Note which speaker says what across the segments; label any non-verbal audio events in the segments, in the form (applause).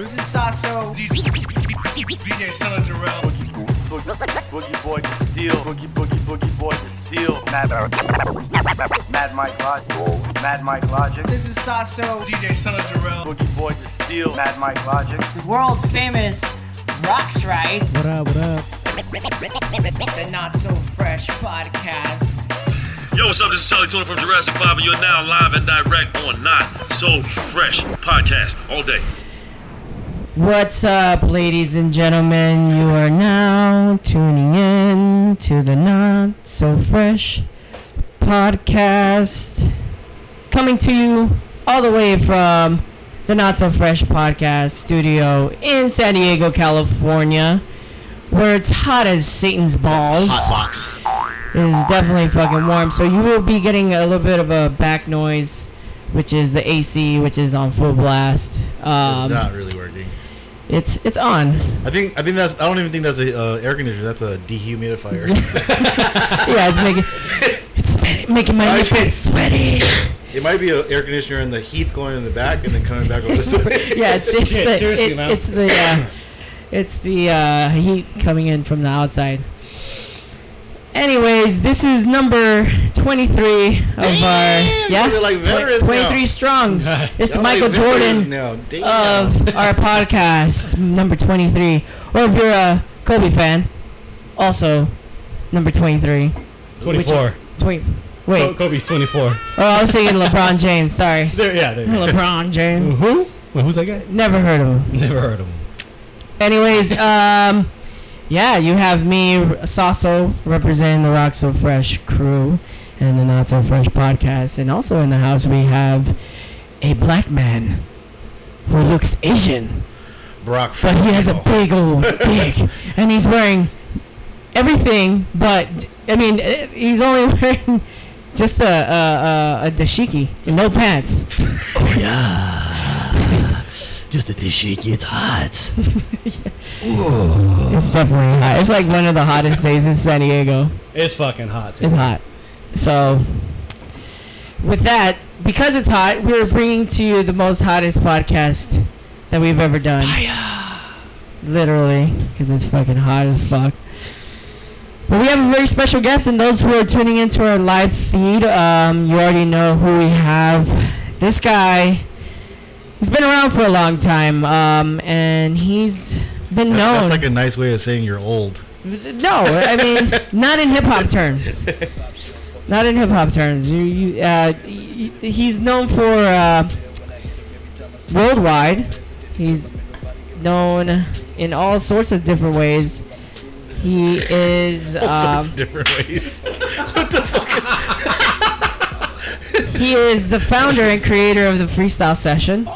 Speaker 1: This is Sasso.
Speaker 2: DJ Son Jarrell.
Speaker 3: Boogie Boy to steal. Boogie Boogie Boogie Boy to steal. Mad, Mad Mike Logic. Mad Mike Logic.
Speaker 1: This is Sasso.
Speaker 2: DJ Son Jarrell.
Speaker 3: Boogie Boy to steal. Mad Mike Logic.
Speaker 1: The world famous Roxrite.
Speaker 4: What up? What up?
Speaker 1: The Not So Fresh podcast.
Speaker 5: Yo, what's up? This is Chali 2na from Jurassic 5, and you're now live and direct on Not So Fresh podcast all day.
Speaker 4: What's up, ladies and gentlemen? You are now tuning in to the Not So Fresh podcast. Coming to you all the way from the Not So Fresh podcast studio in San Diego, California, where it's hot as Satan's balls.
Speaker 5: Hot box.
Speaker 4: It is definitely fucking warm. So you will be getting a little bit of a back noise, which is the AC, which is on full blast. Um,
Speaker 6: it's not really working.
Speaker 4: It's it's on.
Speaker 6: I think I think that's I don't even think that's a uh, air conditioner. That's a dehumidifier. (laughs)
Speaker 4: yeah, it's making it's ma- making my
Speaker 6: Nice.
Speaker 4: nipples sweaty. (coughs)
Speaker 6: it might be an air conditioner and the heat's going in the back and then coming back over this (laughs) way.
Speaker 4: Yeah, it's it's
Speaker 7: Shit,
Speaker 4: the
Speaker 7: seriously,
Speaker 4: it-
Speaker 7: man.
Speaker 4: it's the uh, it's the uh, heat coming in from the outside. Anyways, this is number 23 of our yeah,
Speaker 6: like
Speaker 4: tw- 23 (laughs)
Speaker 6: now.
Speaker 4: strong. It's the Michael
Speaker 6: like
Speaker 4: Jordan of our podcast, number 23. Or if you're a Kobe fan, also number 23.
Speaker 7: 24.
Speaker 4: 20,
Speaker 7: Co-
Speaker 4: wait,
Speaker 7: Kobe's 24.
Speaker 4: oh, I was thinking LeBron (laughs) James. Sorry.
Speaker 7: There, yeah. There.
Speaker 4: LeBron James.
Speaker 7: Who? Wait, who's that guy?
Speaker 4: Never heard of him.
Speaker 7: Never heard of him.
Speaker 4: Anyways, um, yeah, you have me, Sasso, representing the Rock So Fresh crew and the Not So Fresh podcast. And also in the house, we have a black man who looks Asian,
Speaker 6: Brock.
Speaker 4: but he has a big old (laughs) dick. And he's wearing everything but, I mean, eh, he's only (laughs) wearing just a, a, a, a dashiki, no pants. (laughs)
Speaker 8: Just a dashiki, it's hot. (laughs)
Speaker 4: It's definitely hot. It's like one of the hottest days in San Diego.
Speaker 7: It's fucking hot. Too.
Speaker 4: It's hot. So, with that, because it's hot, we're bringing to you the most hottest podcast that we've ever done. Literally, because it's fucking hot as fuck. But we have a very special guest, and those who are tuning into our live feed, um, you already know who we have. This guy, he's been around for a long time, um, and he's been known.
Speaker 6: That's like a nice way of saying you're old.
Speaker 4: No, I mean not in hip hop terms. Not in hip hop terms. You, you, uh, he's known for uh, worldwide. He's known in all sorts of different ways. He is. (laughs)
Speaker 6: All
Speaker 4: Um,
Speaker 6: sorts of different ways. (laughs) what the fuck? (laughs)
Speaker 4: he is the founder and creator of the Freestyle Session.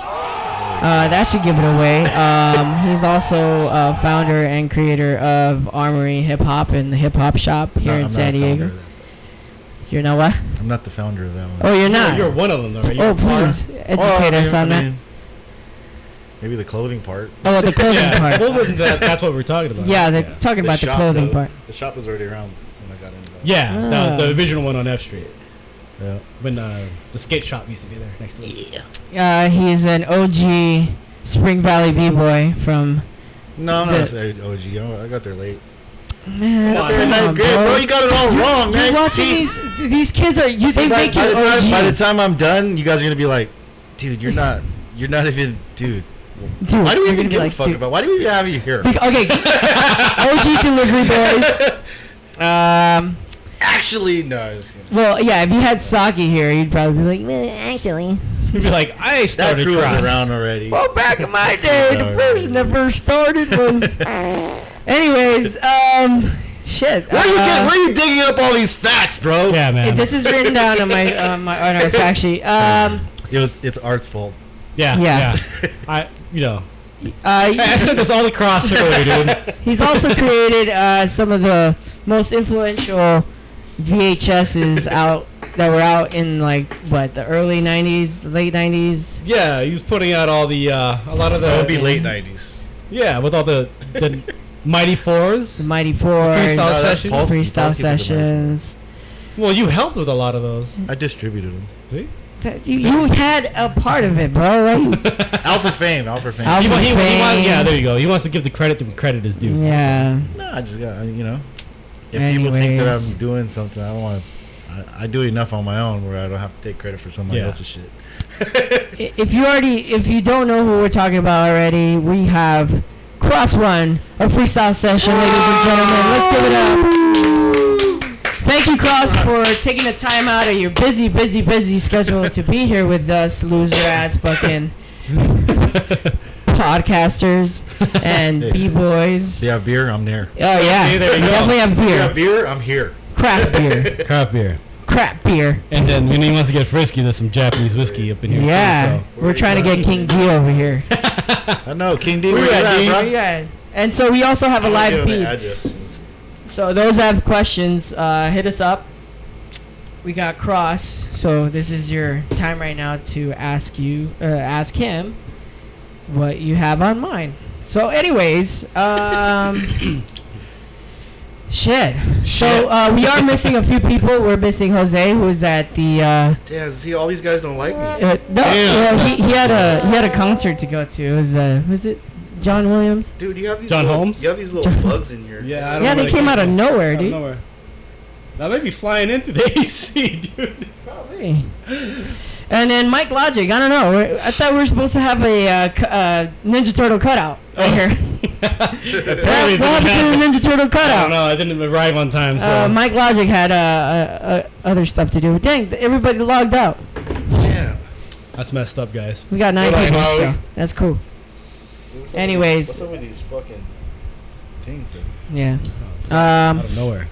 Speaker 4: Uh, that should give it away. Um, he's also uh, founder and creator of Armory Hip Hop and the Hip Hop Shop here
Speaker 6: No,
Speaker 4: in
Speaker 6: I'm
Speaker 4: San
Speaker 6: not
Speaker 4: Diego. You know what?
Speaker 6: I'm not the founder of that one.
Speaker 4: Oh, you're not.
Speaker 7: you're one of them, though, right? You're
Speaker 4: oh,
Speaker 7: a part.
Speaker 4: please educate
Speaker 6: Well,
Speaker 4: us
Speaker 6: I
Speaker 4: on that.
Speaker 6: Maybe the clothing part.
Speaker 4: Oh, the (laughs) clothing
Speaker 7: Yeah.
Speaker 4: part.
Speaker 7: Well, then that, that's what we're talking about.
Speaker 4: yeah, they're talking
Speaker 6: The
Speaker 4: about the clothing
Speaker 6: though,
Speaker 4: part.
Speaker 6: The shop was already around when I got into that.
Speaker 7: Yeah,
Speaker 4: Ah.
Speaker 7: the, the original one on F Street. Yeah. When uh, the skate shop used to be there next to it.
Speaker 4: Uh, he's an OG Spring Valley b-boy from.
Speaker 6: No, I'm not gonna say OG. I I got there late.
Speaker 4: Man,
Speaker 7: Come on,
Speaker 6: There in ninth grade, bro. You got it all wrong,
Speaker 4: You're
Speaker 6: man.
Speaker 4: watching
Speaker 6: See,
Speaker 4: these. These kids are. You, they
Speaker 6: by,
Speaker 4: make you
Speaker 6: by the
Speaker 4: OG.
Speaker 6: time by the time I'm done, you guys are gonna be like, dude, you're not, you're not even, dude.
Speaker 4: Dude,
Speaker 6: Why do we
Speaker 4: you're
Speaker 6: even
Speaker 4: gonna be
Speaker 6: give
Speaker 4: like,
Speaker 6: a fuck
Speaker 4: dude.
Speaker 6: about? Why do we even have you here?
Speaker 4: Bec- okay, (laughs) OG delivery boys. (laughs) Um.
Speaker 6: Actually, no. I was.
Speaker 4: Well, yeah. If you had Saki here, he'd probably be like, "Meh, actually.
Speaker 7: You'd be like, I
Speaker 6: That
Speaker 7: started
Speaker 6: crew was
Speaker 7: cross.
Speaker 6: around already.
Speaker 4: Well, back in my day, (laughs) the
Speaker 6: Alright.
Speaker 4: person that first started was. (laughs) Anyways, um, shit.
Speaker 6: Where are you
Speaker 4: uh,
Speaker 6: where are you digging up all these facts, bro?
Speaker 7: Yeah, man.
Speaker 4: This is written down on my on my on our fact sheet. (laughs) Um,
Speaker 6: It was. It's Art's fault.
Speaker 7: yeah,
Speaker 4: Yeah.
Speaker 7: yeah. I, you know,
Speaker 4: uh,
Speaker 7: Hey, I said this all across earlier, dude.
Speaker 4: he's also created uh, some of the most influential VHSs (laughs) out that were out in like what the early '90s, late '90s.
Speaker 7: Yeah, he was putting out all the uh, a lot of the
Speaker 6: That would be late '90s.
Speaker 7: Yeah, with all the the Mighty Fours.
Speaker 4: The Mighty Four,
Speaker 7: Freestyle
Speaker 6: No,
Speaker 7: sessions.
Speaker 6: Paul's-
Speaker 4: freestyle
Speaker 6: Paul's
Speaker 4: sessions.
Speaker 7: Well, you helped with a lot of those.
Speaker 6: I distributed them.
Speaker 7: See?
Speaker 4: You, you had a part of it, bro. Right? (laughs)
Speaker 6: Alpha fame, Alpha fame.
Speaker 4: Alpha
Speaker 7: He, wa- he, he
Speaker 4: fame.
Speaker 7: wants, yeah, there you go. He wants to give the credit to credit is due.
Speaker 4: Yeah.
Speaker 6: No, I just got you know. If people think that I'm doing something, I don't want to. I, I do enough on my own where I don't have to take credit for somebody
Speaker 7: Yeah.
Speaker 6: else's shit.
Speaker 4: If you already, if you don't know who we're talking about already, we have Cros One, a freestyle session, ladies and gentlemen. Let's give it up. Thank you, Cross, for taking the time out of your busy, busy, busy schedule to be here with us, loser ass fucking (laughs) podcasters (laughs) and b boys.
Speaker 6: Do you have beer? I'm there.
Speaker 4: Oh yeah,
Speaker 7: See, there you
Speaker 4: definitely have
Speaker 6: Do you have
Speaker 4: beer,
Speaker 6: beer? I'm here.
Speaker 4: craft beer, (laughs)
Speaker 7: Craft beer.
Speaker 4: crap beer.
Speaker 7: And then when he wants to get frisky, there's some Japanese whiskey up in here. too,
Speaker 4: Yeah,
Speaker 7: so.
Speaker 4: we're trying to get King D over here. (laughs)
Speaker 6: I know King D.
Speaker 7: Where
Speaker 6: Where
Speaker 7: you
Speaker 6: you
Speaker 7: at, D?
Speaker 6: at, bro?
Speaker 4: Yeah, and so we also have a
Speaker 6: I'm
Speaker 4: live
Speaker 6: gonna give him
Speaker 4: beat. So those that have questions, uh, hit us up. We got Cros, so this is your time right now to ask you, uh, ask him, what you have on mind. So, anyways, um, shit. So uh, we are missing a few people. We're missing Jose, who is at the. Uh,
Speaker 6: Yeah, see, all these guys don't like me.
Speaker 4: uh, no,
Speaker 7: Damn.
Speaker 4: uh, he, he had a he had a concert to go to. It was uh, was it John Williams?
Speaker 6: Dude, you have these
Speaker 7: John
Speaker 6: little,
Speaker 7: Holmes?
Speaker 6: You have these little bugs in your.
Speaker 7: Yeah, I don't
Speaker 4: Yeah,
Speaker 7: know
Speaker 4: they came out of
Speaker 7: from.
Speaker 4: nowhere,
Speaker 7: Out of
Speaker 4: dude.
Speaker 7: nowhere. That may be flying into the (laughs) AC, dude.
Speaker 4: Probably. (laughs) And then Mike Logic, I don't know. I thought we were supposed to have a uh, uh, Ninja Turtle cutout right here. (laughs)
Speaker 7: Apparently,
Speaker 4: what
Speaker 7: it
Speaker 4: happened to the
Speaker 7: happen.
Speaker 4: Ninja Turtle
Speaker 7: I don't
Speaker 4: cutout?
Speaker 7: know. I didn't arrive on time, so.
Speaker 4: Uh, Mike Logic had uh, uh, uh, other stuff to do. Dang, everybody logged out.
Speaker 6: Yeah.
Speaker 7: That's messed up, guys.
Speaker 4: We got nine
Speaker 6: Good
Speaker 4: people still.
Speaker 6: Molly.
Speaker 4: That's cool.
Speaker 6: What's
Speaker 4: Anyways.
Speaker 6: what's up with these fucking things? That,
Speaker 4: Yeah.
Speaker 7: Out
Speaker 4: Um,
Speaker 7: of nowhere.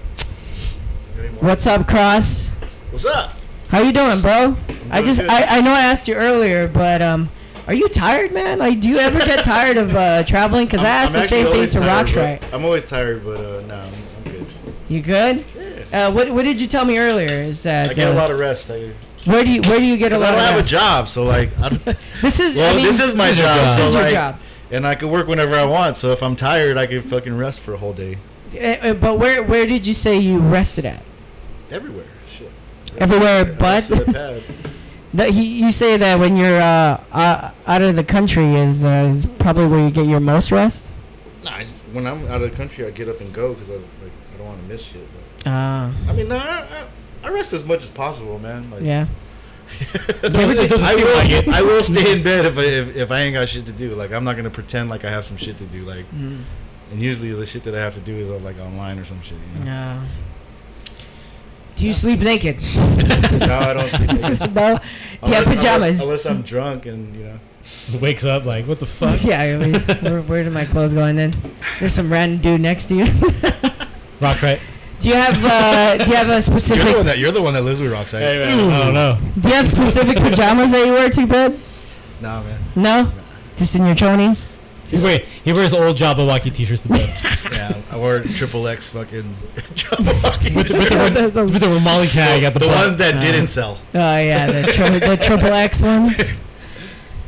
Speaker 4: what's up, Cros?
Speaker 6: What's up?
Speaker 4: How you doing, bro? I just. I, I know I asked you earlier, but um, are you tired, man? Like, do you ever get (laughs) tired of uh, traveling? Because I asked
Speaker 6: I'm
Speaker 4: the same
Speaker 6: actually
Speaker 4: thing to
Speaker 6: tired, but- I'm always tired, but uh, no, I'm, I'm good.
Speaker 4: You good?
Speaker 6: Yeah.
Speaker 4: Uh, what What did you tell me earlier? Is that
Speaker 6: I get
Speaker 4: uh,
Speaker 6: a lot of rest. I,
Speaker 4: where do you Where do you get a lot
Speaker 6: I don't
Speaker 4: of
Speaker 6: have a job, so like, (laughs)
Speaker 4: This is
Speaker 6: well,
Speaker 4: I mean,
Speaker 6: this is my
Speaker 7: this
Speaker 6: job,
Speaker 7: job.
Speaker 6: so
Speaker 4: This is your
Speaker 6: like,
Speaker 4: job.
Speaker 6: and I can work whenever I want. So if I'm tired, I can fucking rest for a whole day.
Speaker 4: Uh, uh, but where Where did you say you rested at?
Speaker 6: Everywhere.
Speaker 4: Everywhere but (laughs) that he, you say that when you're uh, uh, out of the country is, uh, is probably where you get your most rest.
Speaker 6: Nah, just, when I'm out of the country, I get up and go because I like I don't want to miss shit. But
Speaker 4: Ah,
Speaker 6: I mean, nah, I, I, rest as much as possible, man. Like,
Speaker 4: yeah. (laughs)
Speaker 7: It doesn't
Speaker 6: I
Speaker 7: seem
Speaker 6: will.
Speaker 7: like it.
Speaker 6: I will stay in bed if I if, if I ain't got shit to do. Like I'm not gonna pretend like I have some shit to do. Like,
Speaker 4: Mm.
Speaker 6: and usually the shit that I have to do is uh, like online or some shit. You know?
Speaker 4: No. Do you sleep naked? (laughs)
Speaker 6: no, I don't. Sleep naked. (laughs)
Speaker 4: no. Do you have pajamas?
Speaker 6: Unless, unless I'm drunk and you know.
Speaker 7: Wakes up like, what the fuck? (laughs)
Speaker 4: yeah. I mean, where, where did my clothes go? And then there's some random dude next to you.
Speaker 7: Rock right.
Speaker 4: do you have uh, Do you have a
Speaker 6: You're the
Speaker 4: specific
Speaker 6: one that you're the one that lives with Roxanne.
Speaker 7: Hey, man. I don't know.
Speaker 4: Do you have specific pajamas that you wear to bed?
Speaker 6: Nah, man.
Speaker 4: No, just in your chonies.
Speaker 7: He, wear, he wears old Jabba Jabberwocky t-shirts to bed. (laughs)
Speaker 6: Yeah, I wore triple X fucking. (laughs)
Speaker 7: with, the, with, the, with the Romali tag at the,
Speaker 6: the
Speaker 7: butt.
Speaker 6: ones that
Speaker 4: Uh,
Speaker 6: didn't sell.
Speaker 4: Oh yeah, the, tri- the triple X ones. (laughs)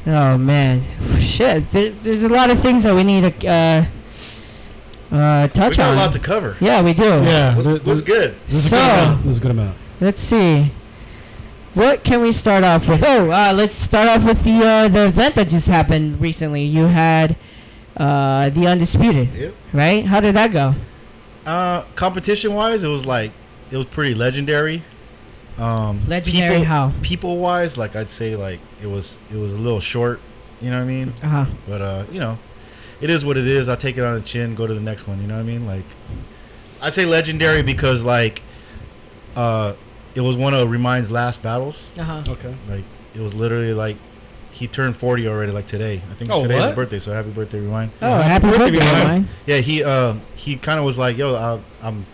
Speaker 4: Oh man, shit. There, there's a lot of things that we need to uh, uh,
Speaker 6: We
Speaker 4: touch
Speaker 6: got
Speaker 4: on.
Speaker 6: a lot to cover.
Speaker 4: yeah, we do.
Speaker 7: Yeah.
Speaker 6: What's,
Speaker 7: this-
Speaker 6: what's good?
Speaker 7: This is a
Speaker 4: So-
Speaker 7: good amount. This is a good amount.
Speaker 4: Let's see. What can we start off with? Oh, uh, let's start off with the uh, the event that just happened recently. You had uh, the undisputed,
Speaker 6: Yep.
Speaker 4: right? How did that go?
Speaker 6: Uh, competition wise, it was like it was pretty legendary. Um,
Speaker 4: Legendary
Speaker 6: people,
Speaker 4: how?
Speaker 6: People wise, like I'd say, like it was it was a little short. You know what I mean?
Speaker 4: Uh huh.
Speaker 6: But uh, you know, it is what it is. I take it on the chin, go to the next one. You know what I mean? Like, I say legendary because like, uh, it was one of Remind's last battles.
Speaker 4: Uh huh.
Speaker 7: Okay.
Speaker 6: Like, it was literally like he turned forty already. Like today, I think
Speaker 7: Oh,
Speaker 6: today's his birthday. So happy birthday, Remind.
Speaker 4: Oh, happy birthday,
Speaker 7: Remind.
Speaker 4: Remind.
Speaker 6: Yeah, he uh, he kind of was like, "Yo, I, I'm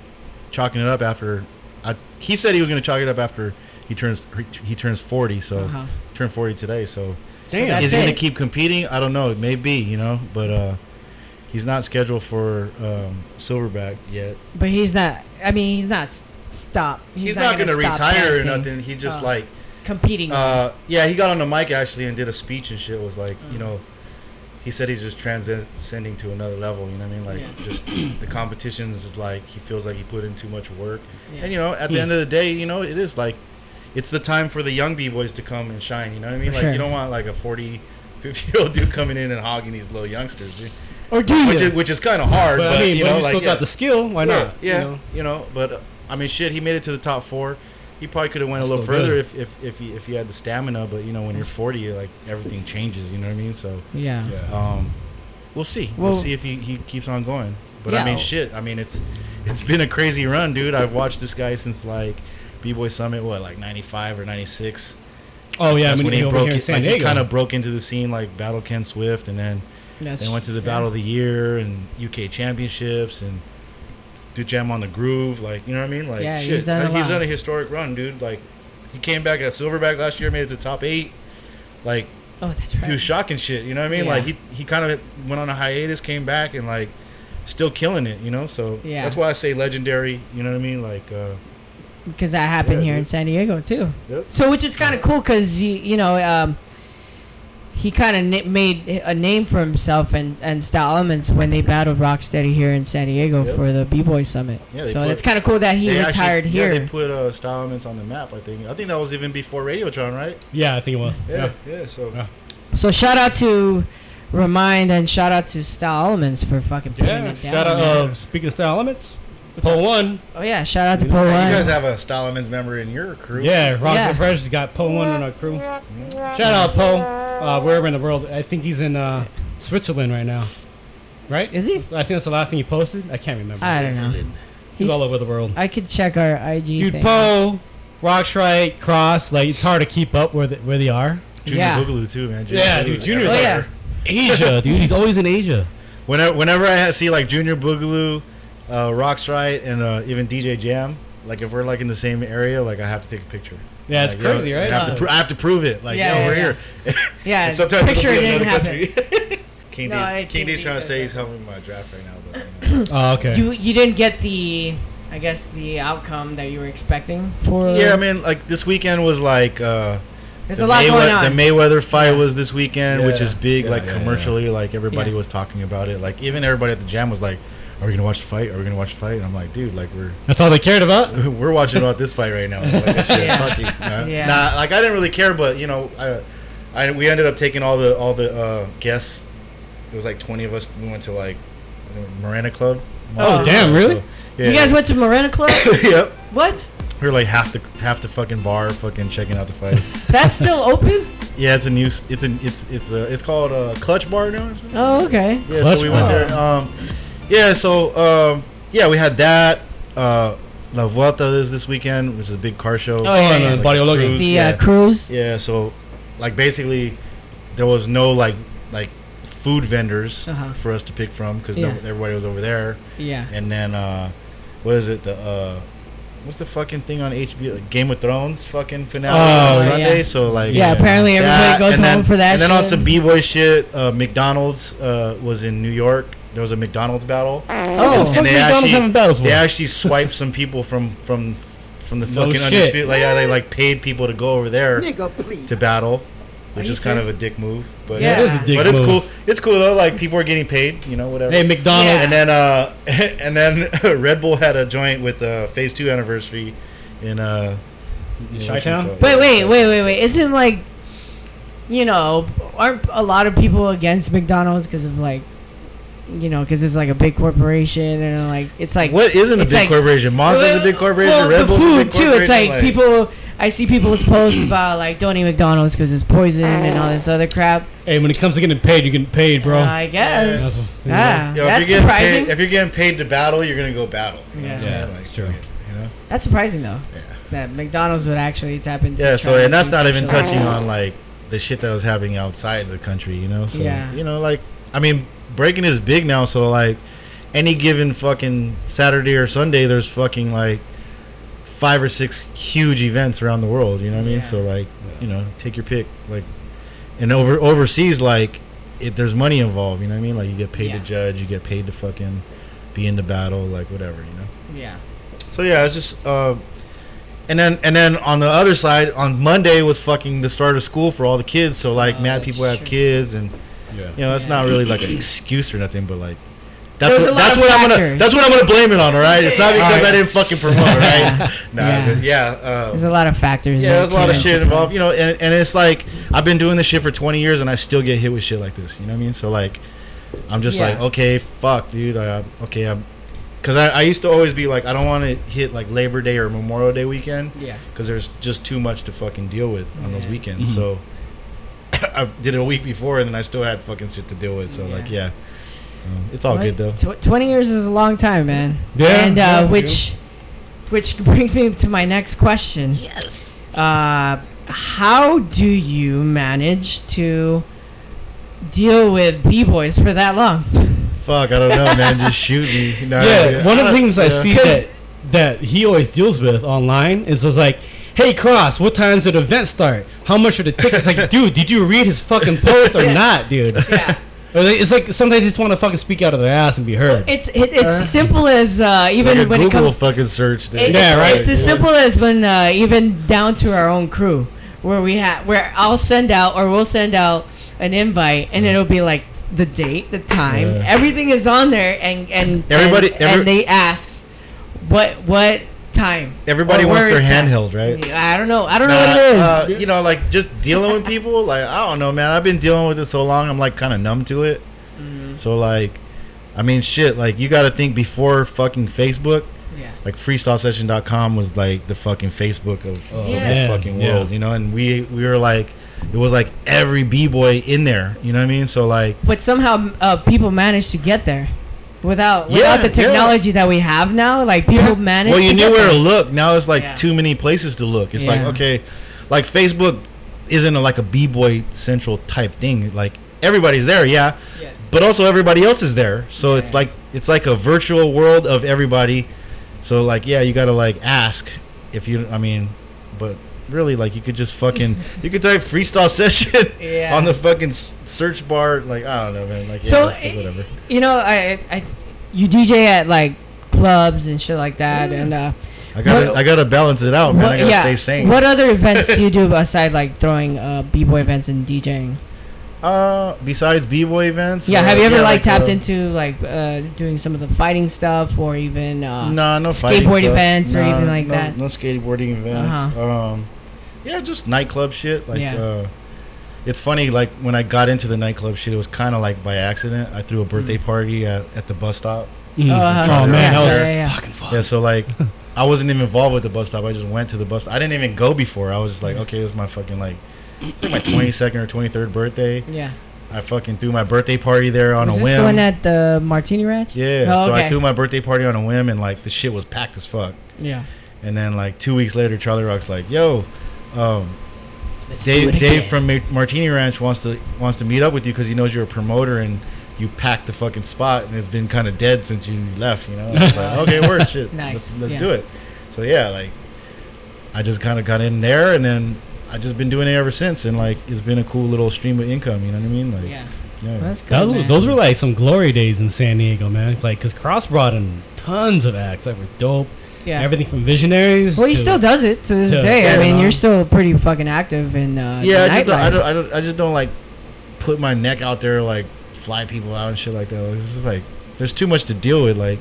Speaker 6: chalking it up after." I, he said he was gonna chalk it up after he turns he turns 40. So
Speaker 4: Uh-huh.
Speaker 6: turned 40 today. So
Speaker 4: Damn. that's
Speaker 6: is he gonna
Speaker 4: it.
Speaker 6: keep competing? I don't know. It may be, you know, but uh, he's not scheduled for um, silverback yet.
Speaker 4: But he's not. I mean, he's not s- stop.
Speaker 6: He's, not, gonna,
Speaker 4: stop
Speaker 6: retire or nothing. He just
Speaker 4: Oh.
Speaker 6: like
Speaker 4: competing.
Speaker 6: uh, yeah, he got on the mic actually and did a speech and shit. Was like, you know, he said he's just transcending to another level. You know what I mean? Like,
Speaker 4: Yeah.
Speaker 6: just the competitions is like he feels like he put in too much work.
Speaker 4: Yeah.
Speaker 6: And you know, at the end of the day, you know, it is like it's the time for the young b boys to come and shine. You know what I mean?
Speaker 4: For
Speaker 6: like
Speaker 4: sure.
Speaker 6: you don't want like a 40, 50 year old dude coming in and hogging these little youngsters, dude.
Speaker 4: Or do
Speaker 6: Which
Speaker 4: you?
Speaker 6: is which is kind of hard,
Speaker 7: But,
Speaker 6: but,
Speaker 7: I mean,
Speaker 6: you
Speaker 7: when
Speaker 6: know,
Speaker 7: you
Speaker 6: like
Speaker 7: still
Speaker 6: yeah.
Speaker 7: got the skill, why
Speaker 6: yeah,
Speaker 7: not?
Speaker 6: Yeah,
Speaker 7: You
Speaker 6: you
Speaker 7: know?
Speaker 6: know, but uh, I mean, shit, he made it to the top four. He probably could have went a little further if if if he, if he had the stamina. But you know, when you're 40, like everything changes. You know what I mean? So
Speaker 4: yeah.
Speaker 6: um, we'll see.
Speaker 4: Well-
Speaker 6: we'll see if he, he keeps on going. But
Speaker 4: Yeah.
Speaker 6: I mean, shit. I mean, it's it's been a crazy run, dude. I've watched this guy since like B Boy Summit, what like '95 or '96.
Speaker 7: Oh yeah,
Speaker 6: That's when he broke
Speaker 7: here in
Speaker 6: it. Like, he kind of broke into the scene like Battle Ken Swift, and then
Speaker 4: That's,
Speaker 6: they went to the
Speaker 4: yeah.
Speaker 6: Battle of the Year and UK Championships and do Jam on the Groove. Like, you know what I mean? Like,
Speaker 4: Yeah, he's
Speaker 6: shit.
Speaker 4: done a
Speaker 6: Like, he's done a historic run, dude. Like, he came back at Silverback last year, made it to top eight. Like,
Speaker 4: Oh, that's right.
Speaker 6: he was shocking shit. You know what I mean?
Speaker 4: Yeah.
Speaker 6: Like, he he kind of went on a hiatus, came back, and like, still killing it. You know? So
Speaker 4: Yeah.
Speaker 6: that's why I say legendary. You know what I mean? Like, uh,
Speaker 4: because that happened
Speaker 6: Yeah,
Speaker 4: here in. San Diego too.
Speaker 6: Yep.
Speaker 4: So which is kind of cool because he, you know, um, he kind of n- made a name for himself and and Style Elements when they battled Rocksteady here in San Diego
Speaker 6: Yep.
Speaker 4: for the B Boy Summit.
Speaker 6: Yeah,
Speaker 4: so
Speaker 6: put-
Speaker 4: it's kind of cool that he retired
Speaker 6: actually,
Speaker 4: here.
Speaker 6: Yeah, they put uh, Style Elements on the map. I think. I think that was even before Radiotron, right?
Speaker 7: yeah, I think it was.
Speaker 6: Yeah.
Speaker 7: Yeah.
Speaker 6: Yeah. so.
Speaker 7: Yeah.
Speaker 4: so shout out to Remind and shout out to Style Elements for fucking putting
Speaker 7: Yeah,
Speaker 4: it down.
Speaker 7: shout out.
Speaker 4: man.
Speaker 7: Uh, speaking of style elements, Poe One.
Speaker 4: oh yeah, shout out to
Speaker 7: you
Speaker 6: Hey,
Speaker 4: One.
Speaker 6: you guys have a Style Elements member in your crew.
Speaker 7: Yeah, Rock
Speaker 4: Yeah.
Speaker 7: and Fresh has got Poe One in our crew. Shout out Poe, uh, wherever in the world. I think he's in uh, Switzerland right now. Right?
Speaker 4: Is he?
Speaker 7: I think that's the last thing he posted. I can't remember.
Speaker 4: I don't know.
Speaker 7: He's all over the world.
Speaker 4: I could check our IG.
Speaker 7: Dude,
Speaker 4: thing.
Speaker 7: Poe, Roxrite, Cros, like it's hard to keep up where they, where they are.
Speaker 6: Junior
Speaker 4: Yeah.
Speaker 6: Boogaloo too, man. Junior
Speaker 7: Yeah,
Speaker 6: Boogaloo's
Speaker 7: dude, Junior's
Speaker 4: Oh
Speaker 6: everywhere.
Speaker 4: yeah.
Speaker 7: Asia, dude. He's always in Asia.
Speaker 6: Whenever, whenever I ha- see like Junior Boogaloo, uh, Roxrite, and uh, even DJ Jam, like if we're like in the same area, like I have to take a picture.
Speaker 7: Yeah, it's
Speaker 6: Like, yo,
Speaker 7: crazy, right?
Speaker 6: I have, to I have to prove it. Like,
Speaker 4: Yeah,
Speaker 6: yo,
Speaker 4: yeah,
Speaker 6: we're
Speaker 4: yeah.
Speaker 6: here. (laughs)
Speaker 4: Yeah,
Speaker 6: And (laughs) sometimes
Speaker 4: picture
Speaker 6: it'll
Speaker 4: it
Speaker 6: in
Speaker 4: didn't
Speaker 6: another
Speaker 4: happen.
Speaker 6: country. (laughs) King
Speaker 4: No,
Speaker 6: D's, King
Speaker 4: King
Speaker 6: D's
Speaker 4: D
Speaker 6: trying to say
Speaker 4: that.
Speaker 6: he's helping my draft right now, but you know.
Speaker 7: Oh, okay.
Speaker 4: You you didn't get the, I guess the outcome that you were expecting for.
Speaker 6: yeah, I mean, like this weekend was like. Uh,
Speaker 4: there's
Speaker 6: the
Speaker 4: a lot
Speaker 6: Maywe-
Speaker 4: going on.
Speaker 6: The Mayweather fight
Speaker 4: Yeah.
Speaker 6: was this weekend, which is big,
Speaker 7: Yeah,
Speaker 6: like
Speaker 7: yeah, yeah.
Speaker 6: commercially. Like everybody
Speaker 4: Yeah.
Speaker 6: was talking about it. Like even everybody at the jam was like, "Are we gonna watch the fight? Are we gonna watch the fight?" And I'm like, "Dude, like we're
Speaker 7: That's all they cared about. (laughs)
Speaker 6: we're watching about this fight right now. Like, shit, (laughs)
Speaker 4: Yeah.
Speaker 6: fuck you. Nah,
Speaker 4: Yeah.
Speaker 6: nah, like I didn't really care, but you know, I, I we ended up taking all the all the uh, guests. It was like 20 of us. We went to like Marina Club.
Speaker 4: Oh,
Speaker 7: damn, really?
Speaker 6: Yeah.
Speaker 4: You guys went to Morena Club? (coughs)
Speaker 6: yep.
Speaker 4: what?
Speaker 6: We were like half the half the fucking bar, fucking checking out the fight. (laughs)
Speaker 4: That's still open?
Speaker 6: yeah, it's a new. It's a. It's it's a. It's called a Clutch Bar now. Or something?
Speaker 4: Oh, okay.
Speaker 6: Yeah,
Speaker 7: Clutch
Speaker 6: so we went there. Um, yeah, so um, yeah, we had that. Uh, La Vuelta is this weekend, which is a big car show.
Speaker 4: Oh, yeah,
Speaker 7: and
Speaker 4: yeah.
Speaker 7: then Barrio Logan.
Speaker 6: cruise,
Speaker 4: The
Speaker 6: yeah.
Speaker 4: uh, cruise.
Speaker 6: Yeah, so like basically, there was no like like food vendors
Speaker 4: Uh-huh.
Speaker 6: for us to pick from because
Speaker 4: Yeah.
Speaker 6: everybody was over there.
Speaker 4: Yeah.
Speaker 6: And then uh, what is it? The uh, what's the fucking thing on HBO? Like Game of Thrones fucking finale
Speaker 7: Oh,
Speaker 6: on Sunday.
Speaker 4: yeah.
Speaker 6: So like
Speaker 4: Yeah, apparently everybody
Speaker 6: that,
Speaker 4: goes home
Speaker 6: then,
Speaker 4: for that
Speaker 6: And then
Speaker 4: shit.
Speaker 6: on some b boy shit, uh, McDonald's uh, was in New York. There was a McDonald's battle.
Speaker 4: oh,
Speaker 6: and
Speaker 7: fuck
Speaker 6: they
Speaker 7: McDonald's
Speaker 6: actually
Speaker 7: having battles for?
Speaker 6: they actually swiped some people from from from the
Speaker 7: No
Speaker 6: fucking
Speaker 7: shit.
Speaker 6: undisputed. Like yeah, they like paid people to go over there to battle, which
Speaker 4: you
Speaker 6: is kind of a dick move. But
Speaker 4: Yeah.
Speaker 7: It is a dick
Speaker 6: but it's
Speaker 7: move.
Speaker 6: cool. It's cool though. Like people are getting paid. You know, whatever.
Speaker 7: Hey, McDonald's.
Speaker 4: Yeah.
Speaker 6: and then uh, (laughs) and then (laughs) Red Bull had a joint with the Phase Two anniversary in uh, you
Speaker 7: Chi-Town?
Speaker 4: Wait, wait,
Speaker 6: yeah,
Speaker 4: wait, wait, wait. Isn't like, you know, aren't a lot of people against McDonald's because of like, you know, because it's like a big corporation and like it's like
Speaker 6: What isn't a big
Speaker 4: like-
Speaker 6: corporation? Monster's is a big corporation.
Speaker 4: Well,
Speaker 6: Red
Speaker 4: the
Speaker 6: Bull's
Speaker 4: food
Speaker 6: a big
Speaker 4: too. It's
Speaker 6: corporation,
Speaker 4: like, people. I see people's posts about like don't eat McDonald's because it's poison and all this other crap.
Speaker 7: Hey, when it comes to getting paid, you're getting paid, bro.
Speaker 4: I guess.
Speaker 7: That's what-
Speaker 4: Ah,
Speaker 6: Yo, if
Speaker 4: that's
Speaker 6: you're
Speaker 4: surprising.
Speaker 6: paid, if you're getting paid to battle, you're gonna go battle. You know
Speaker 4: Yeah.
Speaker 7: Yeah,
Speaker 6: Like,
Speaker 7: that's true.
Speaker 6: You know.
Speaker 4: that's surprising though.
Speaker 6: Yeah.
Speaker 4: That McDonald's would actually tap into.
Speaker 6: Yeah. So and that's not even touching on like the shit that was happening outside the country. You know. So
Speaker 4: Yeah.
Speaker 6: you know, like I mean, breaking is big now. So like, any given fucking Saturday or Sunday, there's fucking like five or six huge events around the world. You know what I mean?
Speaker 4: Yeah.
Speaker 6: So like, you know, take your pick. Like, and over overseas, like, it, there's money involved. You know what I mean? Like, you get paid
Speaker 4: Yeah.
Speaker 6: to judge, you get paid to fucking be in the battle, like whatever. You know.
Speaker 4: Yeah.
Speaker 6: So yeah, it's just. Uh, and then and then on the other side, on Monday was fucking the start of school for all the kids. So like,
Speaker 4: Oh,
Speaker 6: mad people have kids, and
Speaker 7: Yeah.
Speaker 6: you know that's
Speaker 4: Yeah.
Speaker 6: not really like an excuse or nothing, but like, That's
Speaker 4: There's
Speaker 6: what, that's what I'm gonna that's what I'm gonna blame it on. All right, it's not because I didn't fucking promote. All right, (laughs) nah,
Speaker 4: Yeah.
Speaker 6: yeah. uh,
Speaker 4: There's a lot of factors.
Speaker 6: Yeah, there's a lot of shit
Speaker 4: into play.
Speaker 6: involved, you know, and, and it's like I've been doing this shit for 20 years and I still get hit with shit like this, you know what I mean? So like, I'm just like, okay, fuck, dude, uh, okay, I'm, because I, I used to always be like, I don't want to hit like Labor Day or Memorial Day weekend,
Speaker 4: Yeah.
Speaker 6: because there's just too much to fucking deal with on those
Speaker 4: Yeah.
Speaker 6: weekends. So (laughs) I did it a week before and then I still had fucking shit to deal with. So like, yeah, um, it's all good though.
Speaker 4: Tw- Twenty years is a long time, man.
Speaker 7: Yeah,
Speaker 4: and uh,
Speaker 7: yeah,
Speaker 4: which, which brings me to my next question. Yes. Uh, how do you manage to deal with b boys for that long? (laughs)
Speaker 6: Fuck, I don't know, man. Just shoot me. (laughs) No,
Speaker 7: yeah, one of the things I
Speaker 6: yeah.
Speaker 7: see that that he always deals with online is just like, "Hey, Cros, what time's the event start? How much are the tickets?" like, (laughs) dude, did you read his fucking post or
Speaker 4: Yeah.
Speaker 7: not, dude?
Speaker 4: Yeah. (laughs)
Speaker 7: It's like sometimes they just want to fucking speak out of their ass and be heard.
Speaker 4: It's it, it's simple as uh, even
Speaker 6: like a
Speaker 4: when
Speaker 6: Google
Speaker 4: it comes.
Speaker 6: fucking search. dude.
Speaker 4: It's,
Speaker 7: Yeah, right.
Speaker 4: It's as simple as when uh, even down to our own crew, where we have where I'll send out or we'll send out an invite and it'll be like the date, the time,
Speaker 6: Yeah.
Speaker 4: everything is on there, and and
Speaker 6: Everybody-
Speaker 4: and,
Speaker 6: every-
Speaker 4: and they asks what what time.
Speaker 6: Everybody wants their
Speaker 4: it's at.
Speaker 6: handheld, right?
Speaker 4: I don't know. I don't know what it is.
Speaker 6: uh, you know, like just dealing with people. Like I don't know, man. I've been dealing with it so long. I'm like kind of numb to it.
Speaker 4: Mm-hmm.
Speaker 6: So like, I mean, shit. Like you got to think before fucking Facebook.
Speaker 4: yeah.
Speaker 6: Like freestylesession.com was like the fucking Facebook of, of
Speaker 4: Yeah.
Speaker 6: the fucking
Speaker 7: Yeah.
Speaker 6: world, you know. And we we were like, it was like every b boy in there. You know what I mean? So like,
Speaker 4: But somehow uh, people managed to get there. Without
Speaker 6: Yeah,
Speaker 4: without the
Speaker 6: yeah.
Speaker 4: technology that we have now, like people manage.
Speaker 6: well, you knew where to look. Now it's like
Speaker 4: Yeah.
Speaker 6: too many places to look. It's like okay, like Facebook isn't a, like a b boy central type thing. Like everybody's there, yeah,
Speaker 4: Yeah.
Speaker 6: but also everybody else is there. So it's like it's like a virtual world of everybody. So like yeah, you gotta like ask if you. I mean, but really like you could just fucking you could type freestyle (laughs) session
Speaker 4: Yeah.
Speaker 6: on the fucking search bar. Like I don't know, man. Like yeah,
Speaker 4: So,
Speaker 6: like, whatever.
Speaker 4: You know, I, I, you DJ at like clubs and shit like that, and uh,
Speaker 6: I gotta
Speaker 4: what-
Speaker 6: I gotta balance it out, man.
Speaker 4: what,
Speaker 6: I gotta
Speaker 4: yeah.
Speaker 6: stay sane.
Speaker 4: What other events do you (laughs) do aside like throwing uh, b-boy events and DJing?
Speaker 6: Uh, besides b-boy events.
Speaker 4: Yeah,
Speaker 6: uh,
Speaker 4: have you ever
Speaker 6: yeah,
Speaker 4: like, tapped
Speaker 6: uh,
Speaker 4: into like uh, doing some of the fighting stuff or even uh,
Speaker 6: No, no
Speaker 4: skateboard events or
Speaker 6: Nah,
Speaker 4: even like
Speaker 6: no,
Speaker 4: that?
Speaker 6: No skateboarding events.
Speaker 4: Uh-huh.
Speaker 6: Um, yeah, just nightclub shit. Like,
Speaker 4: Yeah.
Speaker 6: uh, it's funny. Like when I got into the nightclub shit, it was kind of like by accident. I threw a birthday party at, at the bus stop.
Speaker 7: Mm.
Speaker 4: Oh.
Speaker 7: Oh, man,
Speaker 4: Yeah,
Speaker 7: that was
Speaker 4: yeah, yeah.
Speaker 7: fucking fun.
Speaker 6: Yeah, so like, (laughs) I wasn't even involved with the bus stop. I just went to the bus. I didn't even go before. I was just like, okay, it was my fucking like, it's like my (clears throat) twenty second or twenty third birthday.
Speaker 4: Yeah.
Speaker 6: I fucking threw my birthday party there on
Speaker 4: Was
Speaker 6: a
Speaker 4: this
Speaker 6: whim.
Speaker 4: the one at the Martini Ranch?
Speaker 6: yeah,
Speaker 4: Oh,
Speaker 6: so I threw my birthday party on a whim, and like the shit was packed as fuck.
Speaker 4: Yeah.
Speaker 6: And then like two weeks later, Charlie Rock's like, "Yo, um,
Speaker 4: Let's do
Speaker 6: Dave,
Speaker 4: it
Speaker 6: Dave from Martini Ranch wants to wants to meet up with you because he knows you're a promoter and you packed the fucking spot and it's been kind of dead since you left. You know, And I was like, okay, word, shit, (laughs)
Speaker 4: Nice,
Speaker 6: let's, let's
Speaker 4: yeah.
Speaker 6: do it. So yeah, like I just kind of got in there and then I just been doing it ever since and like it's been a cool little stream of income. You know what I mean? Like,
Speaker 4: Yeah.
Speaker 6: yeah.
Speaker 4: That's good.
Speaker 7: Those,
Speaker 4: man.
Speaker 7: those were like some glory days in San Diego, man. Like, cause Cros brought in tons of acts that were dope.
Speaker 4: Yeah.
Speaker 7: Everything from Visionaries.
Speaker 4: Well, he
Speaker 7: to-
Speaker 4: still does it to this
Speaker 7: to-
Speaker 4: day. I mean,
Speaker 7: no.
Speaker 4: you're still pretty fucking active in uh,
Speaker 6: yeah, I just, don't, I, don't, I don't. I just don't like put my neck out there like fly people out and shit like that. Like, It's just like there's too much to deal with. Like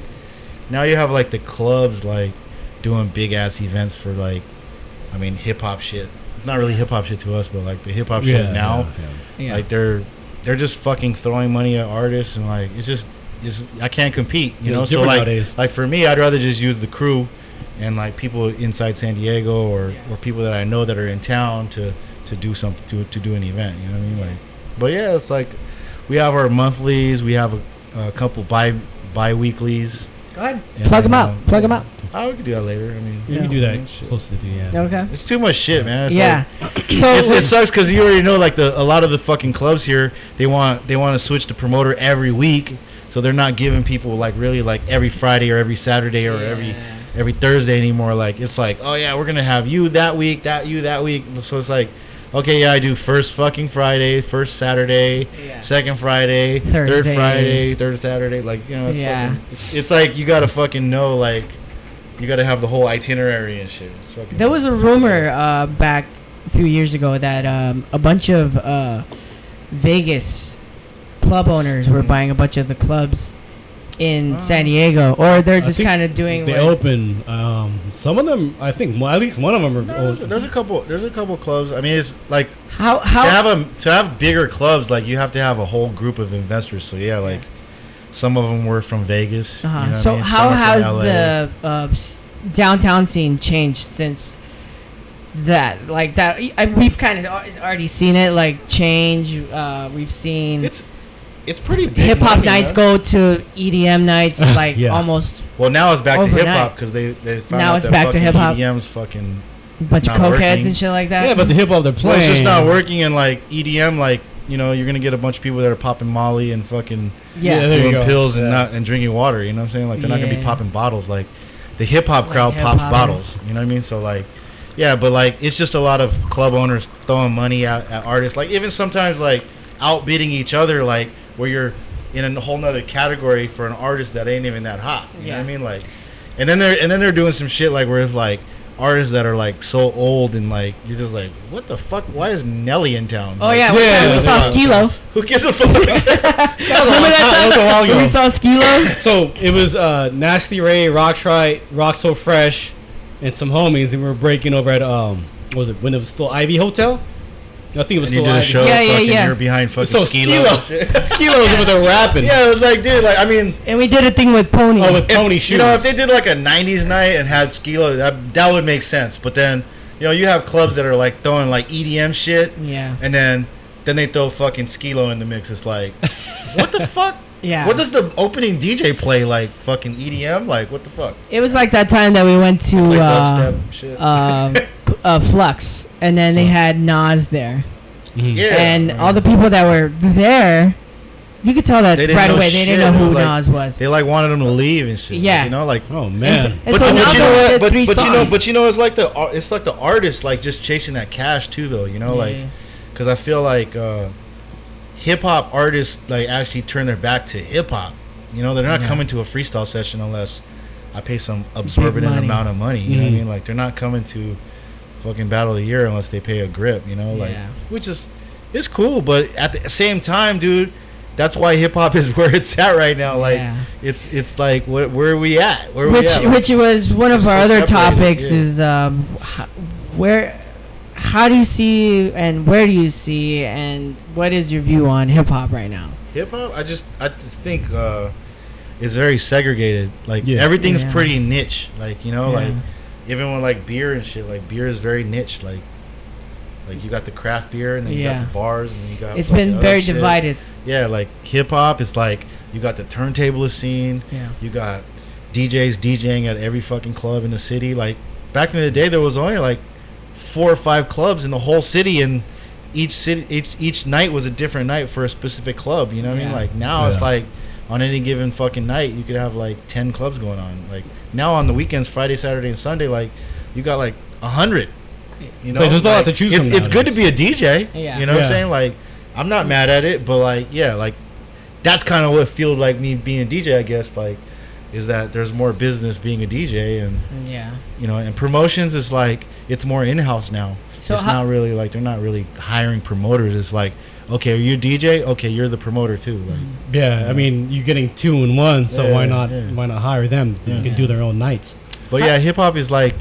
Speaker 6: now you have like the clubs like doing big ass events for like, I mean hip hop shit. It's not really hip hop shit to us, but like the hip hop
Speaker 7: Yeah,
Speaker 6: shit now,
Speaker 7: yeah, yeah.
Speaker 4: yeah.
Speaker 6: like they're they're just fucking throwing money at artists and like it's just it's I can't compete. You know, so like
Speaker 7: nowadays.
Speaker 6: like for me, I'd rather just use the crew and like people inside San Diego or, or people that I know that are in town to to do something to to do an event. You know what I mean? Like, but yeah, it's like we have our monthlies, we have a, a couple bi bi weeklies.
Speaker 4: Go ahead.
Speaker 6: And
Speaker 4: Plug them
Speaker 6: then,
Speaker 4: out.
Speaker 6: uh,
Speaker 4: Plug them out.
Speaker 6: Oh, we could do that later. I mean,
Speaker 7: You
Speaker 4: Yeah.
Speaker 7: can do that close to the yeah.
Speaker 4: Okay.
Speaker 6: It's too much shit, man. It's
Speaker 4: yeah.
Speaker 6: like-
Speaker 4: so
Speaker 6: it's, it sucks because you already know like the a lot of the fucking clubs here they want they want to switch the promoter every week so they're not giving people like really like every friday or every saturday or every every thursday anymore. Like it's like oh yeah we're gonna have you that week that you that week. So it's like okay yeah i do first fucking friday first saturday
Speaker 4: Yeah.
Speaker 6: second friday third friday third saturday. Like you know it's
Speaker 4: Yeah.
Speaker 6: fucking, it's, it's like you gotta fucking know like you gotta have the whole itinerary and shit. It's fucking
Speaker 4: there was a rumor uh, back a few years ago that um, a bunch of uh, Vegas club owners were buying a bunch of the clubs in San Diego, or they're just kind of doing.
Speaker 7: They
Speaker 4: what-
Speaker 7: open. Um, some of them, I think, well, at least one of them are.
Speaker 6: There's, there's a couple. There's a couple clubs. I mean, it's like
Speaker 4: how how
Speaker 6: to have a to have bigger clubs. Like you have to have a whole group of investors. So yeah, like some of them were from Vegas.
Speaker 4: Uh-huh.
Speaker 6: know what I
Speaker 4: so
Speaker 6: mean?
Speaker 4: how
Speaker 6: Some are from
Speaker 4: has the uh, s- downtown scene changed since that? Like that, I, we've kind of already seen it like change. Uh, we've seen
Speaker 6: It's it's pretty big.
Speaker 4: hip hop nights go to EDM nights, (laughs) like
Speaker 7: Yeah.
Speaker 4: almost
Speaker 6: Well, now it's back to hip hop because they they found
Speaker 4: Now
Speaker 6: out
Speaker 4: it's
Speaker 6: that
Speaker 4: back to
Speaker 6: fucking
Speaker 4: hip-hop.
Speaker 6: EDM's fucking.
Speaker 4: a bunch of cokeheads and shit like that.
Speaker 7: yeah, but the hip hop they're
Speaker 6: Well,
Speaker 7: playing.
Speaker 6: it's just not working, and like EDM, like you know, you're gonna get a bunch of people that are popping Molly and fucking
Speaker 4: yeah,
Speaker 7: Yeah, there you
Speaker 6: doing
Speaker 7: go.
Speaker 6: pills and
Speaker 7: Yeah.
Speaker 6: not and drinking water. You know what I'm saying? Like they're not gonna be
Speaker 4: Yeah.
Speaker 6: popping bottles. Like the hip hop
Speaker 4: Like
Speaker 6: crowd
Speaker 4: hip-hop.
Speaker 6: pops bottles. You know what I mean? So like, yeah, but like it's just a lot of club owners throwing money at, at artists. Like even sometimes like outbidding each other. Like where you're in a whole nother category for an artist that ain't even that hot. You know what I mean? Like, and then they're and then they're doing some shit like where it's like artists that are like so old and like you're just like what the fuck why is Nelly in town
Speaker 4: Oh
Speaker 6: Like,
Speaker 4: yeah,
Speaker 7: Yeah,
Speaker 4: we, we saw
Speaker 6: yeah.
Speaker 4: Skee-Lo.
Speaker 6: who gives a fuck (laughs) (laughs)
Speaker 4: Remember
Speaker 7: That
Speaker 4: that
Speaker 7: was a while
Speaker 4: time?
Speaker 7: ago.
Speaker 4: We saw Skee-Lo. (laughs)
Speaker 7: So it was uh, Nasty Ray, Roxrite, Rock So Fresh, and some homies, and we were breaking over at um, what was it when it was still Ivy Hotel? I think it was
Speaker 6: and you
Speaker 7: still
Speaker 6: did a show
Speaker 4: Yeah, yeah, yeah.
Speaker 6: you're behind fucking
Speaker 7: So
Speaker 6: Skee-Lo. (laughs)
Speaker 7: Skee-Lo, Skee-Lo was over there rapping.
Speaker 6: Yeah, it was like, dude, like, I mean,
Speaker 4: And we did a thing with Pony.
Speaker 7: Oh, with
Speaker 6: if-
Speaker 7: pony shoes.
Speaker 6: You know, if they did like a '90s night and had Skee-Lo, that that would make sense. But then, you know, you have clubs that are like throwing like EDM shit,
Speaker 4: yeah,
Speaker 6: and then then they throw fucking Skee-Lo in the mix. It's like, what the (laughs) fuck?
Speaker 4: yeah.
Speaker 6: What does the opening DJ play? Like fucking EDM? Like what the fuck?
Speaker 4: it was like that time that we went to
Speaker 6: Play
Speaker 4: uh,
Speaker 6: dubstep shit.
Speaker 4: um, (laughs) uh, Fluxx, and then they had Nas there,
Speaker 7: Mhm.
Speaker 6: yeah,
Speaker 4: and
Speaker 6: I
Speaker 4: all the people that were there, you could tell that
Speaker 6: They didn't
Speaker 4: right
Speaker 6: know
Speaker 4: away. They didn't
Speaker 6: shit.
Speaker 4: know
Speaker 6: It
Speaker 4: who
Speaker 6: was like-
Speaker 4: Nas was.
Speaker 6: they like wanted them to leave and shit. like,
Speaker 4: Yeah.
Speaker 6: you know, like
Speaker 7: Oh man.
Speaker 4: And
Speaker 6: But,
Speaker 4: so
Speaker 6: but
Speaker 4: now
Speaker 6: you
Speaker 4: they
Speaker 6: know
Speaker 4: did
Speaker 6: what? But,
Speaker 4: three
Speaker 6: but you know,
Speaker 4: songs.
Speaker 6: but you know, it's like the ar- it's like the artist like just chasing that cash too, though. You know, like
Speaker 4: Yeah.
Speaker 6: because I feel like uh, hip hop artists like actually turn their back to hip hop. You know, they're not
Speaker 4: Yeah.
Speaker 6: coming to a freestyle session unless I pay some absorbent
Speaker 4: money.
Speaker 6: amount of money. You know what I
Speaker 7: Mhm.
Speaker 6: mean? Like they're not coming to fucking battle of the year unless they pay a grip. You know, like
Speaker 4: Yeah.
Speaker 6: which is it's cool, but at the same time, dude. That's why hip hop (laughs) is where it's at right now. Like
Speaker 4: Yeah.
Speaker 6: it's it's like where, where are we at? Where are
Speaker 4: which
Speaker 6: we at? Like,
Speaker 4: which was one of our
Speaker 6: so
Speaker 4: other topics
Speaker 6: yeah.
Speaker 4: is um, h- where how do you see and where do you see and what is your view on hip hop right now?
Speaker 6: Hip hop, I just I just think uh, it's very segregated. Like
Speaker 7: Yeah.
Speaker 6: everything's
Speaker 4: Yeah.
Speaker 6: pretty niche. Like you know,
Speaker 4: Yeah.
Speaker 6: like even with like beer and shit, like beer is very niche. Like like you got the craft beer and then you
Speaker 4: Yeah.
Speaker 6: got the bars and then you got
Speaker 4: It's been
Speaker 6: other
Speaker 4: very
Speaker 6: shit.
Speaker 4: divided.
Speaker 6: Yeah, like hip hop, it's like you got the turntable scene.
Speaker 4: Yeah.
Speaker 6: You got DJs DJing at every fucking club in the city. Like back in the day, there was only like four or five clubs in the whole city, and each city each each night was a different night for a specific club. You know what I
Speaker 4: Yeah.
Speaker 6: mean? Like now it's like on any given fucking night, you could have like ten clubs going on. Like now on the weekends, Friday, Saturday, and Sunday, like you got like a hundred. You know,
Speaker 7: So there's a lot to choose
Speaker 6: it-
Speaker 7: from
Speaker 6: It's good to be a DJ.
Speaker 4: Yeah.
Speaker 6: You know what I'm saying? Like I'm not mad at it, but like yeah, like that's kind of what feels like me being a DJ. I guess like is that there's more business being a DJ and
Speaker 4: Yeah.
Speaker 6: you know and promotions is like it's more in house now.
Speaker 4: So
Speaker 6: it's
Speaker 4: how-
Speaker 6: not really like they're not really hiring promoters. It's like okay, are you a DJ? Okay, you're the promoter too. Like
Speaker 7: Yeah, I mean, you're getting two in one, so
Speaker 6: Yeah,
Speaker 7: why not?
Speaker 6: yeah.
Speaker 7: Why not hire them? You
Speaker 6: Yeah.
Speaker 7: can do their own nights.
Speaker 6: But yeah, hip hop is like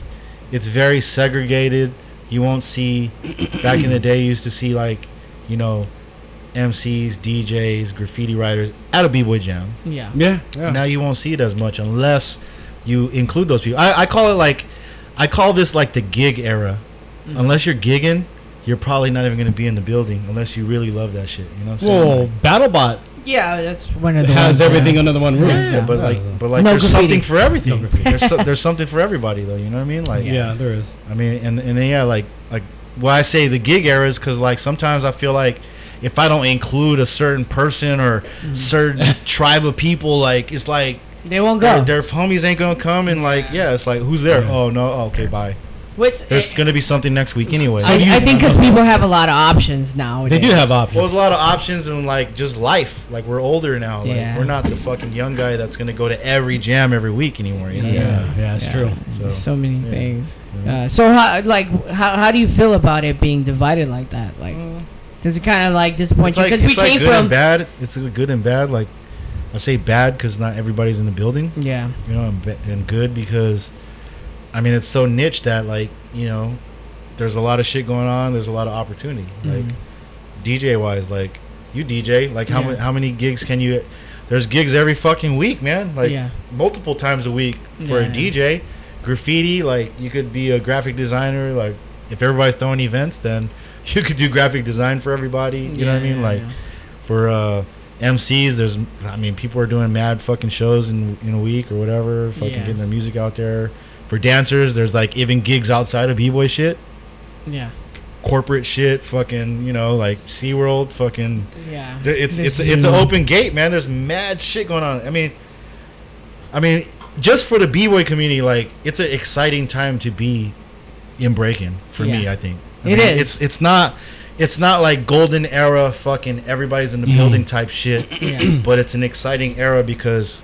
Speaker 6: it's very segregated. You won't see (coughs) back in the day you used to see like, you know, MCs, DJs, graffiti writers at a b-boy jam.
Speaker 4: Yeah.
Speaker 7: Yeah, yeah.
Speaker 6: Now you won't see it as much unless you include those people. I, I call it like I call this like the gig era. Mm-hmm. Unless you're gigging, you're probably not even going to be in the building unless you really love that shit. You know what I'm saying?
Speaker 7: Whoa, BattleBot
Speaker 4: Yeah, that's one of the
Speaker 7: has
Speaker 4: ones,
Speaker 7: everything
Speaker 4: yeah.
Speaker 7: under the one roof.
Speaker 6: yeah, yeah, but like, but like,
Speaker 4: No
Speaker 6: there's
Speaker 4: graffiti.
Speaker 6: something for everything.
Speaker 7: No
Speaker 6: there's, so, there's something for everybody, though. You know what I mean? Like,
Speaker 7: yeah, there is.
Speaker 6: I mean, and and then, yeah, like like why I say the gig era is because like sometimes I feel like if I don't include a certain person or
Speaker 4: Mm.
Speaker 6: certain (laughs) tribe of people, like it's like
Speaker 4: They won't
Speaker 6: their,
Speaker 4: go.
Speaker 6: their homies ain't gonna come and like yeah, it's like who's there? Oh no, oh, okay, bye.
Speaker 4: Which
Speaker 6: There's gonna be something next week anyway.
Speaker 4: I,
Speaker 7: you-
Speaker 4: I think because people have a lot of options now.
Speaker 7: They do have options.
Speaker 6: well, there's a lot of options and like just life. Like we're older now. Like
Speaker 4: Yeah.
Speaker 6: we're not the fucking young guy that's gonna go to every jam every week anymore. You know?
Speaker 7: yeah, yeah, it's
Speaker 4: Yeah.
Speaker 7: true.
Speaker 6: So,
Speaker 4: so many
Speaker 6: yeah.
Speaker 4: things. Uh, so how like how, how do you feel about it being divided like that? Like, does it kind of like disappoint
Speaker 6: it's
Speaker 4: you?
Speaker 6: like,
Speaker 4: Because we
Speaker 6: it's like
Speaker 4: came
Speaker 6: good
Speaker 4: from
Speaker 6: and bad. It's good and bad. Like I say bad because not everybody's in the building.
Speaker 4: Yeah.
Speaker 6: You know, and, and good because, I mean, it's so niche that like you know, there's a lot of shit going on. There's a lot of opportunity. Like DJ wise, like you DJ, like how
Speaker 4: Yeah.
Speaker 6: many how many gigs can you? There's gigs every fucking week, man. Like
Speaker 4: Yeah.
Speaker 6: multiple times a week for
Speaker 4: Yeah.
Speaker 6: a DJ. Graffiti, like you could be a graphic designer. Like if everybody's throwing events, then (laughs) you could do graphic design for everybody. You know what I mean? Like for uh, MCs, there's I mean people are doing mad fucking shows in in a week or whatever, fucking getting their music out there. For dancers, there's like even gigs outside of b boy shit,
Speaker 4: Yeah.
Speaker 6: corporate shit, fucking you know like SeaWorld, fucking.
Speaker 4: Yeah.
Speaker 6: It's
Speaker 4: The
Speaker 6: it's it's an open gate, man. There's mad shit going on. I mean, I mean, just for the b boy community, like it's an exciting time to be in breaking for me. I think I
Speaker 4: It
Speaker 6: mean,
Speaker 4: is.
Speaker 6: It's it's not it's not like golden era fucking everybody's in the mm. building type shit,
Speaker 4: Yeah. (clears throat)
Speaker 6: but it's an exciting era because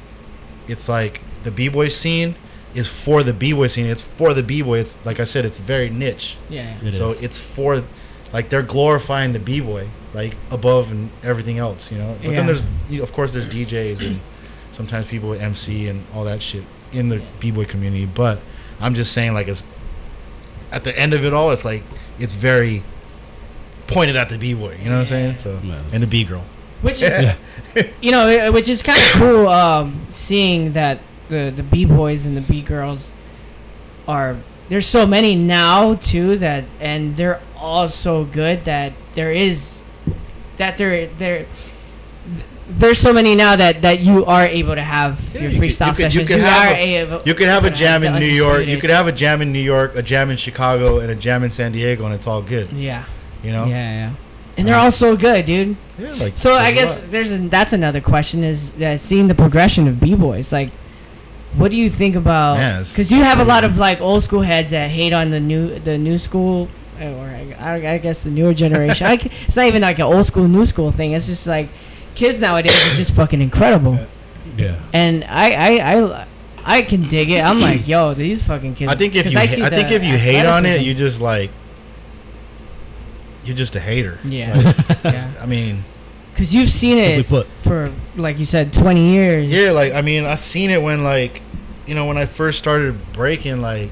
Speaker 6: it's like the b boy scene is for the b boy scene. It's for the b boy. It's like I said, it's very niche.
Speaker 4: Yeah.
Speaker 7: It
Speaker 6: so
Speaker 7: is.
Speaker 6: it's for like they're glorifying the b boy like above and everything else, you know. But
Speaker 4: Yeah.
Speaker 6: then there's you know, of course there's DJs and sometimes people with MC and all that shit in the b boy community. But I'm just saying like it's at the end of it all, it's like it's very pointed at the b boy. You know what I'm saying? So
Speaker 7: Yeah.
Speaker 6: and the b girl.
Speaker 4: Which is, you know, which is kind of cool. Um, seeing that the the b boys and the b girls are there's so many now too that and they're all so good that there is that there there there's so many now that that you are able to have your
Speaker 6: you could-
Speaker 4: freestyle
Speaker 6: you could- you
Speaker 4: sessions.
Speaker 6: could
Speaker 4: You,
Speaker 6: have
Speaker 4: are
Speaker 6: a-
Speaker 4: able.
Speaker 6: You could have a jam in New York. You could have a jam in New York, a jam in Chicago, and a jam in San Diego, and it's all good.
Speaker 4: Yeah.
Speaker 6: You know?
Speaker 4: Yeah, yeah. And they're all so good, dude.
Speaker 6: Yeah, like
Speaker 4: So I guess there's a, that's another question is uh, seeing the progression of b boys. Like, what do you think about? Because you have a lot of like old school heads that hate on the new the new school, or I, I- I guess the newer generation. I (laughs) it's not even like an old school new school thing. It's just like kids nowadays are just fucking incredible.
Speaker 7: Yeah.
Speaker 4: And I I, I I can dig it. I'm like, yo, these fucking kids.
Speaker 6: I think if you, ha- I think if you hate on it, you just like, you're just a hater.
Speaker 4: Yeah.
Speaker 6: Like, (laughs)
Speaker 4: yeah.
Speaker 6: I mean,
Speaker 4: Because you've seen it
Speaker 7: put.
Speaker 4: for like you said, 20 years.
Speaker 6: yeah, like I mean, I seen it when like, you know, when I first started breaking, like,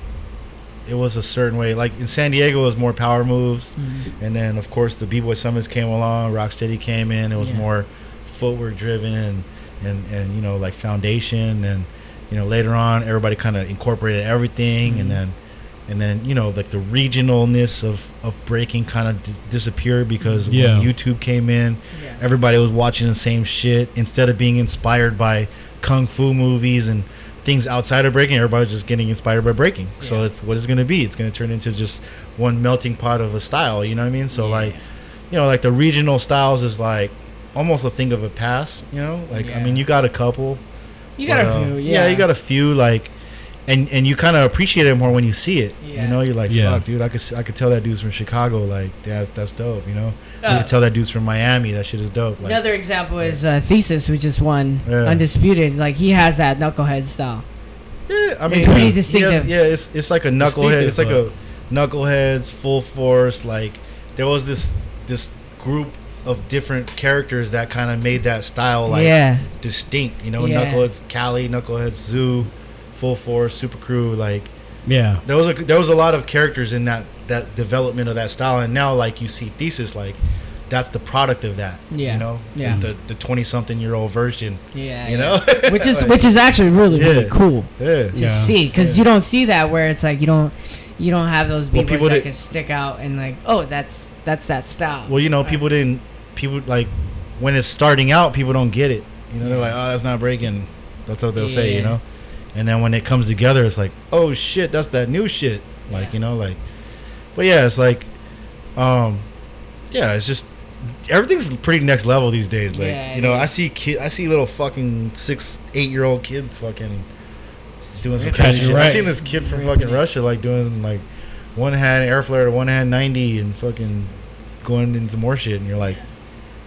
Speaker 6: it was a certain way. Like in San Diego, it was more power moves,
Speaker 4: Mm-hmm.
Speaker 6: and then of course the B Boy Summits came along. Rocksteady came in. It was
Speaker 4: Yeah.
Speaker 6: more footwork driven and and and you know like foundation and you know later on everybody kind of incorporated everything
Speaker 4: Mm-hmm.
Speaker 6: and then and then you know like the regionalness of of breaking kind of d- disappeared because
Speaker 7: Yeah.
Speaker 6: when YouTube came in
Speaker 4: Yeah.
Speaker 6: everybody was watching the same shit instead of being inspired by kung fu movies and things outside of breaking everybody's just getting inspired by breaking so
Speaker 4: Yeah.
Speaker 6: it's what it's going to be it's going to turn into just one melting pot of a style you know what i mean so
Speaker 4: Yeah.
Speaker 6: like you know like the regional styles is like almost a thing of a past you know like i mean you got a couple
Speaker 4: You got
Speaker 6: but,
Speaker 4: a
Speaker 6: uh,
Speaker 4: few, yeah.
Speaker 6: you got a few like and and you kind of appreciate it more when you see it
Speaker 4: Yeah.
Speaker 6: you know you're like
Speaker 7: Yeah.
Speaker 6: fuck dude i could s- i could tell that dude's from chicago like that's that's dope you know i
Speaker 4: Uh,
Speaker 6: could tell that dude's from miami that shit is dope like
Speaker 4: Another example is uh, Thesis, who just won
Speaker 6: Yeah.
Speaker 4: Undisputed. Like, he has that knucklehead style.
Speaker 6: Yeah, I mean,
Speaker 4: It's pretty
Speaker 6: he has-
Speaker 4: distinctive.
Speaker 6: yeah, it's it's like a knucklehead. It's like a knuckleheads full force. Like there was this this group of different characters that kind of made that style like
Speaker 4: yeah.
Speaker 6: distinct. You know,
Speaker 4: Yeah.
Speaker 6: knuckleheads, Cali, knuckleheads, Zoo, full force, super crew. Like
Speaker 7: Yeah.
Speaker 6: there was a there was a lot of characters in that that development of that style, and now like you see thesis like. That's the product of that,
Speaker 4: Yeah.
Speaker 6: You know,
Speaker 4: Yeah.
Speaker 6: the the twenty something year old version,
Speaker 4: Yeah.
Speaker 6: you
Speaker 4: yeah.
Speaker 6: know, (laughs)
Speaker 4: which is
Speaker 6: Like,
Speaker 4: which is actually really really
Speaker 6: Yeah.
Speaker 4: cool
Speaker 6: yeah,
Speaker 4: to
Speaker 7: Yeah.
Speaker 4: see because you don't see that where it's like you don't you don't have those
Speaker 6: Well,
Speaker 4: people
Speaker 6: people
Speaker 4: that
Speaker 6: that-
Speaker 4: can stick out and like oh that's that's that style.
Speaker 6: Well, you know, people didn't. People like when it's starting out, people don't get it. You know, they're like, "Oh, that's not breaking." That's what they'll say. You know, and then when it comes together, it's like, "Oh shit, that's that new shit." Like
Speaker 4: Yeah.
Speaker 6: you know, like. But yeah, it's like, um, yeah, it's just everything's pretty next level these days. Like
Speaker 4: Yeah,
Speaker 6: you know, I see kid, I see little fucking six, eight year old kids fucking doing some crazy shit. I
Speaker 7: right.
Speaker 6: seen this kid from fucking Russia like doing like one hand air flare to one hand ninety and fucking going into more shit, and you're like,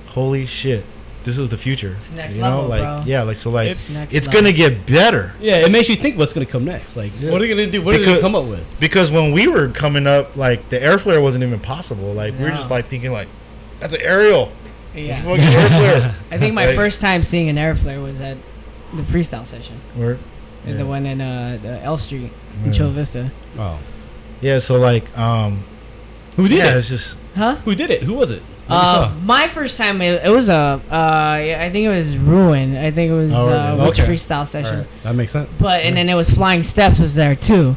Speaker 6: holy shit, this is the future.
Speaker 4: It's next
Speaker 6: you know,
Speaker 4: level,
Speaker 6: like
Speaker 4: bro.
Speaker 6: yeah, like so like
Speaker 4: It's
Speaker 6: it's gonna get better
Speaker 7: Yeah, it makes you think what's gonna come next. Like, what are they gonna do? What are they gonna come up with?
Speaker 6: because when we were coming up, like the air flare wasn't even possible. Like we were just like thinking like, that's an aerial.
Speaker 4: Yeah.
Speaker 6: Fucking air flare. (laughs)
Speaker 4: I think my
Speaker 6: Like-
Speaker 4: first time seeing an air flare was at the freestyle session,
Speaker 6: Word.
Speaker 4: the one in uh, the L Street in
Speaker 6: Yeah.
Speaker 4: Chula Vista.
Speaker 7: Oh,
Speaker 6: Yeah, so like, um,
Speaker 7: who did
Speaker 6: yeah,
Speaker 7: it?
Speaker 6: it's just
Speaker 4: Huh?
Speaker 7: Who did it? Who was it?
Speaker 4: Uh, my first time, it, it was a, uh, I think it was Ruin. I think it was
Speaker 6: Oh,
Speaker 4: uh,
Speaker 6: really?
Speaker 7: Okay.
Speaker 4: freestyle session.
Speaker 7: Alright, that makes sense.
Speaker 4: But and then it was Flying Steps was there too.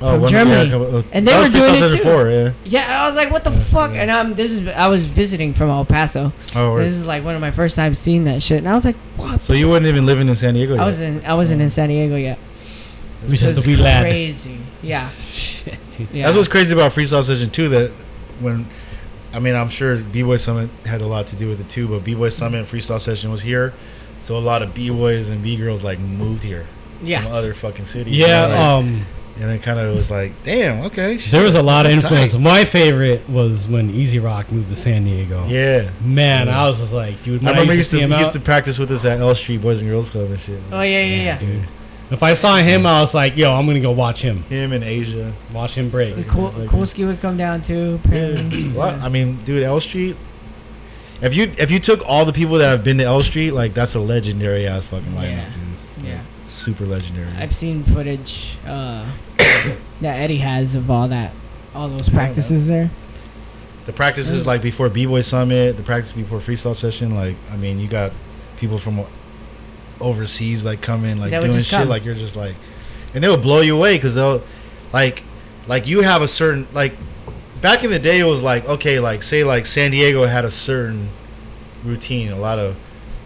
Speaker 6: oh,
Speaker 4: From Germany.
Speaker 6: Yeah, a
Speaker 4: And they were doing it too.
Speaker 6: Four, yeah.
Speaker 4: Yeah, I was like, what the fuck? And I'm this is I was visiting from El Paso.
Speaker 6: Oh.
Speaker 4: This is like one of my first times seeing that shit, and I was like, what?
Speaker 6: so you weren't even living in San Diego.
Speaker 4: I wasn't I wasn't in San Diego yet.
Speaker 7: It was
Speaker 4: It
Speaker 7: just
Speaker 4: was
Speaker 7: a wee lad.
Speaker 4: Crazy. Yeah. (laughs)
Speaker 7: Shit, dude.
Speaker 4: yeah.
Speaker 6: That's what's crazy about Freestyle Session too. That when, I mean, I'm sure B Boy Summit had a lot to do with it too. But B Boy Summit and Freestyle Session was here, so a lot of B boys and B girls like moved here from
Speaker 4: Yeah.
Speaker 6: other fucking cities.
Speaker 7: Yeah,
Speaker 6: you know, like-
Speaker 7: um,
Speaker 6: and it kind of was like, damn, okay.
Speaker 7: there was a lot of influence.
Speaker 6: tight.
Speaker 7: My favorite was when Easy Rock moved to San Diego.
Speaker 6: Yeah,
Speaker 7: Man,
Speaker 6: Yeah.
Speaker 7: I was just like, dude,
Speaker 6: I remember he
Speaker 7: used
Speaker 6: used to,
Speaker 7: see him
Speaker 6: used
Speaker 7: out-
Speaker 6: to practice with us at L Street Boys and Girls Club and shit.
Speaker 4: Oh yeah, yeah, yeah.
Speaker 7: dude. If I saw him, I was like, yo, I'm gonna go watch him.
Speaker 6: Him in Asia.
Speaker 7: Watch him break.
Speaker 4: And Cool,
Speaker 6: Like-
Speaker 4: Coolski would come down too. Apparently.
Speaker 6: What? I mean, dude, L Street. If you if you took all the people that have been to L Street, like that's a legendary ass fucking lineup,
Speaker 4: Yeah.
Speaker 6: dude.
Speaker 4: Yeah.
Speaker 6: Super legendary.
Speaker 4: I've seen footage uh, (coughs) that Eddie has of all that, all those practices there.
Speaker 6: The practices like before B Boy Summit, the practice before freestyle session, like I mean, you got people from overseas like coming, like doing shit,
Speaker 4: come.
Speaker 6: like you're just like, and they'll blow you away because they'll, like, like you have a certain like, back in the day it was like okay, like say like San Diego had a certain routine, a lot of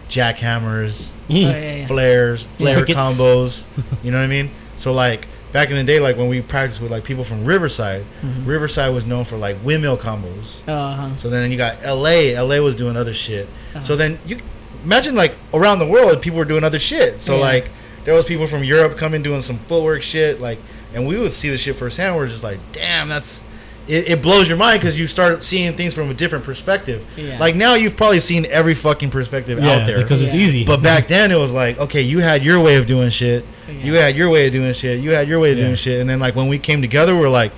Speaker 6: jackhammers, (laughs)
Speaker 4: Oh, yeah, yeah.
Speaker 6: flares, flare
Speaker 7: Crickets.
Speaker 6: combos. (laughs) You know what I mean? So like back in the day, like when we practiced with like people from Riverside,
Speaker 4: Mm-hmm.
Speaker 6: Riverside was known for like windmill combos.
Speaker 4: Uh huh.
Speaker 6: So then you got LA. LA was doing other shit.
Speaker 4: Uh-huh.
Speaker 6: So then you imagine like around the world, people were doing other shit. So
Speaker 4: Yeah.
Speaker 6: like there was people from Europe coming doing some footwork shit. Like, and we would see the shit firsthand. We're just like, damn, that's. It, it blows your mind because you start seeing things from a different perspective.
Speaker 4: Yeah.
Speaker 6: Like now, you've probably seen every fucking perspective
Speaker 7: Yeah,
Speaker 6: out there
Speaker 7: because it's easy.
Speaker 6: but back then it was like, okay, you had your way of doing shit. You had your way of doing shit. You had your way of
Speaker 7: Yeah.
Speaker 6: doing shit. And then like when we came together, we are like,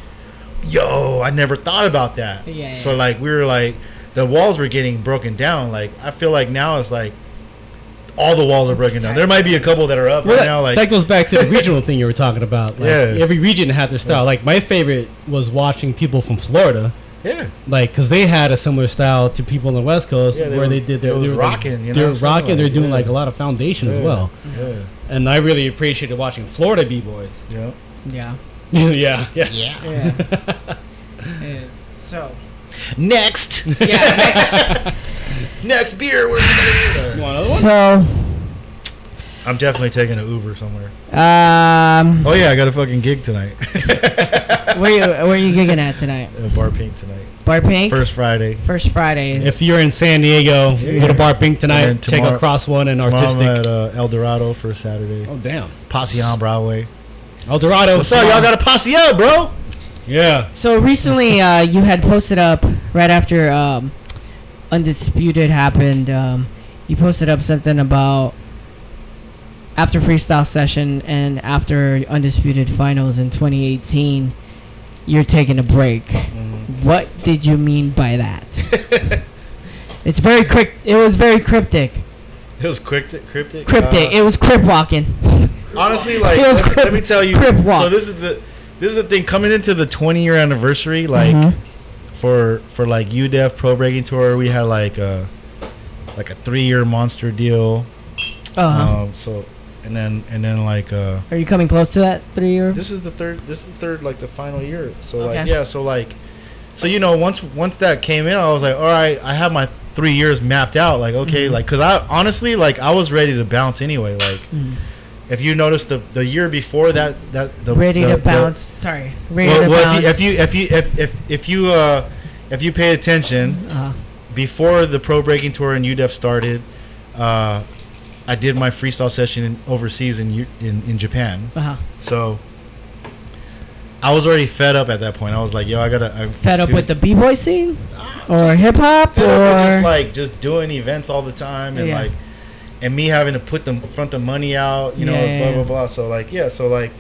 Speaker 6: yo, I never thought about that.
Speaker 4: Yeah,
Speaker 6: So
Speaker 4: yeah.
Speaker 6: like we were like, the walls were getting broken down. Like I feel like now it's like all the walls are broken down. There might be a couple that are up
Speaker 7: Well,
Speaker 6: right
Speaker 7: that,
Speaker 6: now. Like
Speaker 7: that goes back to the regional thing you were talking about. Like,
Speaker 6: Yeah.
Speaker 7: Every region had their style. Like my favorite was watching people from Florida,
Speaker 6: yeah,
Speaker 7: like because they had a similar style to people on the West Coast,
Speaker 6: Yeah, they
Speaker 7: where
Speaker 6: was-
Speaker 7: they did
Speaker 6: they
Speaker 7: their
Speaker 6: was
Speaker 7: they were
Speaker 6: rocking, you know
Speaker 7: They're
Speaker 6: what I'm
Speaker 7: rocking. They're doing
Speaker 6: yeah.
Speaker 7: like a lot of foundation as well.
Speaker 6: yeah,
Speaker 7: And I really appreciated watching Florida b boys.
Speaker 6: yeah.
Speaker 4: Yeah. (laughs)
Speaker 7: yeah. Yes.
Speaker 4: Yeah. (laughs) Yeah, So.
Speaker 6: Next,
Speaker 4: Yeah. (laughs)
Speaker 6: next beer. Where's the
Speaker 7: You want another one?
Speaker 4: so.
Speaker 6: I'm definitely taking an Uber somewhere.
Speaker 4: Um.
Speaker 6: Oh yeah, I got a fucking gig tonight. (laughs)
Speaker 4: Where you Where you gigging at tonight?
Speaker 6: Uh, Bar Pink tonight.
Speaker 4: Bar Pink.
Speaker 6: First Friday.
Speaker 4: First Fridays.
Speaker 7: If you're in San Diego, go to Bar Pink tonight.
Speaker 6: And then
Speaker 7: check out Cros One and
Speaker 6: Tomorrow
Speaker 7: Artistic.
Speaker 6: I'm at uh, El Dorado for Saturday.
Speaker 7: oh damn,
Speaker 6: Posse on Broadway.
Speaker 7: El Dorado.
Speaker 6: What's up? Y'all got a posse up, bro?
Speaker 7: Yeah.
Speaker 4: So recently, uh, you had posted up right after um, Undisputed happened. Um, you posted up something about after freestyle session and after Undisputed finals in 2018. You're taking a break.
Speaker 6: Mm-hmm.
Speaker 4: What did you mean by that? (laughs) it's very crypt. It was very cryptic.
Speaker 6: It was cryptic. Cryptic.
Speaker 4: Cryptic.
Speaker 6: Uh,
Speaker 4: it was crip walking.
Speaker 6: honestly, like, let,
Speaker 4: crip-
Speaker 6: let me tell you.
Speaker 4: crip walk.
Speaker 6: So this is the this is the thing coming into the 20 year anniversary. Like
Speaker 4: Mhm.
Speaker 6: for for like UDEF Pro Breaking Tour, we had like a like a three year monster deal.
Speaker 4: Uh-huh.
Speaker 6: Um, so and then and then like uh,
Speaker 4: Are you coming close to that three year?
Speaker 6: this is the third this is the third like the final year so like yeah so like so you know once once that came in i was like all right i have my three years mapped out like okay
Speaker 4: Mm-hmm.
Speaker 6: like because i honestly like i was ready to bounce anyway like
Speaker 4: Mm.
Speaker 6: If you notice the the year before that that the
Speaker 4: ready
Speaker 6: the-
Speaker 4: to
Speaker 6: the-
Speaker 4: bounce. Sorry, ready
Speaker 6: well,
Speaker 4: to
Speaker 6: well,
Speaker 4: bounce.
Speaker 6: if, you, if you if you if if if you uh if you pay attention
Speaker 4: uh,
Speaker 6: before the pro breaking tour in UDEF started uh i did my freestyle session in, overseas in in in japan
Speaker 4: uh-huh.
Speaker 6: so I was already fed up at that point. I was like, yo, I gotta. I'm
Speaker 4: fed up with the b boy scene, or hip hop,
Speaker 6: fed up with
Speaker 4: or
Speaker 6: just like just doing events all the time and
Speaker 4: Yeah.
Speaker 6: like, and me having to put them front the money out, you know,
Speaker 4: Yeah,
Speaker 6: blah blah blah. So like, yeah, so like,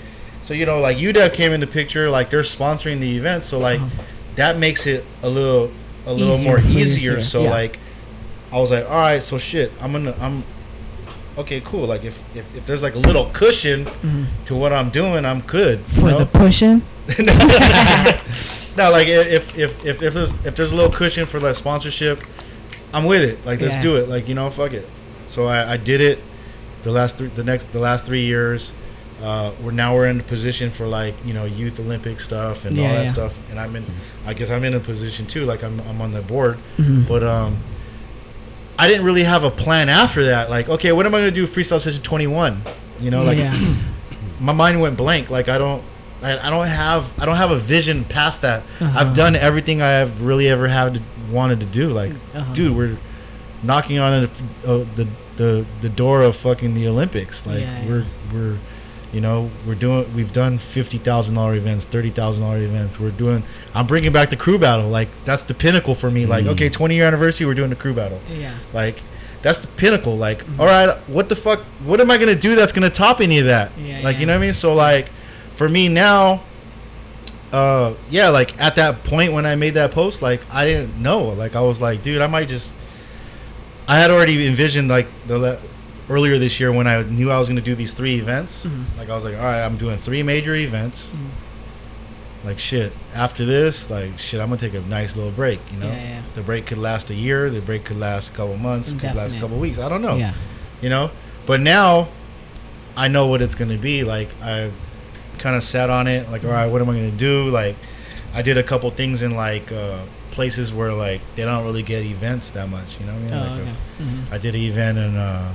Speaker 6: so you know, like UDEF came in the picture, like they're sponsoring the event, so like, that makes it a little a little
Speaker 4: Uh-huh. Easier
Speaker 6: more
Speaker 4: you,
Speaker 6: easier. So
Speaker 4: Yeah.
Speaker 6: like. I was like, all right, so shit, I'm gonna, I'm, okay, cool. Like if if, if there's like a little cushion to what I'm doing, I'm good.
Speaker 4: For
Speaker 6: know?
Speaker 4: the pushing. (laughs)
Speaker 6: no, like if if if if there's if there's a little cushion for that sponsorship, I'm with it. Like let's
Speaker 4: Yeah.
Speaker 6: do it. Like you know, fuck it. So I, I did it. The last three, the next, the last three years. Uh, we're now we're in a position for like you know youth Olympic stuff and all that
Speaker 4: yeah.
Speaker 6: stuff. And I'm in, I guess I'm in a position too. Like I'm I'm on the board,
Speaker 4: Mm-hmm.
Speaker 6: but um, I didn't really have a plan after that. Like okay, what am I gonna do freestyle session 21? You know, like
Speaker 4: yeah. (clears throat)
Speaker 6: my mind went blank. Like I don't, I, I don't have, I don't have a vision past that.
Speaker 4: Uh-huh.
Speaker 6: I've done everything I have really ever had to, wanted to do. Like,
Speaker 4: Uh-huh.
Speaker 6: dude, we're knocking on the, uh, the the the door of fucking the Olympics. Like
Speaker 4: Yeah, yeah.
Speaker 6: we're we're, you know, we're doing. We've done fifty thousand dollar events, thirty thousand dollar events. We're doing. I'm bringing back the crew battle. Like that's the pinnacle for me. Like okay, twenty year anniversary, we're doing the crew battle.
Speaker 4: Yeah.
Speaker 6: Like that's the pinnacle. Like, all right, what the fuck? What am I gonna do that's gonna top any of that?
Speaker 4: Yeah,
Speaker 6: like,
Speaker 4: yeah.
Speaker 6: you know what I mean? So like, for me now, uh, yeah, like at that point when I made that post, like I didn't know. Like I was like, dude, I might just. I had already envisioned like the le- earlier this year when I knew I was gonna do these three events.
Speaker 4: Mm-hmm.
Speaker 6: Like I was like, all right, I'm doing three major events. Like shit. After this, like shit, I'm gonna take a nice little break. You know,
Speaker 4: Yeah, yeah.
Speaker 6: the break could last a year. The break could last a couple months. Could last a couple weeks. I don't know.
Speaker 4: Yeah.
Speaker 6: You know, but now I know what it's gonna be. Like I kind of sat on it. Like, all right, what am I gonna do? Like, I did a couple things in like uh, places where like they don't really get events that much. You know what I mean?
Speaker 4: Oh,
Speaker 6: like
Speaker 4: okay.
Speaker 6: if-
Speaker 4: Mhm.
Speaker 6: I did an event in. Uh,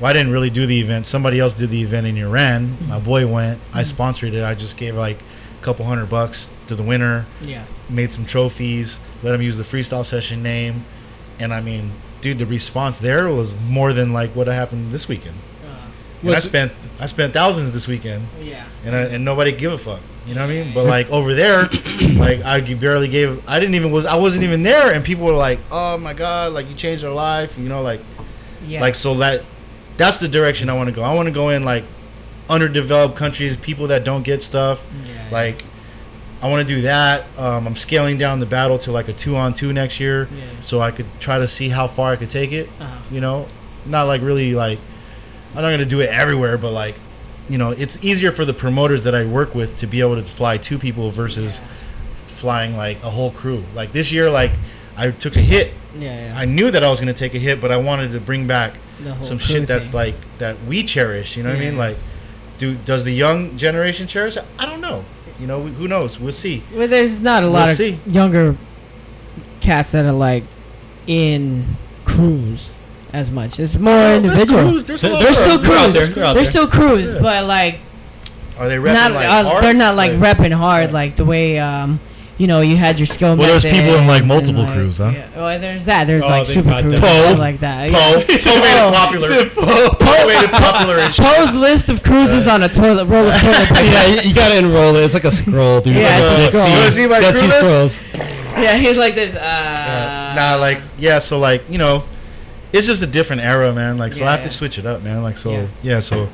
Speaker 6: well, I didn't really do the event. Somebody else did the event in Iran.
Speaker 4: Mm-hmm.
Speaker 6: My boy went. I sponsored it. I just gave like a couple hundred bucks to the winner.
Speaker 4: Yeah.
Speaker 6: Made some trophies. Let him use the freestyle session name. And I mean, dude, the response there was more than like what happened this weekend. And I spent I spent thousands this weekend,
Speaker 4: Yeah.
Speaker 6: and I, and nobody give a fuck. You know what I mean? But like over there, (coughs) like I barely gave. I didn't even was I wasn't even there, and people were like, "Oh my god, like you changed our life." You know, like
Speaker 4: Yeah.
Speaker 6: like so that that's the direction I want to go. I want to go in like underdeveloped countries, people that don't get stuff.
Speaker 4: Yeah.
Speaker 6: Like I want to do that. Um, I'm scaling down the battle to like a two on two next year,
Speaker 4: Yeah.
Speaker 6: so I could try to see how far I could take it.
Speaker 4: Uh-huh.
Speaker 6: You know, not like really like I'm not gonna do it everywhere, but like you know, it's easier for the promoters that I work with to be able to fly two people versus flying like a whole crew. Like this year, like I took a hit.
Speaker 4: Yeah. yeah.
Speaker 6: I knew that I was gonna take a hit, but I wanted to bring back some shit that's like that we cherish. You know what I mean? Like, do does the young generation cherish? it? I don't know. You know, who knows? We'll see.
Speaker 4: Well, there's not a
Speaker 6: We'll
Speaker 4: lot of
Speaker 6: see.
Speaker 4: younger cats that are like in crews as much. It's more
Speaker 6: There's
Speaker 4: individual.
Speaker 6: crews, there's a lot
Speaker 4: They're still
Speaker 6: crews.
Speaker 7: They're out there,
Speaker 4: They're,
Speaker 7: they're out there.
Speaker 4: still crews,
Speaker 6: Yeah.
Speaker 4: but like
Speaker 6: Are they repping
Speaker 4: not.
Speaker 6: like
Speaker 4: uh, they're not like, repping hard like the way um. You know, you had your skill.
Speaker 6: Well, there's people in, like,
Speaker 4: and,
Speaker 6: multiple crews, huh?
Speaker 4: Yeah. Well, there's that. There's
Speaker 7: Oh,
Speaker 4: like super crews
Speaker 7: that.
Speaker 4: and
Speaker 6: Poe.
Speaker 4: stuff like that.
Speaker 6: Poe.
Speaker 4: Yeah. (laughs)
Speaker 6: Poe made it popular. Poe made it popular and.
Speaker 4: Poe's list of cruises on a toilet roll of toilet (laughs) paper.
Speaker 7: yeah, you, you gotta enroll it. It's like a scroll, dude.
Speaker 4: Yeah, it's a scroll. You
Speaker 6: wanna see my
Speaker 7: Let's
Speaker 6: crew list?
Speaker 7: scrolls.
Speaker 4: Yeah, he's like this. Uh,
Speaker 6: Uh, nah, like yeah. So like you know, it's just a different era, man. Like so, I have
Speaker 4: yeah.
Speaker 6: to switch it up, man. Like so,
Speaker 4: Yeah.
Speaker 6: yeah. so,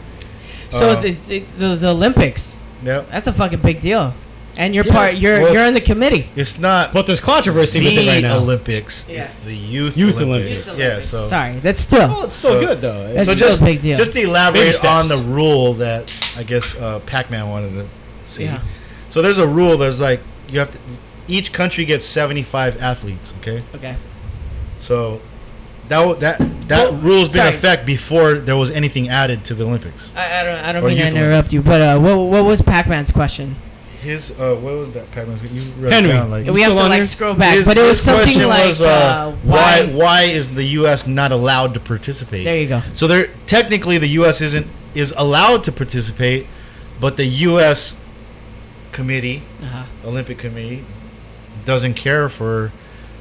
Speaker 4: So
Speaker 6: uh,
Speaker 4: the, the the the Olympics.
Speaker 6: yeah.
Speaker 4: That's a fucking big deal. And you're
Speaker 6: Yeah,
Speaker 4: part. You're
Speaker 6: well,
Speaker 4: you're in the committee.
Speaker 6: It's not
Speaker 7: But there's controversy with it
Speaker 6: the
Speaker 7: right now.
Speaker 6: Olympics.
Speaker 4: Yeah.
Speaker 6: It's the youth
Speaker 7: Youth
Speaker 6: Olympics.
Speaker 7: Olympics.
Speaker 6: Yeah. So
Speaker 4: Sorry, that's still.
Speaker 7: Well, it's still
Speaker 6: So-
Speaker 7: good though.
Speaker 4: It's
Speaker 6: so
Speaker 4: still
Speaker 6: just
Speaker 4: a big deal.
Speaker 6: just to elaborate on the rule that I guess uh, Pac-Man wanted to see.
Speaker 4: Yeah.
Speaker 6: So there's a rule. There's like you have to. Each country gets 75 athletes. Okay.
Speaker 4: okay.
Speaker 6: So that that that
Speaker 4: Well,
Speaker 6: rule's been
Speaker 4: sorry.
Speaker 6: in effect before there was anything added to the Olympics.
Speaker 4: I, I don't I don't
Speaker 6: Or
Speaker 4: mean to
Speaker 6: youth
Speaker 4: interrupt you, but uh, what what was Pac-Man's question?
Speaker 6: His uh, what was that? Pac-Man's? You wrote it
Speaker 7: Henry.
Speaker 6: down, like,
Speaker 4: we have to like
Speaker 7: here?
Speaker 4: scroll back,
Speaker 6: his-
Speaker 4: but it was something
Speaker 6: question
Speaker 4: like
Speaker 6: was,
Speaker 4: uh,
Speaker 6: why
Speaker 4: why?
Speaker 6: why is the U.S. not allowed to participate?
Speaker 4: There you go.
Speaker 6: So there technically the U.S. isn't is allowed to participate, but the U.S. committee,
Speaker 4: Uh-huh.
Speaker 6: Olympic committee, doesn't care for